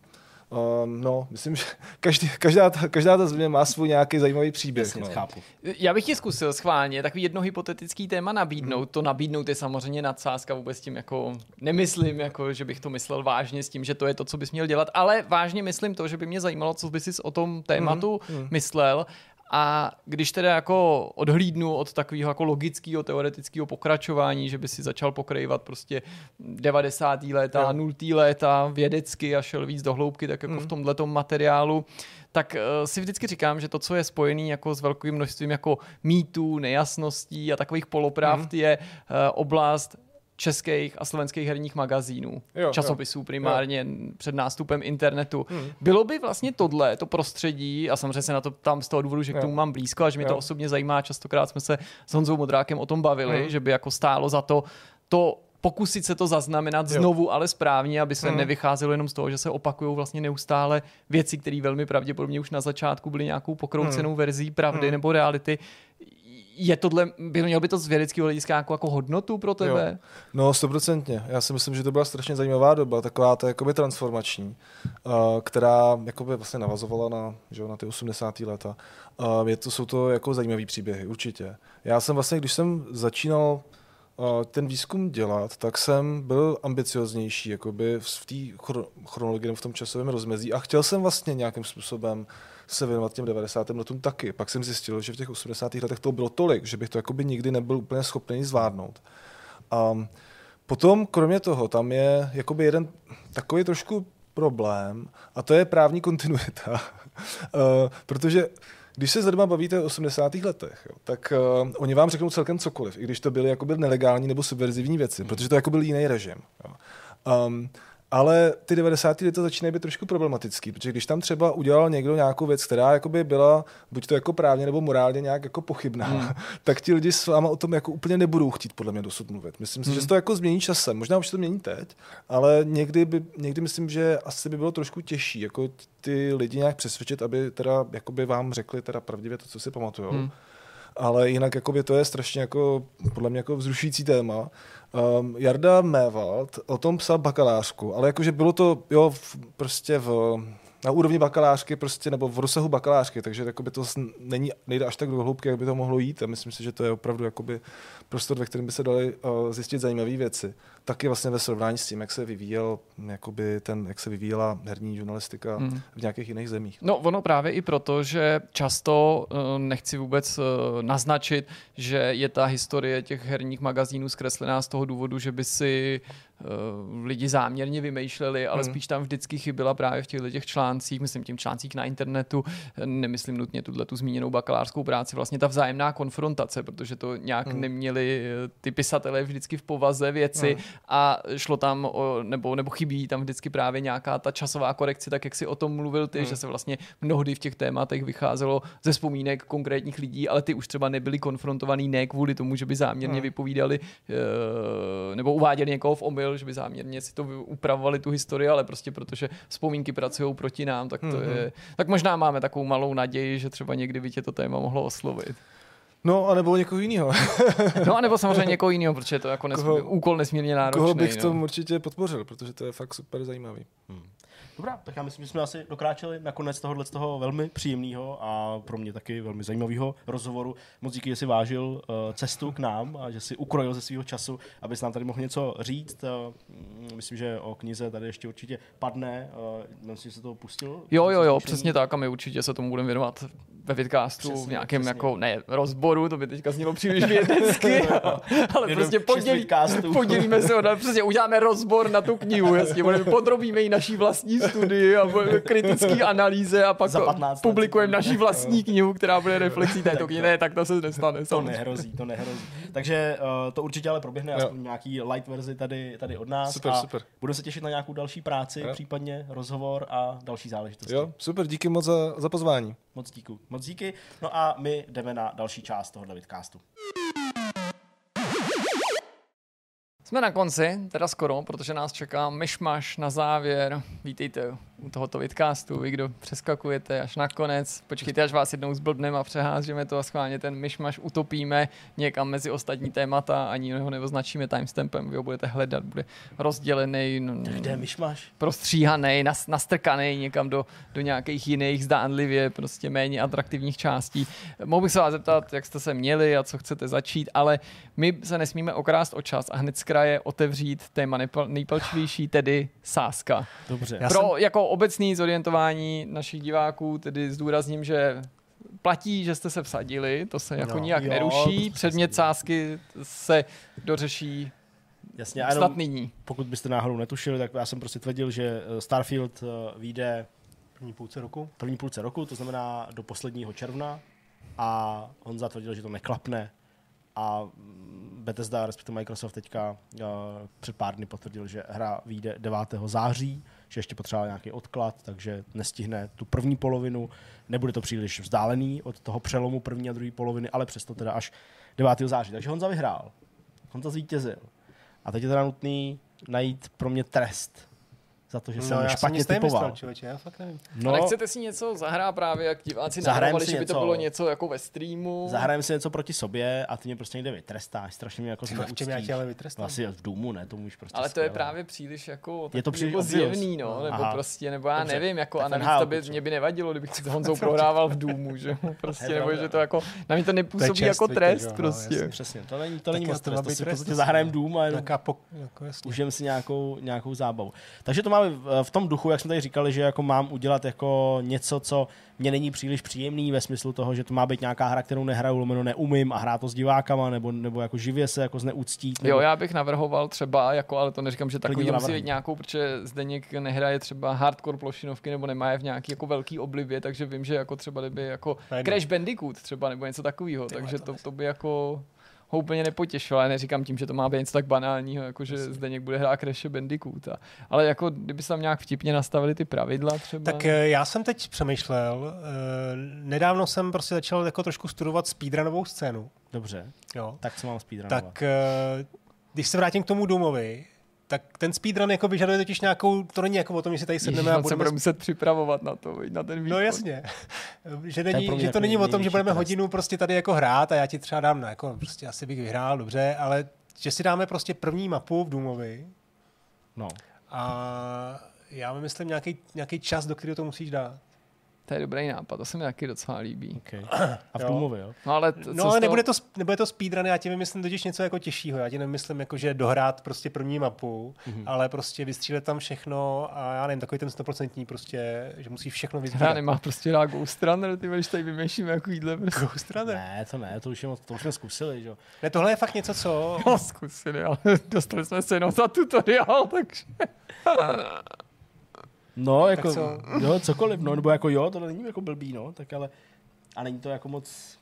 D: Um, no, myslím, že [LAUGHS] každý, každá, ta, každá ta země má svůj nějaký zajímavý příběh.
A: Jasně,
D: no.
A: chápu.
B: Já bych ti zkusil schválně takový jedno hypotetický téma nabídnout.
D: Mhm.
B: To nabídnout je samozřejmě nadsázka, vůbec tím jako nemyslím, jako, že bych to myslel vážně s tím, že to je to, co bys měl dělat, ale vážně myslím to, že by mě zajímalo, co bys si o tom tématu
D: mhm.
B: myslel. A když teda jako odhlídnu od takového jako logického teoretického pokračování, že by si začal pokrývat prostě 90. léta,
D: Jo.
B: 0. léta vědecky a šel víc do hloubky, tak jako
D: Mhm.
B: v tomhletom materiálu, tak uh, si vždycky říkám, že to, co je spojený jako s velkým množstvím jako mýtů, nejasností a takových polopravd,
D: Mhm.
B: je uh, oblast českých a slovenských herních magazínů,
D: Jo,
B: časopisů primárně před nástupem internetu.
D: Hmm.
B: Bylo by vlastně tohle, to prostředí, a samozřejmě se na to tam z toho důvodu, že k
D: Jo.
B: tomu mám blízko a že mě to
D: Jo.
B: osobně zajímá, častokrát jsme se s Honzou Modrákem o tom bavili,
D: Hmm.
B: že by jako stálo za to to pokusit se to zaznamenat
D: Jo.
B: znovu, ale správně, aby se
D: Hmm.
B: nevycházelo jenom z toho, že se opakují vlastně neustále věci, které velmi pravděpodobně už na začátku byly nějakou pokroucenou verzí pravdy
D: Hmm.
B: nebo reality. Je tohle, by, mělo by to z vědeckého hlediska jako, jako hodnotu pro tebe?
D: No, stoprocentně. Já si myslím, že to byla strašně zajímavá doba, taková ta jakoby transformační, uh, která jakoby vlastně navazovala na, že, jo, na ty 80. léta. Uh, je to, jsou to jako zajímavé příběhy, určitě. Já jsem vlastně, když jsem začínal uh, ten výzkum dělat, tak jsem byl ambicioznější jakoby v té chro- chronologii, nebo v tom časovém rozmezí a chtěl jsem vlastně nějakým způsobem se věnovat těm 90. letům taky. Pak jsem zjistil, že v těch 80. letech to bylo tolik, že bych to jakoby nikdy nebyl úplně schopný zvládnout. A potom, kromě toho, tam je jakoby jeden takový trošku problém a to je právní kontinuita. uh, [LAUGHS] protože když se s lidma bavíte o 80. letech, jo, tak uh, oni vám řeknou celkem cokoliv, i když to byly jakoby nelegální nebo subverzivní věci, protože to jako byl jiný režim. Jo. Um, ale ty 90. leta začínají být trošku problematický, protože když tam třeba udělal někdo nějakou věc, která jakoby byla buď to jako právně nebo morálně nějak jako pochybná, hmm. [LAUGHS] tak ti lidi s váma o tom jako úplně nebudou chtít podle mě dosud mluvit. Myslím si, hmm. že se to jako změní časem. Možná už se to mění teď, ale někdy, by, někdy myslím, že asi by bylo trošku těžší jako ty lidi nějak přesvědčit, aby teda jakoby vám řekli teda pravdivě to, co si pamatujou. Hmm ale jinak jakoby to je strašně jako, podle mě jako vzrušující téma. Um, Jarda Mévald o tom psal bakalářku, ale jakože bylo to jo, v, prostě v, na úrovni bakalářky prostě, nebo v rozsahu bakalářky, takže jakoby to není, nejde až tak do hloubky, jak by to mohlo jít a myslím si, že to je opravdu jakoby prostor, ve kterém by se daly uh, zjistit zajímavé věci. Taky vlastně ve srovnání s tím, jak se vyvíjel, jakoby ten, jak se vyvíjela herní žurnalistika
B: Hmm.
D: v nějakých jiných zemích.
B: No ono právě i proto, že často eh, nechci vůbec eh, naznačit, že je ta historie těch herních magazínů zkreslená z toho důvodu, že by si uh, lidi záměrně vymýšleli, ale
C: Hmm.
B: spíš tam vždycky chyběla právě v těchto těch článcích, myslím tím článcích na internetu, nemyslím nutně tuhle tu zmíněnou bakalářskou práci, vlastně ta vzájemná konfrontace, protože to nějak
C: Hmm.
B: neměli eh, ty pisatelé vždycky v povaze věci
C: Hmm.
B: a šlo tam, o, nebo, nebo chybí tam vždycky právě nějaká ta časová korekce, tak jak si o tom mluvil ty,
C: Hmm.
B: že se vlastně mnohdy v těch tématech vycházelo ze vzpomínek konkrétních lidí, ale ty už třeba nebyli konfrontovaný ne kvůli tomu, že by záměrně
C: Hmm.
B: vypovídali eh, nebo uváděli někoho v omyl, že by záměrně si to upravovali tu historii, ale prostě protože vzpomínky pracují proti nám, tak to
C: Mhm.
B: je, tak možná máme takovou malou naději, že třeba někdy by tě to téma mohlo oslovit.
D: No, a nebo někoho jiného. [LAUGHS]
B: No a nebo samozřejmě [LAUGHS] někoho jiného, protože je to jako nesmí,
D: Koho-
B: úkol nesmírně náročný.
D: Koho bych
B: no.
D: tom určitě podpořil, protože to je fakt super zajímavý.
A: Dobrá, tak já myslím, že jsme asi dokráčeli na konec tohohle z toho velmi příjemného a pro mě taky velmi zajímavého rozhovoru. Moc díky, že jsi vážil uh, cestu k nám a že jsi ukrojil ze svého času, abys nám tady mohl něco říct. Uh, myslím, že o knize tady ještě určitě padne. Uh, myslím, že se to pustil.
B: Jo, jo, jo, přesně tak a my určitě se tomu budeme věnovat ve vidcastu,
A: Přesně,
B: v nějakém
A: přesně.
B: jako, ne, rozboru, to by teďka znělo příliš vědecky, [LAUGHS] ale
A: Jenom
B: prostě podělí, podělíme se, o, přesně uděláme rozbor na tu knihu, jasně, budeme, podrobíme ji naší vlastní studii a budeme kritický [LAUGHS] analýze a pak
A: Za 15 let.
B: publikujeme naší vlastní knihu, která bude reflexí této [LAUGHS] knihy. Ne, tak to se nestane.
A: To nehrozí, to nehrozí. Takže uh, to určitě ale proběhne aspoň nějaký light verzi tady, tady od nás.
D: Super,
A: a
D: super.
A: Budeme se těšit na nějakou další práci,
D: Jo.
A: případně rozhovor a další záležitosti.
D: Jo, super, díky moc za, za pozvání.
A: Moc díky. Moc díky. No a my jdeme na další část tohohle vidcastu.
B: Jsme na konci, teda skoro, protože nás čeká myšmaš na závěr. Vítejte u tohoto vidcastu, vy, kdo přeskakujete až na konec. Počkejte, až vás jednou zblbneme a přeházíme to a schválně ten myšmaš utopíme někam mezi ostatní témata, ani ho neoznačíme timestampem, vy ho budete hledat, bude rozdělený, no,
A: Kde myšmaš?
B: prostříhaný, nas, nastrkaný někam do, do nějakých jiných zdánlivě prostě méně atraktivních částí. Mohl bych se vás zeptat, jak jste se měli a co chcete začít, ale my se nesmíme okrást o čas a hned z kraje otevřít téma nejpal, nejpalčivější, tedy sázka.
A: Dobře.
B: Pro jako obecný zorientování našich diváků tedy zdůrazním, že platí, že jste se vsadili, to se jako
C: No.
B: nijak
A: Jo,
B: neruší, předmět sázky se dořeší
A: Jasně,
B: snad
A: jenom,
B: nyní.
A: pokud byste náhodou netušili, tak já jsem prostě tvrdil, že eh, Starfield eh, vyjde
C: První půlce roku.
A: v první půlce roku, to znamená do posledního června a Honza tvrdil, že to neklapne a mm, Bethesda, respektive Microsoft teďka uh, před pár dny potvrdil, že hra vyjde 9. září, že ještě potřeba nějaký odklad, takže nestihne tu první polovinu. Nebude to příliš vzdálený od toho přelomu první a druhé poloviny, ale přesto teda až 9. září. Takže Honza vyhrál. Honza zvítězil. A teď je teda nutný najít pro mě trest za to, že jsem
C: No, já jsem
A: špatně
C: nevymyslel,
A: typoval.
C: člověče, já fakt nevím.
A: No,
B: No. A nechcete si něco zahrát právě, jak diváci
A: Zahrajeme si
B: že by to
A: něco.
B: bylo něco jako ve streamu?
A: zahrajeme si něco proti sobě a ty mě prostě někde vytrestáš, strašně mě jako
C: Tyhle, v čem já tě ale vytrestám?
A: No asi v Důmu, ne, to můžeš prostě
B: ale to je
A: skvěle.
B: právě příliš jako,
A: Je to příliš
B: jako zjevný, no, nebo
A: Aha.
B: prostě, nebo já
A: Dobře.
B: nevím, jako
A: Tak
B: a navíc to by, mě by nevadilo, kdybych si s Honzou [LAUGHS] prohrával v Důmu, že prostě,
A: je
B: nebo že to
A: no.
B: jako, na mě to nepůsobí jako trest
C: no,
B: prostě.
A: Přesně, to není, to není moc
C: to má
A: trest, to si v
C: trest,
A: podstatě
C: to
A: zahrajem
C: si-
A: Dům a.
C: Jako
A: užijeme si nějakou, nějakou zábavu. Takže to máme v, v tom duchu, jak jsme tady říkali, že jako mám udělat jako něco, co mě není příliš příjemný ve smyslu toho, že to má být nějaká hra, kterou nehraju, lomeno neumím a hrát to s divákama, nebo, nebo jako živě se jako zneuctít. Nebo...
B: Jo, já bych navrhoval třeba, jako, ale to neříkám, že takový musí být nějakou, protože Zdeněk nehraje třeba hardcore plošinovky nebo nemá je v nějaký jako velký oblibě, takže vím, že jako třeba kdyby jako. Crash Bandicoot třeba nebo něco takového, takže
C: to
B: to by jako ho úplně nepotěšilo, ale neříkám tím, že to má být něco tak banálního, jako že Zdeněk bude hrát Crash Bandicoota. Ale jako kdyby se tam nějak vtipně nastavili ty pravidla třeba.
C: Tak eh, já jsem teď přemýšlel, eh, nedávno jsem prostě začal jako trošku studovat speedrunovou scénu.
A: Dobře,
C: Jo.
A: tak co mám speedrunovat?
C: Tak eh, když se vrátím k tomu Důmovi, tak ten speedrun jako vyžaduje totiž nějakou, to není jako o tom, že si tady
B: Ježiš,
C: sedneme a
B: on se
C: budeme...
B: bude muset připravovat na to, na ten výkon.
C: No jasně. [LAUGHS] že,
A: To
C: není,
A: mě
C: že to
A: takový
C: není o tom, že budeme
A: trest.
C: hodinu prostě tady jako hrát a já ti třeba dám, no, jako prostě asi bych vyhrál, dobře, ale že si dáme prostě první mapu v Důmovi
A: No,
C: a já vymyslím nějaký, nějaký čas, do kterého to musíš dát.
B: To je dobrý nápad, to se mi taky docela líbí.
A: Okay. [CLEARS THROAT] A v
C: Jo.
A: Toomově, jo?
B: No ale, t-
C: No ale
B: toho-
C: nebude to, nebude to speedrun, já ti vymyslím totiž něco jako těžšího. Já ti nemyslím jako, že dohrát prostě první mapu,
B: Mhm.
C: mm-hmm. ale prostě vystřílet tam všechno a já nevím, takový ten stoprocentní prostě, že musí všechno
B: Hra
C: vyzbírat.
B: nemá prostě rád Ghost Runner, ty když tady vymýšlíme jako jídle. Prostě.
C: Ghost Runner.
A: Ne, to ne, to už, je moc, to už jsme zkusili, že jo?
C: Ne, tohle je fakt něco, co... [LAUGHS]
B: No, zkusili, ale [LAUGHS] dostali jsme se jenom za tutoriál, takže... [LAUGHS]
A: No, jako,
C: co?
A: jo, cokoliv, no, nebo jako jo, to není jako blbý, no, tak ale, a není to jako moc,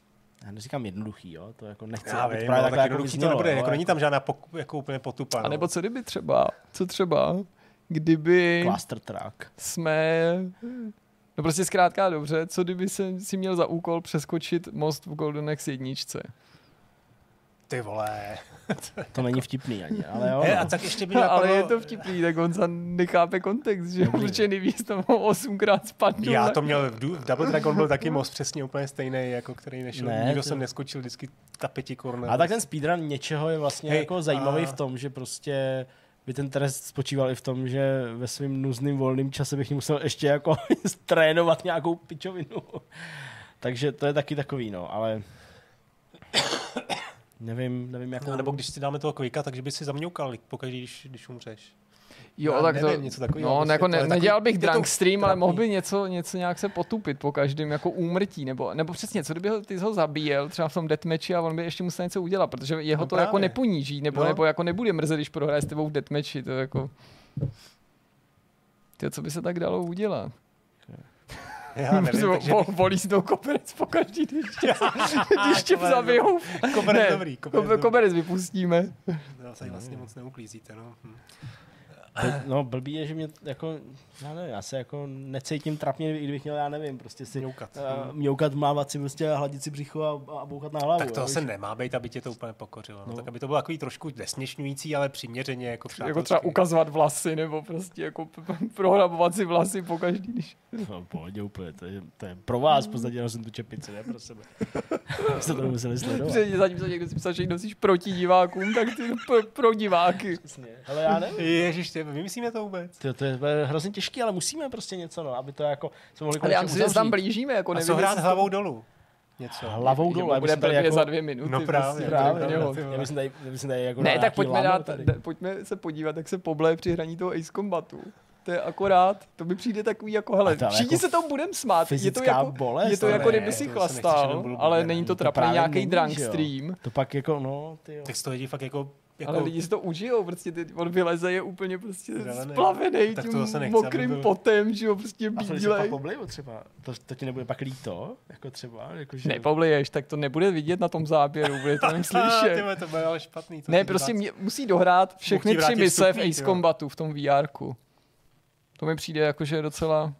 A: já neříkám jednoduchý, jo, to jako nechci,
C: Já
A: aby to
C: vím,
A: právě
C: ale
A: takhle
C: tak
A: jako
C: jednoduchý to
A: vyznělo,
C: nebude,
A: jo,
C: jako není tam žádná pok, jako úplně potupa.
B: A
C: no.
B: nebo co kdyby třeba, co třeba, kdyby
A: Cluster track.
B: jsme... No prostě zkrátka dobře, co kdyby jsem si měl za úkol přeskočit most v Golden Axe jedničce.
C: Ty vole. [LAUGHS]
A: To není vtipný ani, ale jo.
C: He,
A: no.
C: a tak ještě by mě [LAUGHS]
B: ale
C: napadlo-
B: je to vtipný, tak on nechápe kontext, že protože nejvíc tam osmkrát spadnul.
C: Já to měl, v, Double Dragon byl taky most přesně úplně stejný, jako který nešel.
A: Ne,
C: Ne, Nikdo jsem neskočil vždycky ta pětikorna.
A: A tak ten speedrun něčeho je vlastně
C: Hej,
A: jako zajímavý
C: a-
A: v tom, že prostě by ten trest spočíval i v tom, že ve svém nuzným volným čase bych musel ještě jako [LAUGHS] trénovat nějakou pičovinu. Takže to je taky takový, no, ale nevím, nevím, jak
C: No, nebo když si dáme toho kvika, takže by si zamňoukal pokaždé, když, když umřeš.
B: Jo,
C: Já
B: tak
C: nevím,
B: to,
C: něco takového,
B: no,
C: prostě
B: jako ne, nedělal bych drunk stream, ale mohl by něco, něco nějak se potupit po každém jako úmrtí, nebo, nebo přesně, co kdyby ho, ty ho zabíjel třeba v tom deathmatchi a on by ještě musel něco udělat, protože jeho
C: No
B: to jako
C: právě.
B: neponíží, nebo,
C: No.
B: nebo jako nebude mrzet, když prohraje s tebou v deathmatchi, to jako... Ty, co by se tak dalo udělat?
C: Já [LAUGHS] nevím, takže
B: Vo- Volí si to koberec po každý, [LAUGHS] když tě, když tě zabijou.
C: koberec
B: Ne,
C: dobrý, koberec.
B: Koberec vypustíme.
C: To se vlastně moc neuklízíte, no. Hm.
A: No, blbý je, že mě jako, já nevím, já se jako necítím trapně, i kdybych měl, já nevím, prostě si
C: Mňoukat.
A: uh, mňoukat, mávat si prostě a hladit si břicho a, a bouchat na hlavu.
C: Tak to
A: víš?
C: nemá být, aby tě to úplně pokořilo. No.
A: No.
C: Tak aby to bylo takový trošku desměšňující, ale přiměřeně jako
B: Jako třeba ukazovat vlasy, nebo prostě jako p- p- prohrabovat si vlasy po každý, když...
A: No, pohodě úplně, to je, to je pro vás, v podstatě jsem tu čepici, ne pro sebe. [LAUGHS] Jste to museli sledovat.
B: Protože zatímco někdo si psal, že nosíš proti divákům, tak ty pro, pro diváky.
A: Přesně. Ale já nevím.
C: Ježiš, ty, vymyslíme to vůbec.
A: To, to je hrozně těžký, ale musíme prostě něco, no, aby to jako jsme mohli
B: Ale já myslím, že se tam blížíme, jako
C: A
B: nevím,
C: co hrát hlavou dolů? Něco.
A: Hlavou dolů,
B: bude blbě
A: jako...
B: za dvě minuty.
C: No právě,
B: prostě,
C: právě,
B: úplně
C: právě.
A: Já tady, já bych tady jako
B: Ne, tak pojďme, dát, pojďme se podívat, jak se poble při hraní toho Ace Combatu. To je akorát, to mi přijde takový jako, hele,
A: A to
B: všichni
A: jako
B: se tomu budeme smát. Je to jako,
A: bolest,
B: je to jako
A: ne,
B: kdyby si
C: to se
B: chlastal, ale
C: ne,
B: není to
A: to
B: trapný nějaký drunk stream.
A: To pak jako, no, ty jo.
C: Tak z toho lidi fakt jako... jako
B: Ale lidi si to užijou, prostě ty, on vyleze je úplně prostě
C: Zelený.
B: splavený
C: Tak to
B: tím
C: aby
B: mokrým
C: byl-
B: potem, že jo, prostě
A: A to
B: bílej.
A: pobliju třeba. To, to ti nebude pak líto? Jako třeba? Jako, že...
B: Nepobleješ, tak to nebude vidět na tom záběru, bude to jen [LAUGHS] slyšet.
C: vole, to bude ale špatný. to
B: Ne, prostě mě, musí dohrát všechny tři mise v Ace
C: jo.
B: Combatu v tom VR. To mi přijde jako, že je docela...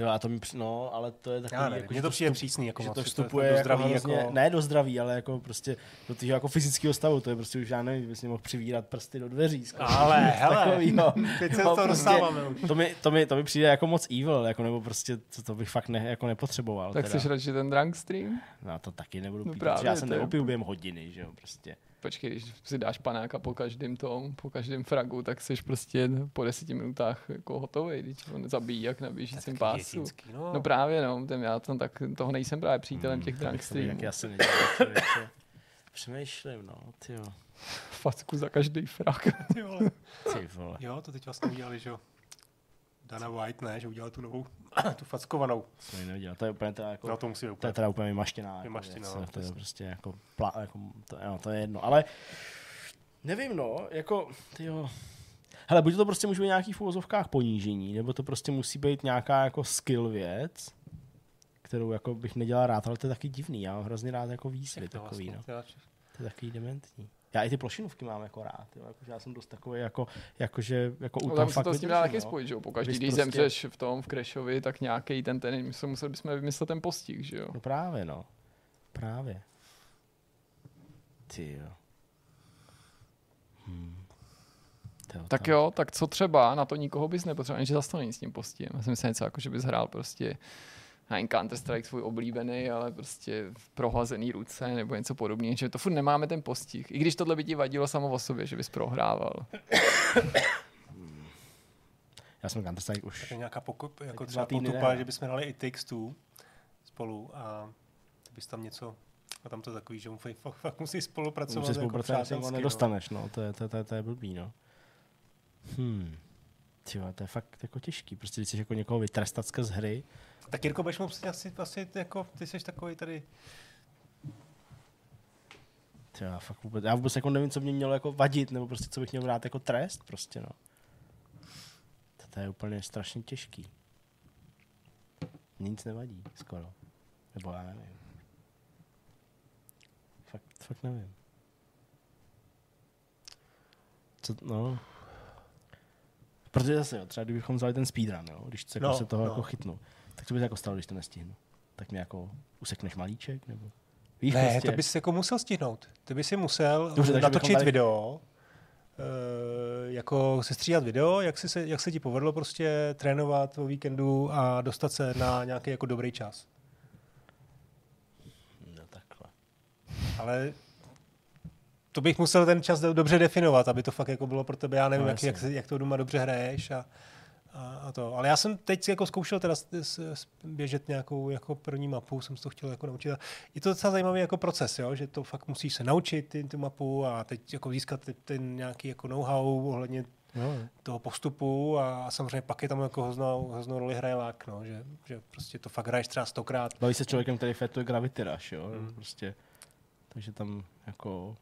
A: Ty jo, a to mi, no, ale to je takový,
C: Já nevím,
A: jako,
C: mně
A: že
C: to přijde
A: vstup-
C: přísný. Jako
A: že to
C: je
A: vstupuje
C: do
A: jako
C: zdraví,
A: hrozně,
C: jako...
A: ne do zdraví, ale jako prostě do toho jako fyzického stavu, to je prostě už já nevím, bys mohl přivírat prsty do dveří. skoro.
C: Ale, hele,
A: Takovýho. [LAUGHS]
C: teď se
A: No,
C: to
A: prostě-
C: dostáváme.
A: To mi, to, mi, to mi přijde jako moc evil, jako, nebo prostě to, to bych fakt ne, jako nepotřeboval.
B: Tak
A: teda.
B: chceš radši ten drunk stream?
A: No to taky nebudu
B: No
A: pít,
B: právě,
A: protože já se
B: to
A: neopiju během hodiny, že jo, prostě.
B: Počkej, když si dáš panáka po každém tom, po každém fragu, tak jsi prostě po deseti minutách jako hotový, když on zabíjí jak na běžícím pásu.
C: Dětinský, no.
B: No právě, no, ten já tam tak, toho nejsem právě přítelem těch drunk
A: Jak
B: streamů.
A: já se nedělám, člověče. Přemýšlím, no, ty jo.
B: Facku za každý frak.
C: Ty vole.
A: Ty vole.
C: Jo, to teď vlastně udělali, že jo. Dana White, ne, že udělal tu novou, [CLEARS THROAT] tu fackovanou.
A: Jsem ji neviděl, to je úplně teda jako...
C: No to musí být
A: To je
C: úplně.
A: teda úplně vymaštěná. Jako
C: Vymaštěná,
A: věc,
C: no,
A: to je prostě jako, plá, jako to, jo, to je jedno, ale nevím no, jako, ty jo. Hele, buď to prostě může být nějaký v uvozovkách ponížení, nebo to prostě musí být nějaká jako skill věc, kterou jako bych nedělal rád, ale to je taky divný, já mám hrozně rád jako výzvy
C: to
A: takový,
C: vlastně,
A: no. To je takový dementní. Já i ty plošinovky mám jako rád, jo, jakože já jsem dost takový jako, jako u
B: No,
A: toho
B: tam se
A: fakt
B: to s tím dá taky
A: no.
B: spojit, že jo? Pokaždý,
A: Bys
B: když
A: prostě-
B: zemřeš v tom, v Crashovi, tak nějaký ten, ten, jsme museli bychom vymyslet ten postih, že jo?
A: No právě, no. Právě. Ty jo. Hmm.
B: Tak jo, tak co třeba, na to nikoho bys nepotřeboval, že zase to není s tím postihem. Já si myslím něco jako, že bys hrál prostě na Counter Strike svůj oblíbený, ale prostě v prohlazený ruce nebo něco podobného, že to furt nemáme ten postih. I když tohle by ti vadilo samo o sobě, že bys prohrával.
A: Já jsem Counter-Strike
C: Tak
A: už...
C: je nějaká pokup, jako
A: Tak
C: třeba potupa, že bychom dali i Takes Two spolu a ty bys tam něco a tam to takový, že mu fakt, musí spolupracovat.
A: Musí spolupracovat,
C: jako
A: jako
C: přátelsky,
A: nedostaneš, no. To je, to, je- to, je- to je blbý, no. Hmm. Tyjo, to je fakt jako těžký. Prostě když chceš jako někoho vytrestat skrz hry.
C: Tak Jirko, budeš mu asi, asi jako, ty jsi takový tady,
A: tyjo, já fakt vůbec, já vůbec jako nevím, co mě mělo jako vadit, nebo prostě co bych měl brát jako trest, prostě, no. To, je úplně strašně těžký. Nic nevadí, skoro. Nebo já nevím. Fakt, fakt nevím. Co, no. Protože zase, jo, třeba kdybychom vzali ten speedrun, jo, když se, jako
C: No,
A: se toho
C: no.
A: jako chytnu, tak co by se jako stalo, když to nestihnu? Tak mě jako usekneš malíček, nebo? Víš,
C: Ne,
A: prostě,
C: to bys jako musel stihnout. Ty bys si musel
A: Dobře,
C: natočit
A: tady-
C: video, eh, jako se stříhat video, jak, si se, jak se ti povedlo prostě trénovat o víkendu a dostat se na nějaký jako dobrý čas.
A: No takhle.
C: Ale to bych musel ten čas do- dobře definovat, aby to fakt jako bylo pro tebe, já nevím,
A: No,
C: jak, jak, jak, to doma dobře hraješ a, a, a to. Ale já jsem teď jako zkoušel teda s, s, s, běžet nějakou jako první mapu, jsem se to chtěl jako naučit. A Je to docela zajímavý jako proces, jo? že to fakt musíš se naučit ty, tu mapu a teď jako získat ten, ten nějaký jako know-how ohledně
A: No,
C: toho postupu a samozřejmě pak je tam jako hroznou, hroznou roli hraje lák, no, že, že prostě to fakt hraješ třeba stokrát.
A: Baví se s člověkem, který fetuje Gravity Rush, jo?
C: Mm.
A: Prostě. Takže tam jako...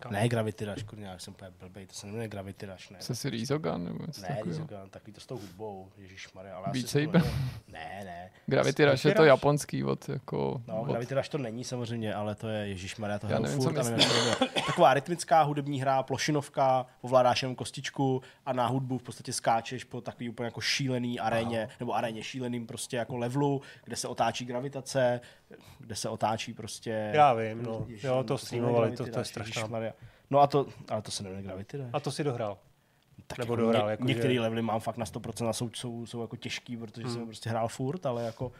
C: Kam?
A: Ne Gravity Rush, kurňa, já jsem úplně blbej, to se jmenuje Gravity Rush, ne?
B: Jsi si Resogun nebo něco
A: Ne? Resogun, takový to s tou hudbou, ježišmarja, ale
B: Beat
A: asi si to
B: Saber?
A: Ne, ne.
B: Gravity Rush je to
C: Rush?
B: japonský od jako...
A: No,
B: od,
A: Gravity Rush to není samozřejmě, ale to je Ježíšmarja, to hraju furt, nevím. Taková rytmická hudební hra, plošinovka, ovládáš jenom kostičku a na hudbu v podstatě skáčeš po takový úplně jako šílený aréně, nebo aréně šíleným prostě jako levelu, kde se otáčí gravitace, kde se otáčí prostě...
C: Já vím, no.
A: Ježiš,
C: Jo, to streamovali, to- to je strašná-
A: ježišmarja. No a to, ale to se jmenuje Gravity Rush.
C: A to si dohrál.
A: Tak
C: nebo
A: jako
C: dohrál,
A: Ně,
C: jako
A: některé
C: že-
A: levely mám fakt na 100% a jsou, jsou, jsou jako těžký, protože jsem prostě hrál furt, ale jako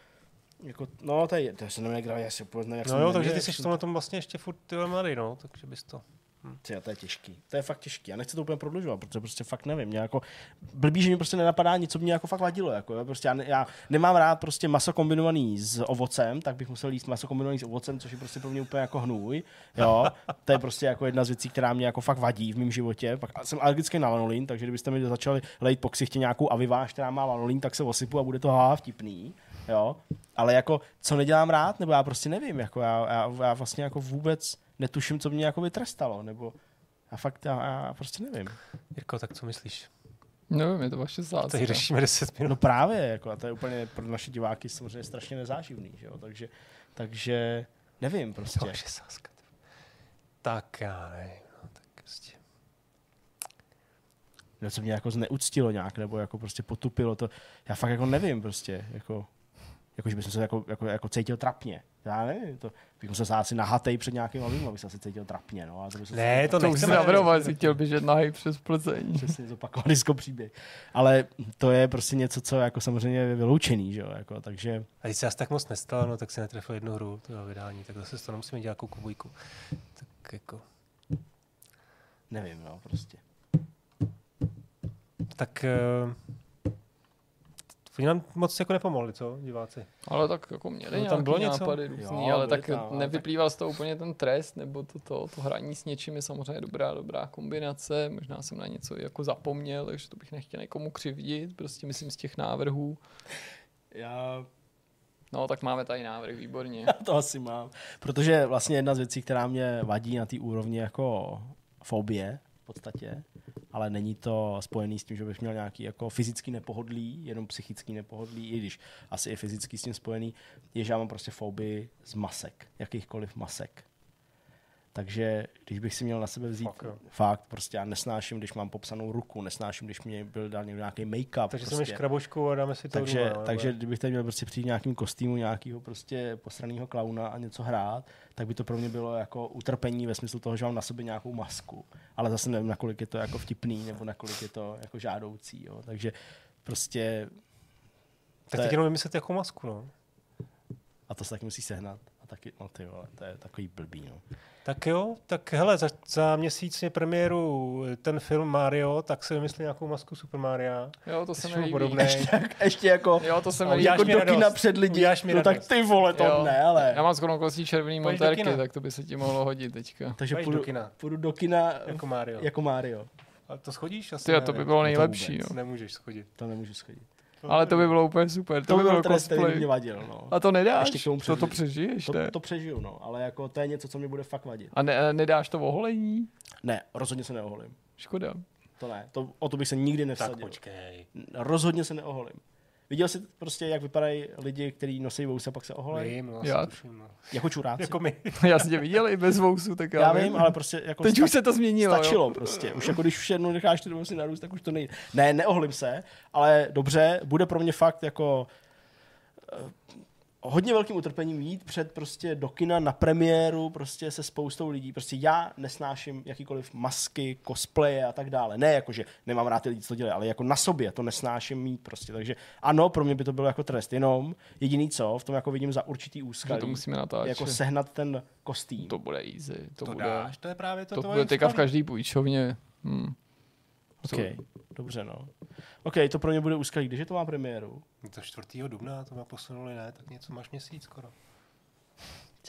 A: jako, no, to je, to se jmenuje Gravity, já si úplně nevím, jak
C: No jo, takže ty jsi v tomhle tom vlastně ještě furt ty mladý, no, takže bys to...
A: Tyjo, to je těžký. To je fakt těžký. Já nechci to úplně prodlužovat, protože prostě fakt nevím. Mě jako, blbý, že mi prostě nenapadá nic, co mě jako fakt vadilo. Jako, prostě já, ne, já, nemám rád prostě maso kombinovaný s ovocem, tak bych musel jíst maso kombinovaný s ovocem, což je prostě pro mě úplně jako hnůj. Jo. To je prostě jako jedna z věcí, která mě jako fakt vadí v mém životě. Pak jsem alergický na lanolin, takže kdybyste mi začali lejt po ksichtě nějakou aviváž, která má lanolin, tak se osypu a bude to haha vtipný. Jo. Ale jako, co nedělám rád, nebo já prostě nevím. Jako já, já, já vlastně jako vůbec netuším, co mě jako vytrestalo, nebo já fakt, já, já prostě nevím.
C: Jirko, tak co myslíš?
B: Nevím, je to vaše
C: Tady
B: zásada.
C: řešíme 10 minut.
A: No právě, jako, a to je úplně pro naše diváky samozřejmě strašně nezáživný, že jo? Takže, takže nevím prostě.
C: To je sáska. Tak já nevím, no, tak prostě.
A: No, co mě jako zneuctilo nějak, nebo jako prostě potupilo to. Já fakt jako nevím prostě, jako, jako že bych se jako, jako, jako cítil trapně. Já nevím, to bych musel asi nahatej před nějakým ovým, abych se asi cítil trapně, no. A to by se
C: Ne, to
B: To už si navrhoval, chtěl běžet nahý přes Plzeň. [LAUGHS]
A: přesně zopakovat disko příběh. Ale to je prostě něco, co jako samozřejmě je vyloučený, že jo, jako, takže
C: A když se asi tak moc nestalo, no, tak si netrefil jednu hru toho vydání, tak zase to nemusíme dělat jako kubujku. Tak jako,
A: nevím, no, prostě.
C: tak uh, oni nám moc jako nepomohli, co, diváci?
B: Ale tak jako měli
C: No, tam bylo něco?
B: nápady různý,
A: Jo,
B: ale tak
A: tam,
B: nevyplýval z toho úplně ten trest, nebo to, to, to hraní s něčím je samozřejmě dobrá, dobrá kombinace. Možná jsem na něco jako zapomněl, takže to bych nechtěl někomu křivdit, prostě myslím z těch návrhů.
A: Já
B: No, tak máme tady návrh, výborně. [LAUGHS]
A: to asi mám. Protože vlastně jedna z věcí, která mě vadí na té úrovni jako fobie v podstatě, ale není to spojený s tím, že bych měl nějaký jako fyzický nepohodlí, jenom psychický nepohodlí, i když asi i fyzický s tím spojený, je, že já mám prostě fobii z masek, jakýchkoliv masek. Takže když bych si měl na sebe vzít
C: Fakt,
A: fakt, prostě já nesnáším, když mám popsanou ruku, nesnáším, když mě byl dán nějaký make-up.
C: Takže
A: prostě.
C: si krabošku a dáme si to
A: Takže,
C: doma, no,
A: takže kdybych tady měl prostě přijít v nějakým kostýmu nějakého prostě posraného klauna a něco hrát, tak by to pro mě bylo jako utrpení ve smyslu toho, že mám na sobě nějakou masku. Ale zase nevím, nakolik je to jako vtipný, nebo nakolik je to jako žádoucí. Jo. Takže prostě
C: Tak teď
A: je-
C: jenom vymyslet jako masku, no.
A: a to se taky musí sehnat. A taky, no ty vole, to je takový blbý, no.
C: Tak jo, tak hele, za, za měsíc premiéru ten film Mario, tak si vymyslí nějakou masku Super Maria.
B: Jo, to se mi líbí.
C: podobné.
A: Tak ještě jako,
B: Jo, to se mi
A: jako do
C: radost.
A: kina před lidi,
C: Uděláš mi
A: no tak ty vole, to
B: Jo.
A: ne, ale.
B: Já mám skoro okolností červený
C: Pojď kina.
B: tak to by se ti mohlo hodit teďka.
A: Takže půjdu,
C: do kina.
A: půjdu do kina
C: Jako Mario.
A: jako Mario.
C: A to schodíš? Asi
B: Ty,
C: ne,
B: to by bylo nejlepší, no.
C: Nemůžeš schodit.
A: To nemůžu schodit.
B: Ale to by bylo úplně super.
A: To by byl trest, který by
B: cosplay.
A: mě vadil, no.
B: A to nedáš?
A: Ještě k tomu
B: to, to přežiješ, ne?
A: To, to přežiju, no, ale jako to je něco, co mě bude fakt vadit.
B: A ne, nedáš to oholení?
A: Ne, rozhodně se neoholím.
B: Škoda.
A: To ne, to, o to bych se nikdy
C: Tak
A: nevsadil.
C: počkej.
A: Rozhodně se neoholím. Viděl jsi prostě, jak vypadají lidi, kteří nosí vousy a pak se oholejí?
C: Vím, no,
B: Já-
C: já. Tuším, no.
A: Jako čuráci.
C: Jako my. [LAUGHS]
B: Já jsem tě viděl i bez vousu, tak já,
A: já vím, ale prostě jako
B: Teď
A: sta-
B: už se to změnilo,
A: stačilo
B: jo.
A: prostě. Už jako když už jednou necháš ty vousy narůst, tak už to nejde. Ne, neoholím se, ale dobře, bude pro mě fakt jako hodně velkým utrpením jít před prostě do kina na premiéru prostě se spoustou lidí. Prostě já nesnáším jakýkoliv masky, cosplaye a tak dále. Ne jako, že nemám rád ty lidi, co to dělají, ale jako na sobě to nesnáším mít prostě. Takže ano, pro mě by to bylo jako trest. Jenom jediný co, v tom jako vidím za určitý
B: Že
A: úskalí,
B: to musíme natáčet.
A: jako sehnat ten kostým.
B: To bude easy. To,
C: To
B: bude,
C: dáš, to je právě to
B: to
C: tvoje
B: bude teďka v každý půjčovně. Hmm.
A: OK, dobře no. OK, to pro mě bude úskalí. Když je to má premiéru?
C: To 4. dubna, to jsme posunuli, ne? Tak něco máš měsíc skoro.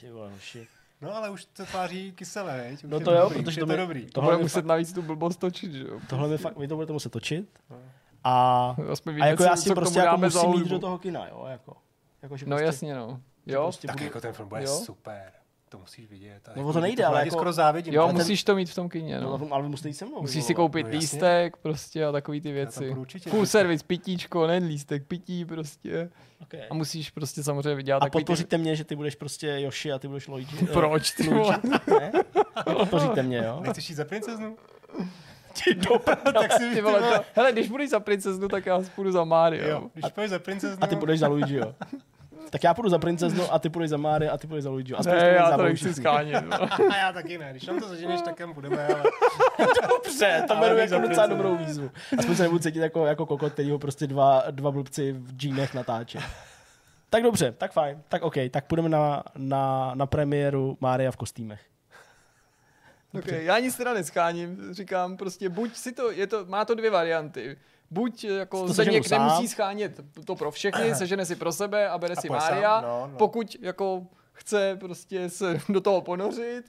A: Ty vole, hoši.
C: No ale už to tváří kyselé, veď? Už
A: No
C: je
A: to jo,
C: dobrý,
A: protože
C: je
A: to
C: to
A: mi-
C: dobrý.
B: To
A: Tohle
B: bude muset navíc tu blbost točit, že jo?
A: Tohle mi fakt, vy to budete muset točit. A, [LAUGHS]
B: Aspoň
A: a
B: víme,
A: jako já si prostě jako musím jít do toho kina, jo, jako. jako že
B: No
A: prostě,
B: jasně, no. Jo,
A: Prostě
C: Tak
A: budu,
C: jako ten film bude
B: Jo?
C: super. To musíš vidět. A
A: No,
C: jako,
A: to nejde,
C: to
A: ale
C: ti
A: jako-
C: skoro závidím.
B: jo
C: ale ten-
B: musíš to mít v tom kině,
A: no.
B: no.
A: ale jít se mnou.
B: Musíš si koupit
C: No jasně.
B: lístek prostě a takový ty věci. Full service, pitíčko, ne lístek, pití prostě.
A: Okay.
B: A musíš prostě samozřejmě vydělat
A: A podpoříte mě, že ty budeš prostě Yoshi a ty budeš Luigi.
B: ty... [LAUGHS] Proč ty vole?
A: Ne? Podpoříte mě, jo?
C: Nechceš jít za princeznu? [LAUGHS]
A: Ty do [LAUGHS]
C: tak si
B: Ty vole, to, hele, když budeš za princeznu, tak já půjdu za Mario.
C: Jo, když půjdeš za princeznu...
A: A ty půjdeš za Luigi, jo? Tak já půjdu za princeznu a ty půjdeš za Mária a ty půjdeš za Luigi. A
B: Ne, já
A: za
B: to nechci skánět. vole. [LAUGHS]
C: A já taky ne. Když nám to zaženeš, tak kam půjdeme, ale... [LAUGHS]
A: Dobře, to
C: Ale
A: beru jako docela dobrou výzvu. Aspoň se nebudu cítit jako, jako kokot, který ho prostě dva, dva blbci v džínech natáčí. Tak dobře, tak fajn, tak OK, tak půjdeme na, na, na premiéru Mária v kostýmech.
B: Okay, já nic teda neskáním, říkám prostě buď si to, je to, má to dvě varianty. Buď jako
A: To
B: Zdeněk
A: seženu sám.
B: nemusí schánět to pro všechny, [CLEARS THROAT] sežene si pro sebe a bere
C: A
B: si Mária.
C: no, no.
B: Pokud jako chce prostě se [LAUGHS] do toho ponořit,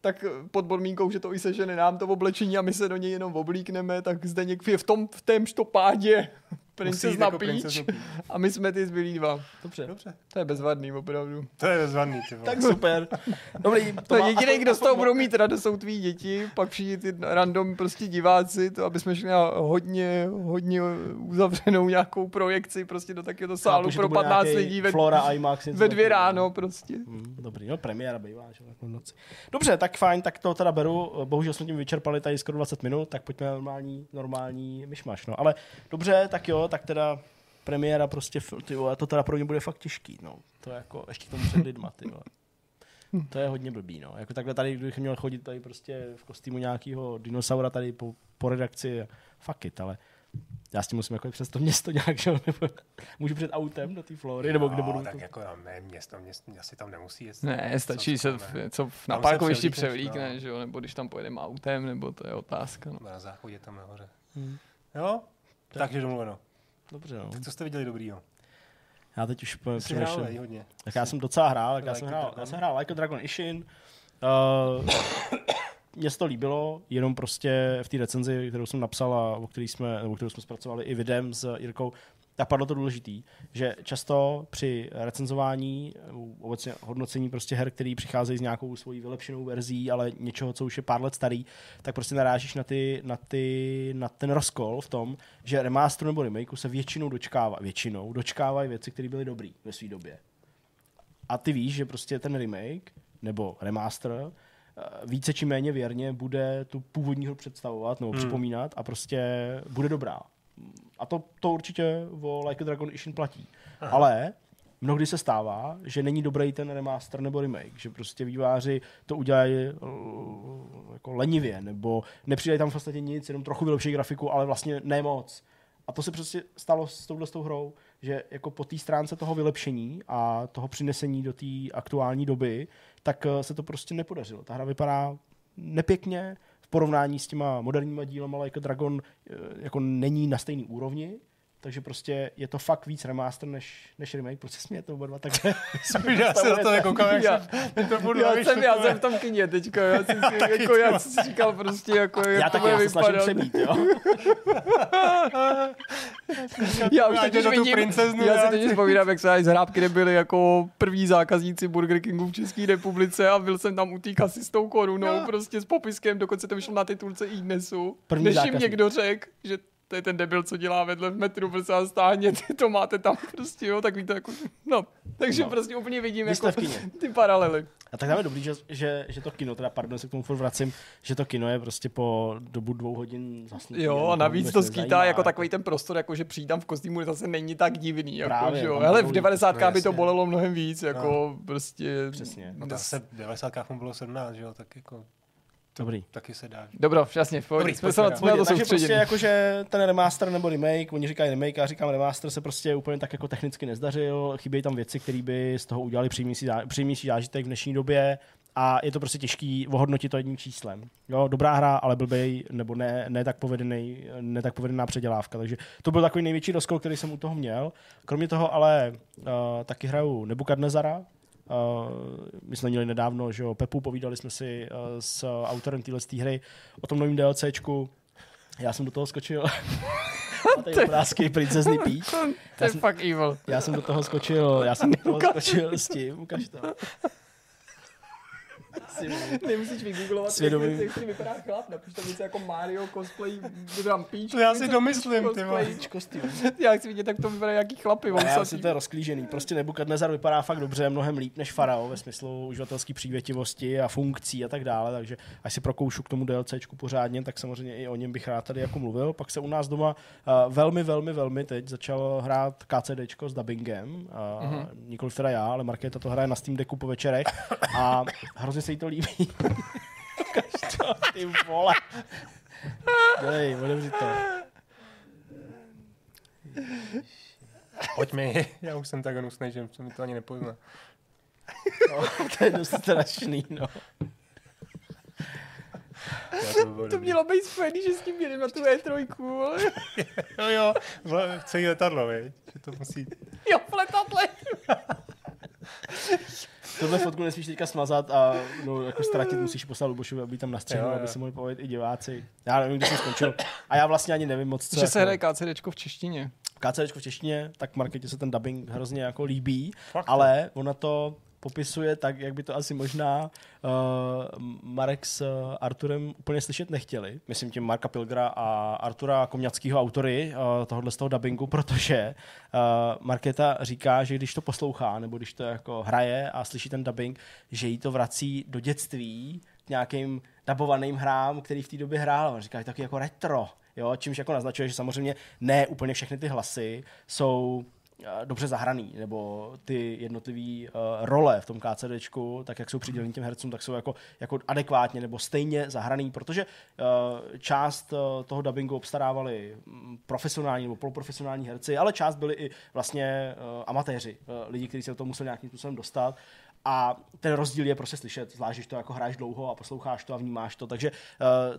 B: tak pod podmínkou, že to i sežene nám to oblečení a my se do něj jenom oblíkneme, tak Zdeněk je v tom v témž to pádě
C: Musí [LAUGHS]
B: princezna
C: jako
B: Peach [LAUGHS] a my jsme ty zbylí dva.
A: Dobře.
C: Dobře.
B: To je bezvadný opravdu.
C: To je bezvadný, ty vole.
A: Tak super. Dobrý. [LAUGHS]
B: To
A: má-
B: jediný, kdo z toho [LAUGHS] budou mít radost, jsou tví děti, pak všichni ty random prostě diváci, to aby jsme šli na hodně, hodně uzavřenou nějakou projekci prostě do takového sálu
A: Chápu, to
B: pro
A: bude
B: 15
A: nějaký
B: lidí ve,
A: Flora IMAX.
B: ve dvě ráno prostě.
A: Hmm, dobrý, no premiéra bývá, že jako v noci. Dobře, tak fajn, tak to teda beru. Bohužel jsme tím vyčerpali tady skoro 20 minut, tak pojďme normální, normální myšmaš. No. Ale dobře, tak jo, tak teda premiéra prostě, ty vole, to teda pro mě bude fakt těžký, no. To je jako ještě k tomu před lidma, ty vole. To je hodně blbý, no. Jako takhle tady, kdybych měl chodit tady prostě v kostýmu nějakého dinosaura tady po, po redakci, fuck it, ale já s tím musím jako přes to město [LAUGHS] nějak, že jo, nebo můžu před autem do té flory, nebo kde
C: no,
A: budu.
C: tak jako na mé město, město, asi tam nemusí jet.
B: Ne, stačí
C: Co-
B: se,
C: co
B: v,
C: ne.
B: co v- na parkovišti převlíkne,
C: no.
B: že jo, nebo když tam pojedeme autem, nebo to je otázka. No.
C: Na záchodě tam nahoře.
A: Hmm.
C: Jo? Takže domluveno.
A: Dobře, no.
C: Tak co jste viděli dobrýho?
A: Já teď už přemýšlím. Tak já jsem docela hrál, tak já jsem hrál, já jsem hrál Like a Dragon Ishin. Uh, [COUGHS] mně se to líbilo, jenom prostě v té recenzi, kterou jsem napsal a o který jsme, nebo kterou jsme zpracovali i videem s Jirkou, tak padlo to důležitý, že často při recenzování, obecně hodnocení prostě her, který přicházejí s nějakou svojí vylepšenou verzí, ale něčeho, co už je pár let starý, tak prostě narážíš na, ty, na, ty, na ten rozkol v tom, že remasteru nebo remakeu se většinou dočkává, většinou dočkávají věci, které byly dobré ve své době. A ty víš, že prostě ten remake nebo remaster více či méně věrně bude tu původní hru představovat nebo hmm. připomínat a prostě bude dobrá. A to, to určitě o Like a Dragon Ishin platí. Aha. Ale mnohdy se stává, že není dobrý ten remaster nebo remake, že prostě výváři to udělají eh, jako lenivě, nebo nepřidají tam v podstatě nic, jenom trochu vylepší grafiku, ale vlastně ne moc. A to se přesně stalo s touhle s tou hrou, že jako po té stránce toho vylepšení a toho přinesení do té aktuální doby, tak eh, se to prostě nepodařilo. Ta hra vypadá nepěkně v porovnání s těma moderníma dílama Like a Dragon eh, jako není na stejný úrovni, takže prostě je to fakt víc remaster než, než remake. Proč se smějete oba dva takhle? [LAUGHS]
C: Já se na to nekoukám, jak
B: Já-
C: jsem, to budu
B: Já jsem, já jsem v tom kyně teďka, já jsem [LAUGHS] si, jako, já jsem si říkal prostě, jako, jak
A: Já
B: to
A: taky,
B: bude
A: já se snažím
B: vypadat.
A: přebít, jo. [LAUGHS]
B: Já už teď vidím,
C: princeznu
B: já si teď vzpomínám, jak se z hrábky nebyli jako prví zákazníci Burger Kingu v České republice a byl jsem tam u té kasy s tou korunou, prostě s popiskem, dokonce to vyšlo na titulce i dnesu,
A: První
B: než jim někdo řekl, že to je ten debil, co dělá vedle v metru, prostě a stáhněte, to máte tam prostě, jo, tak víte, jako, no, takže
A: No.
B: no. prostě úplně vidím
A: Vy
B: jako
A: jste v kině.
B: ty paralely.
A: A tak tam je dobrý, že, že, že to kino, teda pardon, se k tomu furt vracím, že to kino je prostě po dobu dvou hodin zasnutý.
B: Jo, a navíc to skýtá jako takový ten prostor, jako že přijít tam v kostýmu zase není tak divný. Jako,
A: Právě,
B: že jo. Hele, v
A: budou-
B: 90
D: no
B: by to bolelo mnohem víc, jako prostě...
A: Přesně.
C: No to se v 90 mu bylo 17, že jo, tak jako
A: Dobrý.
C: taky se dá.
B: Dobro, jasně, v pohodě.
C: Dobrý,
B: jsme se na, to
A: Takže prostě
B: soustředili.
A: jakože ten remaster nebo remake, oni říkají remake, já říkám remaster se prostě úplně tak jako technicky nezdařil, chybějí tam věci, které by z toho udělali příjemnější zážitek v dnešní době a je to prostě těžký ohodnotit to jedním číslem. Jo, dobrá hra, ale blbej, nebo ne, ne, tak povedený, ne tak povedená předělávka. Takže to byl takový největší rozkol, který jsem u toho měl. Kromě toho ale uh, taky hraju Nebukadnezara, Uh, my jsme měli nedávno, že jo, Pepu, povídali jsme si uh, s autorem téhle hry o tom novém DLCčku. Já jsem do toho skočil. [LAUGHS] A tady [LAUGHS] obrázky princezny Peach. [LAUGHS]
B: To je fakt evil.
A: Já jsem do toho skočil, já jsem do toho skočil s tím, ukaž to.
B: Nemusíš vygooglovat,
A: Svědomí.
B: jak, si vypadá chlap, napiš tam něco jako Mario cosplay, Peach.
C: To já si domyslím, ty.
B: Já chci vidět, jak to vypadá, jaký chlapy,
A: A já si to je rozklížený. Prostě Nebukadnezar vypadá fakt dobře, mnohem líp než Farao ve smyslu uživatelské přívětivosti a funkcí a tak dále, takže až si prokoušu k tomu DLCčku pořádně, tak samozřejmě i o něm bych rád tady jako mluvil. Pak se u nás doma uh, velmi, velmi, velmi teď začal hrát KCDčko s dubbingem. Uh, mm-hmm. Nikoliv teda já, ale Markéta to hraje na Steam Decku po večerech a hrozně se jí to líbí. [LAUGHS] To, ty vole. Dej, otevři to.
C: Pojď mi, já už jsem tak hnusnej, že se mi to ani nepozná.
A: No, to je dost strašný, no.
C: To, by
B: To mělo být spojený, že s tím jedeme na tu E3, ale
C: Jo, jo, vle- celý letadlo, viď? Že to musí...
B: jo, v letadle.
A: Tohle fotku nesmíš teďka smazat a no, jako ztratit musíš poslat Lubošovi, aby tam nastřihnul, aby si mohli povědět i diváci. Já nevím, kde jsem skončil. A já vlastně ani nevím moc, co.
B: Že se
A: jako,
B: hraje KCDčko v češtině.
A: KCDčko v češtině, tak Marketě se ten dubbing hrozně jako líbí,
C: Fakt,
A: ale ona to popisuje tak, jak by to asi možná uh, Marek s uh, Arturem úplně slyšet nechtěli. Myslím tím Marka Pilgra a Artura Komňackého autory uh, tohohle z toho dubbingu, protože uh, Markéta říká, že když to poslouchá, nebo když to jako hraje a slyší ten dubbing, že jí to vrací do dětství k nějakým dabovaným hrám, který v té době hrál. On říká, že taky jako retro. Jo, čímž jako naznačuje, že samozřejmě ne úplně všechny ty hlasy jsou eh, dobře zahraný, nebo ty jednotlivé uh, role v tom KCDčku, tak jak jsou přidělení těm hercům, tak jsou jako, jako adekvátně nebo stejně zahraný, protože uh, část uh, toho dubbingu obstarávali profesionální nebo poloprofesionální herci, ale část byli i vlastně uh, amatéři, uh, lidi, kteří se do toho museli nějakým způsobem dostat. A ten rozdíl je prostě slyšet, zvlášť, když to jako hraješ dlouho a posloucháš to a vnímáš to. Takže uh,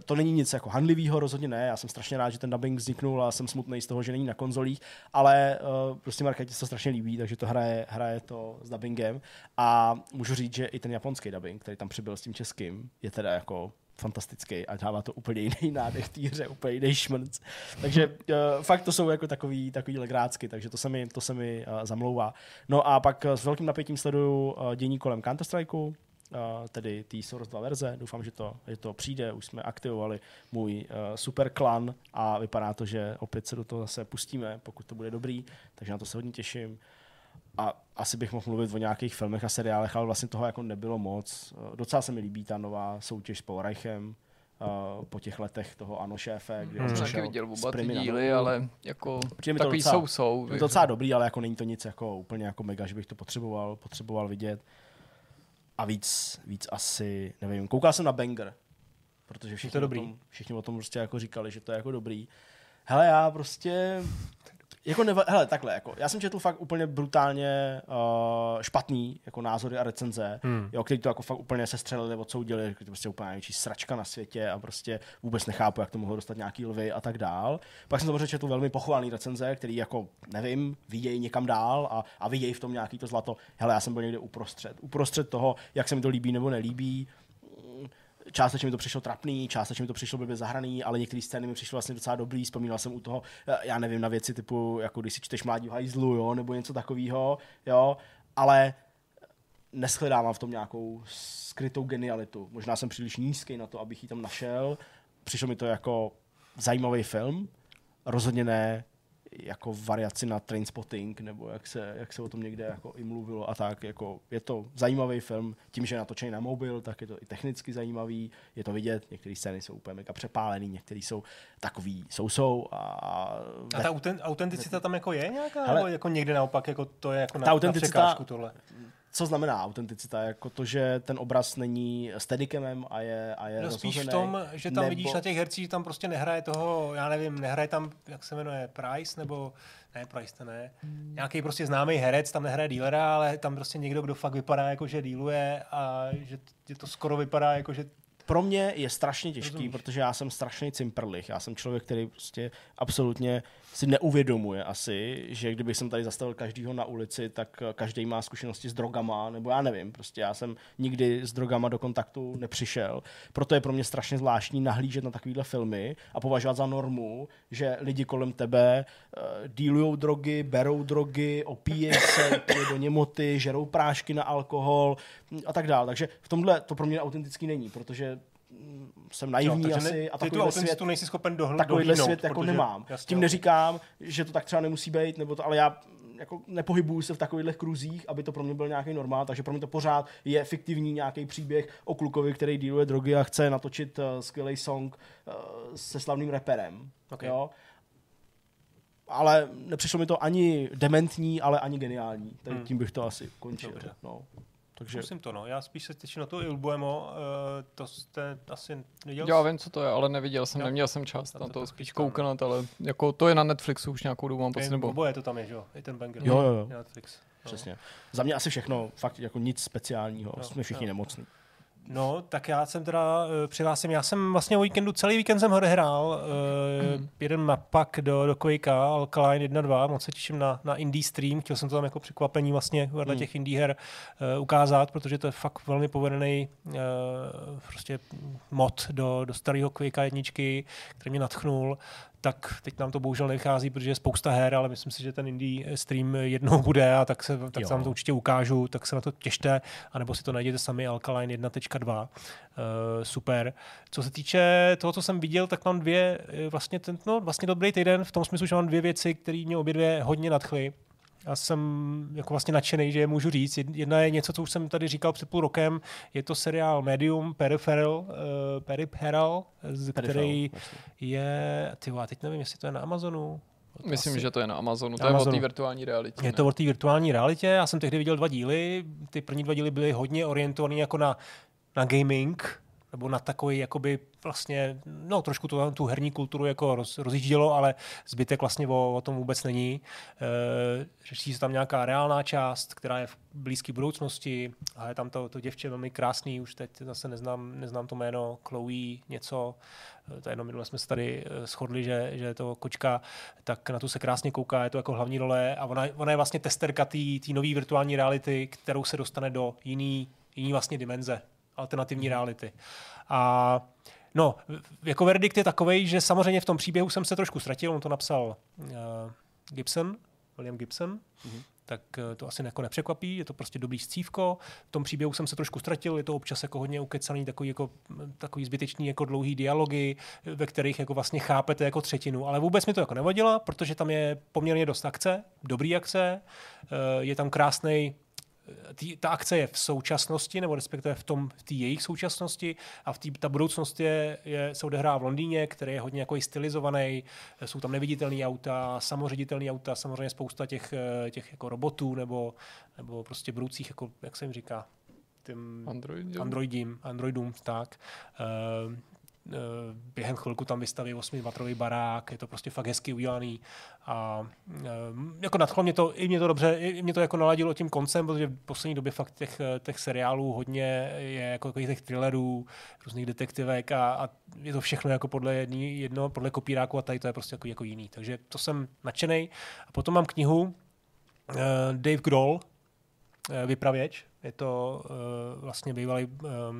A: to není nic jako handlivého, rozhodně ne. Já jsem strašně rád, že ten dubbing vzniknul a jsem smutný z toho, že není na konzolích, ale uh, prostě Markétě se to strašně líbí, takže to hraje, hraje to s dubbingem. A můžu říct, že i ten japonský dubbing, který tam přibyl s tím českým, je teda jako fantastický a dává to úplně jiný nádech té hře, úplně jiný šmrnc. Takže uh, fakt to jsou jako takový, takový legrácky, takže to se mi, to se mi uh, zamlouvá. No a pak uh, s velkým napětím sleduju uh, dění kolem Counter-Strikeu, uh, tedy té Source 2 verze. Doufám, že to, že to přijde. Už jsme aktivovali můj uh, super klan a vypadá to, že opět se do toho zase pustíme, pokud to bude dobrý, takže na to se hodně těším. A asi bych mohl mluvit o nějakých filmech a seriálech, ale vlastně toho jako nebylo moc. Eh, Docela se mi líbí ta nová soutěž s Powerreichem, uh, po těch letech toho Ano šéfe, kdy on
B: Jsem taky viděl
A: s
B: oba ty díly, ale jako
A: Přijde
B: takový
A: docela-
B: jsou, jsou.
A: Je docela dobrý, ale jako není to nic jako úplně jako mega, že bych to potřeboval, potřeboval vidět. A víc, víc asi, nevím, koukal jsem na Banger, protože všichni,
C: to
A: o
C: dobrý?
A: tom, všichni o tom prostě jako říkali, že to je jako dobrý. hele, já prostě jako neva, hele, takhle, jako, já jsem četl fakt úplně brutálně uh, špatný jako názory a recenze, hmm. jo, který to jako fakt úplně sestřelili, odsoudili, jako to prostě úplně největší sračka na světě a prostě vůbec nechápu, jak to mohlo dostat nějaký lvy a tak dál. Pak jsem samozřejmě četl velmi pochválný recenze, který jako, nevím, vidějí někam dál a, a vidějí v tom nějaký to zlato. Hele, já jsem byl někde uprostřed. Uprostřed toho, jak se mi to líbí nebo nelíbí částečně mi to přišlo trapný, částečně mi to přišlo blbě zahraný, ale některé scény mi přišlo vlastně docela dobrý. Vzpomínal jsem u toho, eh, já nevím, na věci typu, jako když si čteš Mládí v hajzlu, jo, nebo něco takového, jo, ale neschledávám v tom nějakou skrytou genialitu. Možná jsem příliš nízký na to, abych ji tam našel. Přišlo mi to jako zajímavý film, rozhodně ne jako variaci na Trainspotting, nebo jak se, jak se o tom někde jako i mluvilo a tak. Jako je to zajímavý film, tím, že je natočený na mobil, tak je to i technicky zajímavý, je to vidět, některé scény jsou úplně mega přepálený, některé jsou takový jsou a...
C: A ta autenticita tam jako je nějaká? Hele, nebo jako někde naopak, jako to je jako na,
A: ta autenticita,
C: na překážku tohle?
A: Co znamená autenticita? Jako to, že ten obraz není steadicamem a je, a je
C: no spíš v tom, že tam nebo... vidíš na těch hercích, že tam prostě nehraje toho, já nevím, nehraje tam, jak se jmenuje, Price, nebo ne, Price to ne, nějaký prostě známý herec, tam nehraje dílera, ale tam prostě někdo, kdo fakt vypadá jako, že díluje a že, že to skoro vypadá jako, že
A: pro mě je strašně těžký, Rozumíš. protože já jsem strašný cimprlich. Já jsem člověk, který prostě absolutně si neuvědomuje asi, že kdyby jsem tady zastavil každýho na ulici, tak každý má zkušenosti s drogama, nebo já nevím, prostě já jsem nikdy s drogama do kontaktu nepřišel. Proto je pro mě strašně zvláštní nahlížet na takovéhle filmy a považovat za normu, že lidi kolem tebe uh, dílují drogy, berou drogy, opíjejí se, [COUGHS] do němoty, žerou prášky na alkohol a tak dále. Takže v tomhle to pro mě autentický není, protože jsem naivní jo, asi
C: ne,
A: a
C: takovýhle svět, nejsi schopen dohl-
A: takovýhle svět jako nemám. Jasně, Tím neříkám, že to tak třeba nemusí být, nebo to, ale já jako nepohybuju se v takových kruzích, aby to pro mě byl nějaký normál, takže pro mě to pořád je fiktivní nějaký příběh o klukovi, který díluje drogy a chce natočit uh, skvělý song uh, se slavným reperem. Okay. Jo? Ale nepřišlo mi to ani dementní, ale ani geniální. Tak hmm. tím bych to asi končil. No.
C: Takže... Musím to, no. Já spíš se těším na to Il Buemo, uh, to jste asi
B: neviděl? Já vím, co to je, ale neviděl jsem, no. neměl jsem čas na to spíš kouknout, ale jako to je na Netflixu už nějakou dobu, mám pocit, nebo...
C: Oboje to tam je, že jo, i ten banger.
A: Jo, jo, jo. Netflix. No. Přesně. Za mě asi všechno, fakt jako nic speciálního, no, jsme všichni no. nemocní.
C: No, tak já jsem teda uh, přihlásím, já jsem vlastně o víkendu, celý víkend jsem hrál, uh, mm. jeden mapak do, do Quake, Alkaline 1.2, moc se těším na, na indie stream, chtěl jsem to tam jako překvapení vlastně vedle mm. těch indie her uh, ukázat, protože to je fakt velmi povedený uh, prostě mod do, do starého Quake jedničky, který mě natchnul tak teď nám to bohužel nevychází, protože je spousta her, ale myslím si, že ten indie stream jednou bude a tak se, tak se vám to určitě ukážu, tak se na to těšte, anebo si to najděte sami Alkaline 1.2. Uh, eh, super. Co se týče toho, co jsem viděl, tak mám dvě, eh, vlastně, ten, no, vlastně dobrý týden v tom smyslu, že mám dvě věci, které mě obě dvě hodně nadchly já jsem jako vlastně nadšený, že je můžu říct. Jedna je něco, co už jsem tady říkal před půl rokem, je to seriál Medium Peripheral, uh, Peripheral který je, ty teď nevím, jestli to je na Amazonu,
B: to Myslím, asi... že to je na Amazonu. To Amazonu. je o té virtuální realitě.
C: Je to o té virtuální realitě. Já jsem tehdy viděl dva díly. Ty první dva díly byly hodně orientované jako na, na gaming, nebo na takový jakoby vlastně, no trošku tu, tu herní kulturu jako roz, rozjíždělo, ale zbytek vlastně o, o tom vůbec není. E, řeší se tam nějaká reálná část, která je v blízké budoucnosti a je tam to, to děvče velmi krásný, už teď zase neznám, neznám to jméno, Chloe něco, e, to je jenom minule jsme se tady e, shodli, že, že je to kočka, tak na tu se krásně kouká, je to jako hlavní role a ona, ona je vlastně testerka té nové virtuální reality, kterou se dostane do jiný, jiný vlastně dimenze alternativní reality. A no, jako verdikt je takový, že samozřejmě v tom příběhu jsem se trošku ztratil, on to napsal uh, Gibson, William Gibson, mm-hmm. tak uh, to asi jako nepřekvapí, je to prostě dobrý scívko. V tom příběhu jsem se trošku ztratil, je to občas jako hodně ukecaný, takový, jako, takový zbytečný jako dlouhý dialogy, ve kterých jako vlastně chápete jako třetinu, ale vůbec mi to jako nevadilo, protože tam je poměrně dost akce, dobrý akce, uh, je tam krásný tý, ta akce je v současnosti, nebo respektive v tom v té jejich současnosti a v tý, ta budoucnost je, je, se odehrává v Londýně, který je hodně jako stylizovaný, jsou tam neviditelné auta, samoředitelné auta, samozřejmě spousta těch, těch jako robotů nebo, nebo prostě budoucích, jako, jak se jim říká, tím
B: Android,
C: androidím, androidům, tak. Uh, během chvilku tam vystaví 8-metrový barák, je to prostě fakt hezky udělaný a e, jako nadchlo mě to, i mě to dobře, i mě to jako naladilo tím koncem, protože v poslední době fakt těch, těch seriálů hodně je jako těch thrillerů, různých detektivek a, a je to všechno jako podle jedný, jedno, podle kopíráku a tady to je prostě jako, jako jiný. Takže to jsem nadšený. A potom mám knihu Dave Grohl, Vypravěč, je to uh, vlastně bývalý um,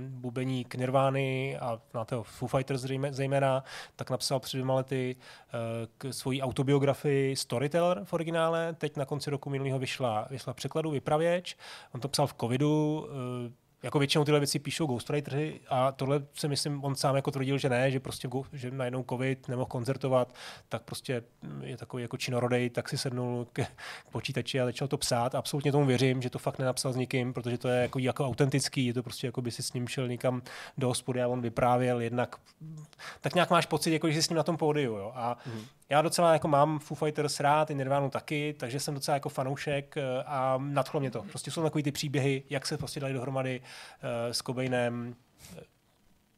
C: bubeník Nirvány a na toho Foo Fighters zejména, tak napsal před dvěma lety uh, k svojí autobiografii Storyteller v originále. Teď na konci roku minulého vyšla, vyšla překladu Vypravěč. On to psal v covidu, uh, jako většinou tyhle věci píšou ghostwritery a tohle se myslím, on sám jako tvrdil, že ne, že prostě že najednou covid nemohl koncertovat, tak prostě je takový jako činorodej, tak si sednul k, k počítači a začal to psát. Absolutně tomu věřím, že to fakt nenapsal s nikým, protože to je jako, jako autentický, je to prostě jako by si s ním šel někam do hospody a on vyprávěl jednak, tak nějak máš pocit, jako že jsi s ním na tom pódiu. Jo? A mm já docela jako mám Foo Fighters rád, i Nirvana taky, takže jsem docela jako fanoušek eh, a nadchlo mě to. Prostě jsou takový ty příběhy, jak se prostě dali dohromady uh, s Cobainem, eh,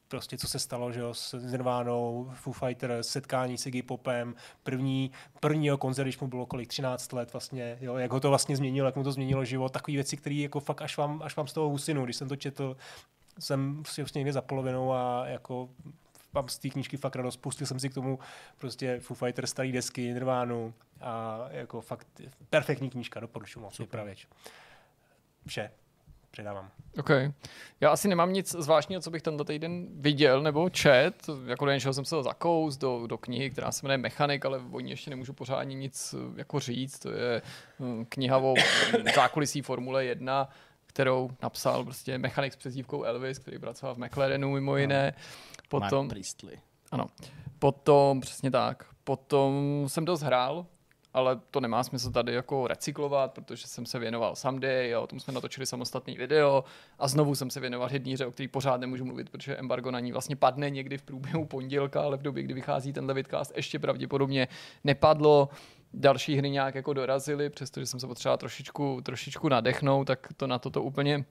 C: prostě co se stalo, že jo, s Nirvánou, Foo Fighters, setkání s Iggy Popem, první, prvního koncert, když mu bylo kolik, 13 let vlastně, jo, jak ho to vlastně změnilo, jak mu to změnilo život, takové věci, které jako fakt až vám, až vám z toho husinu, když jsem to četl, jsem si vlastně někde za polovinou a jako mám z té knížky fakt radost, pustil jsem si k tomu prostě Foo Fighters, starý desky, Nirvánu a jako fakt perfektní knížka, doporučuji moc, vypravěč. Vše předávám.
B: OK. Já asi nemám nic zvláštního, co bych tento týden viděl nebo čet. Jako do něčeho jsem se zakous do, do knihy, která se jmenuje Mechanik, ale o ní ještě nemůžu pořádně nic jako říct. To je hm, kniha o zákulisí Formule 1 kterou napsal prostě mechanik s přezdívkou Elvis, který pracoval v McLarenu mimo jiné.
A: Potom, Mark Priestley.
B: Ano. Potom, přesně tak. Potom jsem dost hrál, ale to nemá smysl tady jako recyklovat, protože jsem se věnoval Someday a o tom jsme natočili samostatný video a znovu jsem se věnoval jedné hře, o který pořád nemůžu mluvit, protože embargo na ní vlastně padne někdy v průběhu pondělka, ale v době, kdy vychází tenhle vidcast, ještě pravděpodobně nepadlo. Další hry nějak jako dorazily, přestože jsem se potřeboval trošičku, trošičku nadechnout, tak to na toto úplně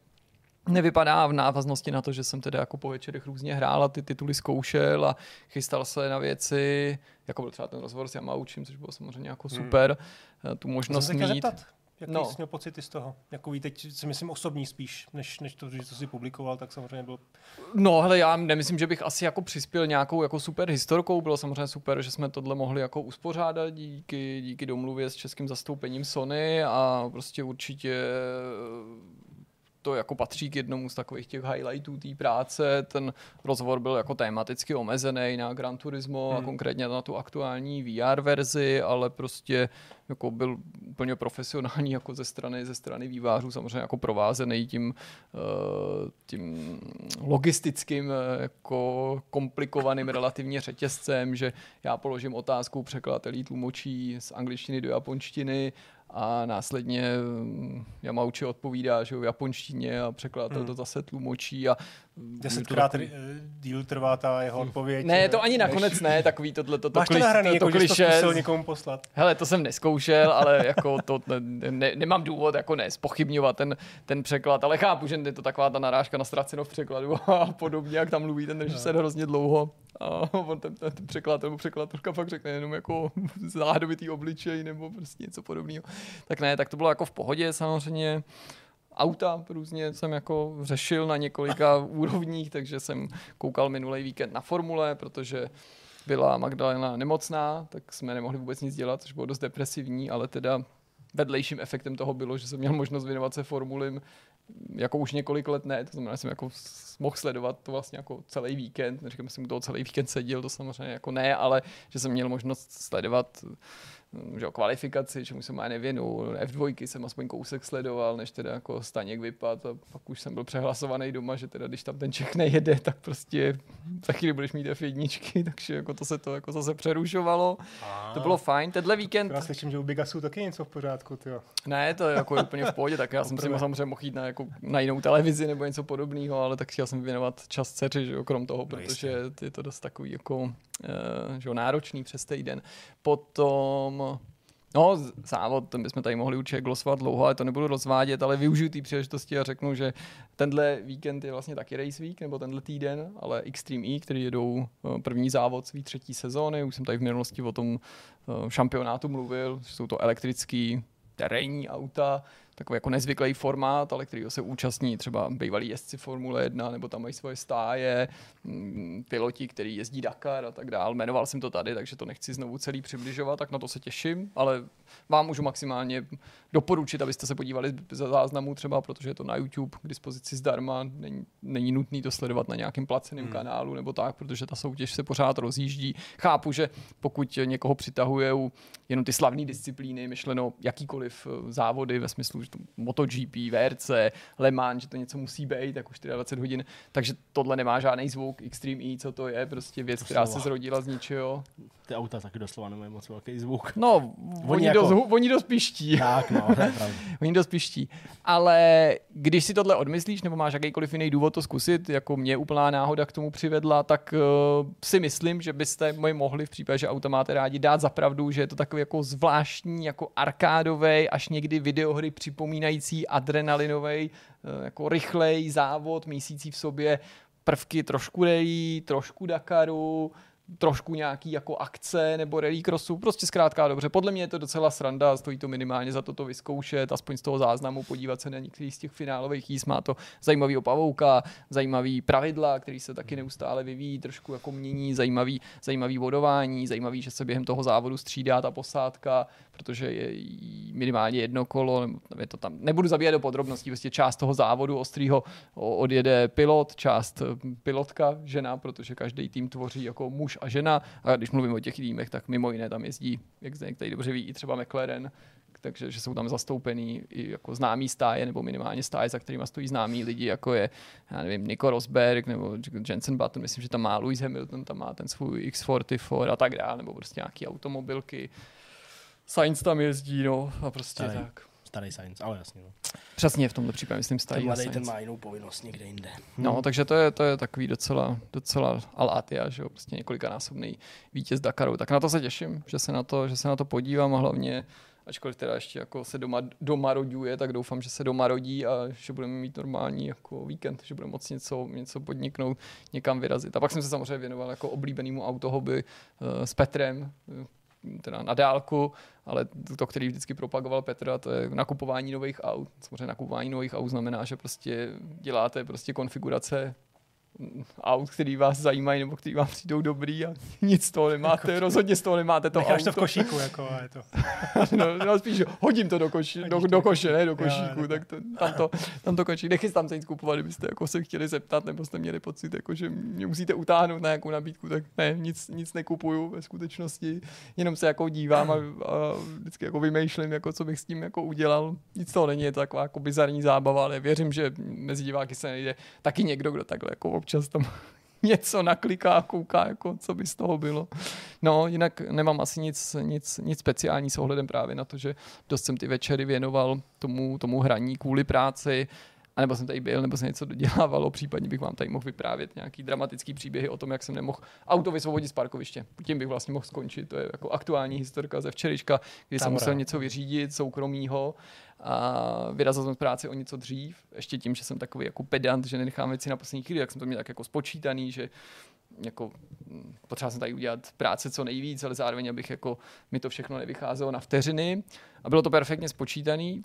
B: nevypadá v návaznosti na to, že jsem teda jako po večerech různě hrál a ty tituly zkoušel a chystal se na věci, jako byl třeba ten rozhovor s Yamaučím, což bylo samozřejmě jako hmm. super, hmm. tu možnost mít. Zeptat.
C: Jaký no. jsi měl pocity z toho? Jakový teď si myslím osobní spíš, než, než to, že to si publikoval, tak samozřejmě byl...
B: No hele, já nemyslím, že bych asi jako přispěl nějakou jako super historkou. Bylo samozřejmě super, že jsme tohle mohli jako uspořádat díky, díky domluvě s českým zastoupením Sony a prostě určitě to jako patří k jednomu z takových těch highlightů té práce. Ten rozhovor byl jako tematicky omezený na Gran Turismo hmm. a konkrétně na tu aktuální VR verzi, ale prostě jako byl úplně profesionální jako ze strany, ze strany vývářů, samozřejmě jako provázený tím, eh, tím logistickým eh, jako komplikovaným relativně řetězcem, že já položím otázku, překladatelí tlumočí z angličtiny do japonštiny a následně mm, Yamauchi odpovídá že v japonštině a překladatel hmm. to zase tlumočí a
C: Desetkrát to... díl trvá ta jeho odpověď.
B: Ne, to ani nakonec ne, takový tohle to, to,
C: Máš to nahraný, to, jako, to kliše. to někomu poslat.
B: Hele, to jsem neskoušel, ale jako to ne, ne, nemám důvod jako ne spochybňovat ten, ten překlad, ale chápu, že je to taková ta narážka na ztraceno v překladu a podobně, jak tam mluví ten režisér no. hrozně dlouho. A on ten, ten, ten překlad nebo překladatelka fakt řekne jenom jako záhodovitý obličej nebo prostě něco podobného. Tak ne, tak to bylo jako v pohodě samozřejmě auta různě jsem jako řešil na několika [LAUGHS] úrovních, takže jsem koukal minulý víkend na formule, protože byla Magdalena nemocná, tak jsme nemohli vůbec nic dělat, což bylo dost depresivní, ale teda vedlejším efektem toho bylo, že jsem měl možnost věnovat se formulím jako už několik let ne, to znamená, že jsem jako mohl sledovat to vlastně jako celý víkend, neříkám, že jsem toho celý víkend seděl, to samozřejmě jako ne, ale že jsem měl možnost sledovat že o kvalifikaci, čemu jsem ani nevěnul. F2 jsem aspoň kousek sledoval, než teda jako Staněk vypad a pak už jsem byl přehlasovaný doma, že teda když tam ten Čech nejede, tak prostě za chvíli budeš mít F1, [LAUGHS] takže jako to se to jako zase přerušovalo. A, to bylo fajn. Tenhle víkend...
C: Já slyším, že u Bigasu taky něco v pořádku, tyjo.
B: Ne, to je jako úplně v pohodě, tak já jsem si samozřejmě mohl jít na, jako, na jinou televizi nebo něco podobného, ale tak chtěl jsem věnovat čas dceři, že jo, krom toho, no protože je to dost takový jako uh, že jo, náročný přes týden. Potom No, z- závod, ten bychom tady mohli určitě glosovat dlouho, ale to nebudu rozvádět, ale využiju té příležitosti a řeknu, že tenhle víkend je vlastně taky race week, nebo tenhle týden, ale Extreme E, který jedou eh, první závod své třetí sezóny, už jsem tady v minulosti o tom eh, šampionátu mluvil, že jsou to elektrický terénní auta, takový jako nezvyklý formát, ale kterýho se účastní třeba bývalí jezdci Formule 1, nebo tam mají svoje stáje, mm, piloti, který jezdí Dakar a tak dál. Jmenoval jsem to tady, takže to nechci znovu celý přibližovat, tak na to se těším, ale vám můžu maximálně doporučit, abyste se podívali za záznamu třeba, protože je to na YouTube k dispozici zdarma, není, není nutný to sledovat na nějakém placeném hmm. kanálu nebo tak, protože ta soutěž se pořád rozjíždí. Chápu, že pokud někoho přitahuje jenom ty slavné disciplíny, myšleno jakýkoliv eh, závody ve smyslu, že to MotoGP, VRC, Le Mans, že to něco musí být, jako 24 hodin, takže tohle nemá žádný zvuk, Extreme E, co to je, prostě věc, která se zrodila z ničeho.
A: Ty auta taky doslova nemají moc velký zvuk.
B: No, [LAUGHS] oni,
A: Oni
B: jako... dost, oni dost piští.
A: Tak, no, to je pravda. [LAUGHS]
B: Oni dost piští. Ale když si tohle odmyslíš, nebo máš jakýkoliv jiný důvod to zkusit, jako mě úplná náhoda k tomu přivedla, tak uh, si myslím, že byste mi mohli v případě, že auta máte rádi, dát za pravdu, že je to takový jako zvláštní, jako arkádový, až někdy videohry připomínající adrenalinový, uh, jako rychlej závod, mísící v sobě prvky trošku rally, trošku Dakaru, trošku nějaký jako akce nebo rally crossu, prostě zkrátka dobře. Podle mě je to docela sranda, stojí to minimálně za to to vyzkoušet, aspoň z toho záznamu podívat se na některý z těch finálových jízd, má to zajímavý opavouka, zajímavý pravidla, který se taky neustále vyvíjí, trošku jako mění, zajímavý, zajímavý vodování, zajímavý, že se během toho závodu střídá ta posádka, protože je minimálně jedno kolo, je to tam, nebudu zabíjet do podrobností, prostě část toho závodu ostrýho odjede pilot, část eh, pilotka, žena, protože každý tým tvoří jako muž a žena. A když mluvím o těch týmech, tak mimo jiné tam jezdí, jak Zdeněk tady dobře ví, i třeba McLaren, takže že jsou tam zastoupený i jako známý stáje, nebo minimálně stáje, za kterými stojí známí lidi, jako je, já nevím, Nico Rosberg, nebo Jensen Button, myslím, že tam má Lewis Hamilton, tam má ten svůj X44 a tak dále, nebo prostě nějaký automobilky. Sainz tam jezdí, no, a prostě
A: Starý.
B: tak.
A: Starý science, ale jasně. No.
B: Přesně v tomto případě, myslím,
A: Ten
B: stají
A: mladý,
B: Sainz.
A: ten má jinou povinnost někde jinde.
B: No, takže to je, to je takový docela, docela Al-Atia, že jo, prostě několikanásobný vítěz Dakaru. Tak na to se těším, že se na to, že se na to podívám a hlavně, ačkoliv teda ještě jako se doma, doma roduje, tak doufám, že se doma rodí a že budeme mít normální jako víkend, že budeme moct něco, něco podniknout, někam vyrazit. A pak jsem se samozřejmě věnoval jako oblíbenému autohobby uh, s Petrem, eh, teda na dálku, ale to, který vždycky propagoval Petr, a to je nakupování nových aut. Samozřejmě nakupování nových aut znamená, že prostě děláte prostě konfigurace aut, který vás zajímají nebo který vám přijdou dobrý a nic z toho nemáte, rozhodně z toho nemáte to
C: Necháš to
B: auto.
C: v [LAUGHS] košíku, jako a je to.
B: no, no, spíš hodím to do, koši, do, do
C: to.
B: koše, ne do košíku,
C: jo,
B: tak to, tam, to, tam to končí. Nechystám se nic kupovat, kdybyste jako se chtěli zeptat, nebo jste měli pocit, jako, že mě musíte utáhnout na nějakou nabídku, tak ne, nic, nic nekupuju ve skutečnosti, jenom se jako dívám a, a vždycky jako vymýšlím, jako, co bych s tím jako udělal. Nic toho není, je to taková jako bizarní zábava, ale věřím, že mezi diváky se najde taky někdo, kdo takhle jako občas tam [LAUGHS] něco nakliká a kouká, jako, co by z toho bylo. No, jinak nemám asi nic, nic, nic speciální s ohledem právě na to, že dost jsem ty večery věnoval tomu, tomu hraní kvůli práci, a nebo jsem tady byl, nebo jsem něco dodělával, případně bych vám tady mohl vyprávět nějaký dramatický příběhy o tom, jak jsem nemohl auto vysvobodit z parkoviště. Tím bych vlastně mohl skončit. To je jako aktuální historka ze včerejška, kdy jsem musel něco vyřídit soukromýho a vyrazil jsem z práce o něco dřív. Ještě tím, že jsem takový jako pedant, že nenechám věci na poslední chvíli, jak jsem to měl tak jako spočítaný, že jako mm, potřeba jsem tady udělat práce co nejvíc, ale zároveň, abych jako mi to všechno nevycházelo na vteřiny. A bylo to perfektně spočítaný.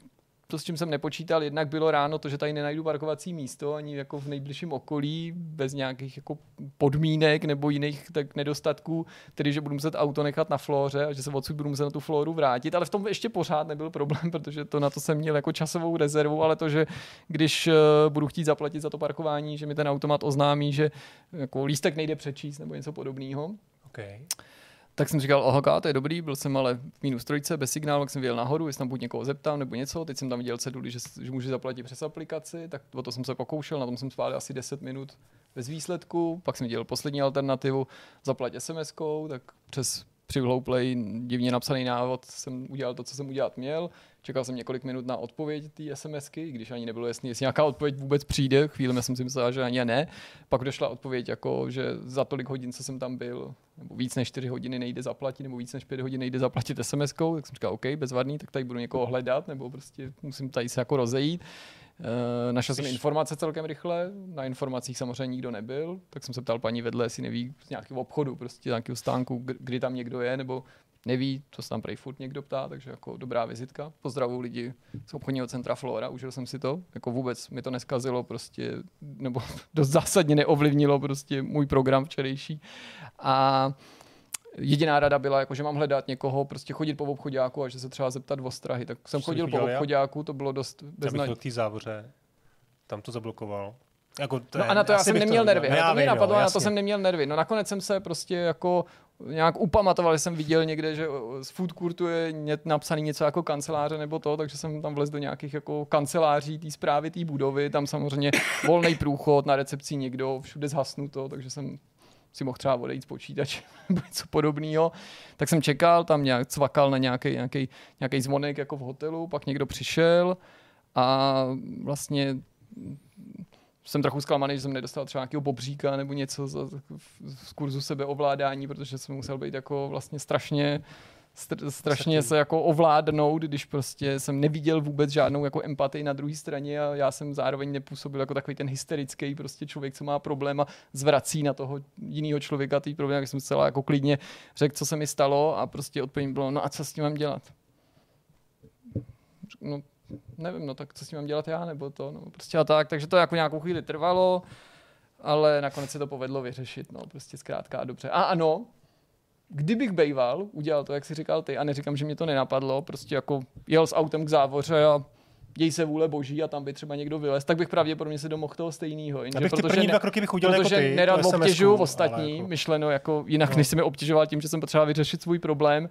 B: To, s čím jsem nepočítal, jednak bylo ráno to, že tady nenajdu parkovací místo ani jako v nejbližším okolí, bez nějakých jako podmínek nebo jiných tak nedostatků, tedy že budu muset auto nechat na flóře a že se odsud budu muset na tu flóru vrátit, ale v tom ještě pořád nebyl problém, [LAUGHS] protože to na to jsem měl jako časovou rezervu, ale to, že když eh, budu chtít zaplatit za to parkování, že mi ten automat oznámí, že jako lístek nejde přečíst nebo něco podobného,
C: Okay.
B: Tak jsem říkal, aha, to je dobrý, byl jsem ale v minus trojce, bez signálu, tak jsem vyjel nahoru, jestli tam buď někoho zeptám nebo něco, teď jsem tam viděl ceduli, že, že můžu zaplatit přes aplikaci, tak o to jsem se pokoušel, na tom jsem spálil asi 10 minut bez výsledku, pak jsem viděl poslední alternativu, zaplať SMS-kou, tak přes přivhlouplej, divně napsaný návod jsem udělal to, co jsem udělat měl. Čekal jsem několik minut na odpověď té SMSky, když ani nebylo jasné, jestli nějaká odpověď vůbec přijde. Chvíli jsem si myslel, že ani ne. Pak došla odpověď, jako, že za tolik hodin, co jsem tam byl, nebo víc než 4 hodiny nejde zaplatit, nebo víc než 5 hodin nejde zaplatit SMS-kou, tak jsem říkal, OK, bezvadný, tak tady budu někoho hledat, nebo prostě musím tady se jako rozejít. Uh, našel jsem informace celkem rychle, na informacích samozřejmě nikdo nebyl, tak jsem se ptal paní vedle, jestli neví z nějakého obchodu, prostě nějakého stánku, kdy tam někdo je, nebo neví, to se tam prej furt někdo ptá, takže jako dobrá vizitka. Pozdravuju lidi z obchodního centra Flora, užil jsem si to, jako vůbec mi to neskazilo prostě, nebo [LAUGHS] dost zásadně neovlivnilo prostě můj program včerejší. A jediná rada byla, jako, že mám hledat někoho, prostě chodit po obchodáku a že se třeba zeptat o strahy. Tak jsem chodil po obchodáku, to bylo dost
C: beznadějné. k té závoře, tam to zablokoval.
B: Jako to no a na to já jsem neměl nervy. Já to mi napadlo, na to jsem neměl nervy. No nakonec jsem se prostě jako nějak upamatoval, že jsem viděl někde, že z food courtu je napsaný něco jako kanceláře nebo to, takže jsem tam vlez do nějakých jako kanceláří té zprávy té budovy, tam samozřejmě volný průchod, na recepci někdo, všude zhasnuto, takže jsem si mohl třeba odejít z počítače [LAUGHS] nebo něco podobného. Tak jsem čekal, tam nějak cvakal na nějaký, nějaký, nějaký zvonek jako v hotelu, pak někdo přišel a vlastně jsem trochu zklamaný, že jsem nedostal třeba nějakého bobříka nebo něco z, z kurzu sebeovládání, protože jsem musel být jako vlastně strašně str- strašně se jako ovládnout, když prostě jsem neviděl vůbec žádnou jako empatii na druhé straně a já jsem zároveň nepůsobil jako takový ten hysterický prostě člověk, co má problém a zvrací na toho jiného člověka ty problém, jak jsem celá jako klidně řekl, co se mi stalo a prostě odpověď bylo, no a co s tím mám dělat? No, nevím, no tak co s tím mám dělat já, nebo to, no prostě a tak, takže to jako nějakou chvíli trvalo, ale nakonec se to povedlo vyřešit, no prostě zkrátka a dobře. A ano, kdybych bejval, udělal to, jak si říkal ty, a neříkám, že mě to nenapadlo, prostě jako jel s autem k závoře a děj se vůle boží a tam by třeba někdo vylez, tak bych pravděpodobně se domohl toho stejného.
C: Jenže Abych protože ty dva kroky bych udělal
B: protože
C: jako ty,
B: nerad obtěžuju ostatní, jako... myšleno jako jinak, no. než se mi obtěžoval tím, že jsem potřeboval vyřešit svůj problém,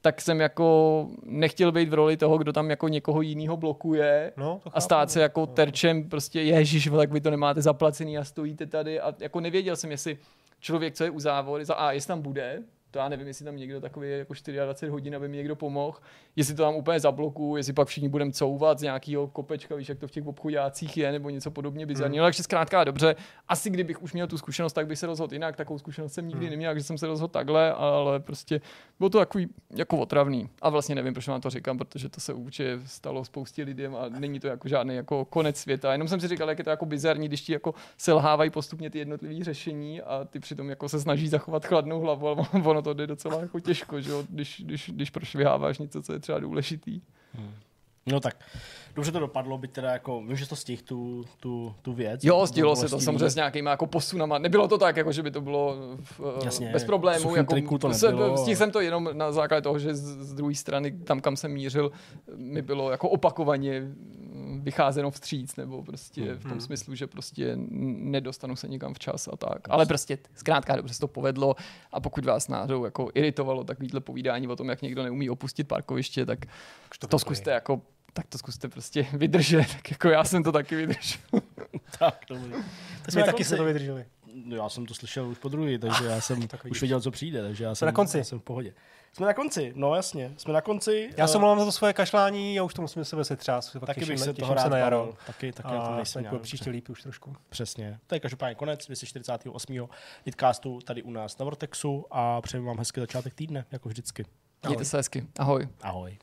B: tak jsem jako nechtěl být v roli toho, kdo tam jako někoho jiného blokuje no, a stát se jako no. terčem prostě ježíš, tak vy to nemáte zaplacený a stojíte tady a jako nevěděl jsem, jestli člověk, co je u závory, za A, jestli tam bude, to já nevím, jestli tam někdo takový jako 24 hodin, aby mi někdo pomohl, jestli to tam úplně zablokuju, jestli pak všichni budeme couvat z nějakého kopečka, víš, jak to v těch obchodácích je, nebo něco podobně bizarního. Hmm. Takže zkrátka dobře, asi kdybych už měl tu zkušenost, tak bych se rozhodl jinak, takovou zkušenost jsem nikdy hmm. neměl, že jsem se rozhodl takhle, ale prostě bylo to takový jako otravný. A vlastně nevím, proč vám to říkám, protože to se určitě stalo spoustě lidem a není to jako žádný jako konec světa. Jenom jsem si říkal, jak je to jako bizarní, když ti jako selhávají postupně ty jednotlivé řešení a ty přitom jako se snaží zachovat chladnou hlavu, ale ono to jde docela jako těžko, že jo? Když, když, když prošviháváš něco, co je třeba důležitý. Hmm.
A: No tak, dobře to dopadlo, byť teda jako, vím, že to stihl tu, tu, tu věc.
B: Jo, stihlo se to samozřejmě s nějakýma jako posunama. Nebylo to tak, jako že by to bylo v, eh, Jasně, bez problémů. Jako,
A: to nebylo.
B: Stihl jsem to jenom na základě toho, že z, z druhé strany, tam kam jsem mířil, mi bylo jako opakovaně vycházeno vstříc, nebo prostě hmm. v tom hmm. smyslu, že prostě nedostanu se nikam včas a tak. Ale prostě zkrátka dobře se to povedlo a pokud vás náhodou jako iritovalo takovýhle povídání o tom, jak někdo neumí opustit parkoviště, tak to, to zkuste jako tak to zkuste prostě [LAUGHS] vydržet, tak jako já jsem to taky vydržel. [LAUGHS]
A: tak, dobrý.
C: To jsme taky se to vydrželi.
A: No, já jsem to slyšel už po druhý, takže já jsem už věděl, co přijde, takže já jsem,
C: na konci.
A: Já jsem v pohodě. Jsme na konci, no jasně, jsme na konci.
C: Já se mluvám za to svoje kašlání, já už to musím sebe setřást.
A: Taky bych se toho rád
C: na jaro.
A: Taky, taky
C: a to nejsem příště líp už trošku.
A: Přesně. To je každopádně konec 248. Hitcastu tady u nás na Vortexu a přeju vám hezký začátek týdne, jako vždycky.
B: Mějte se hezky. Ahoj.
A: Ahoj.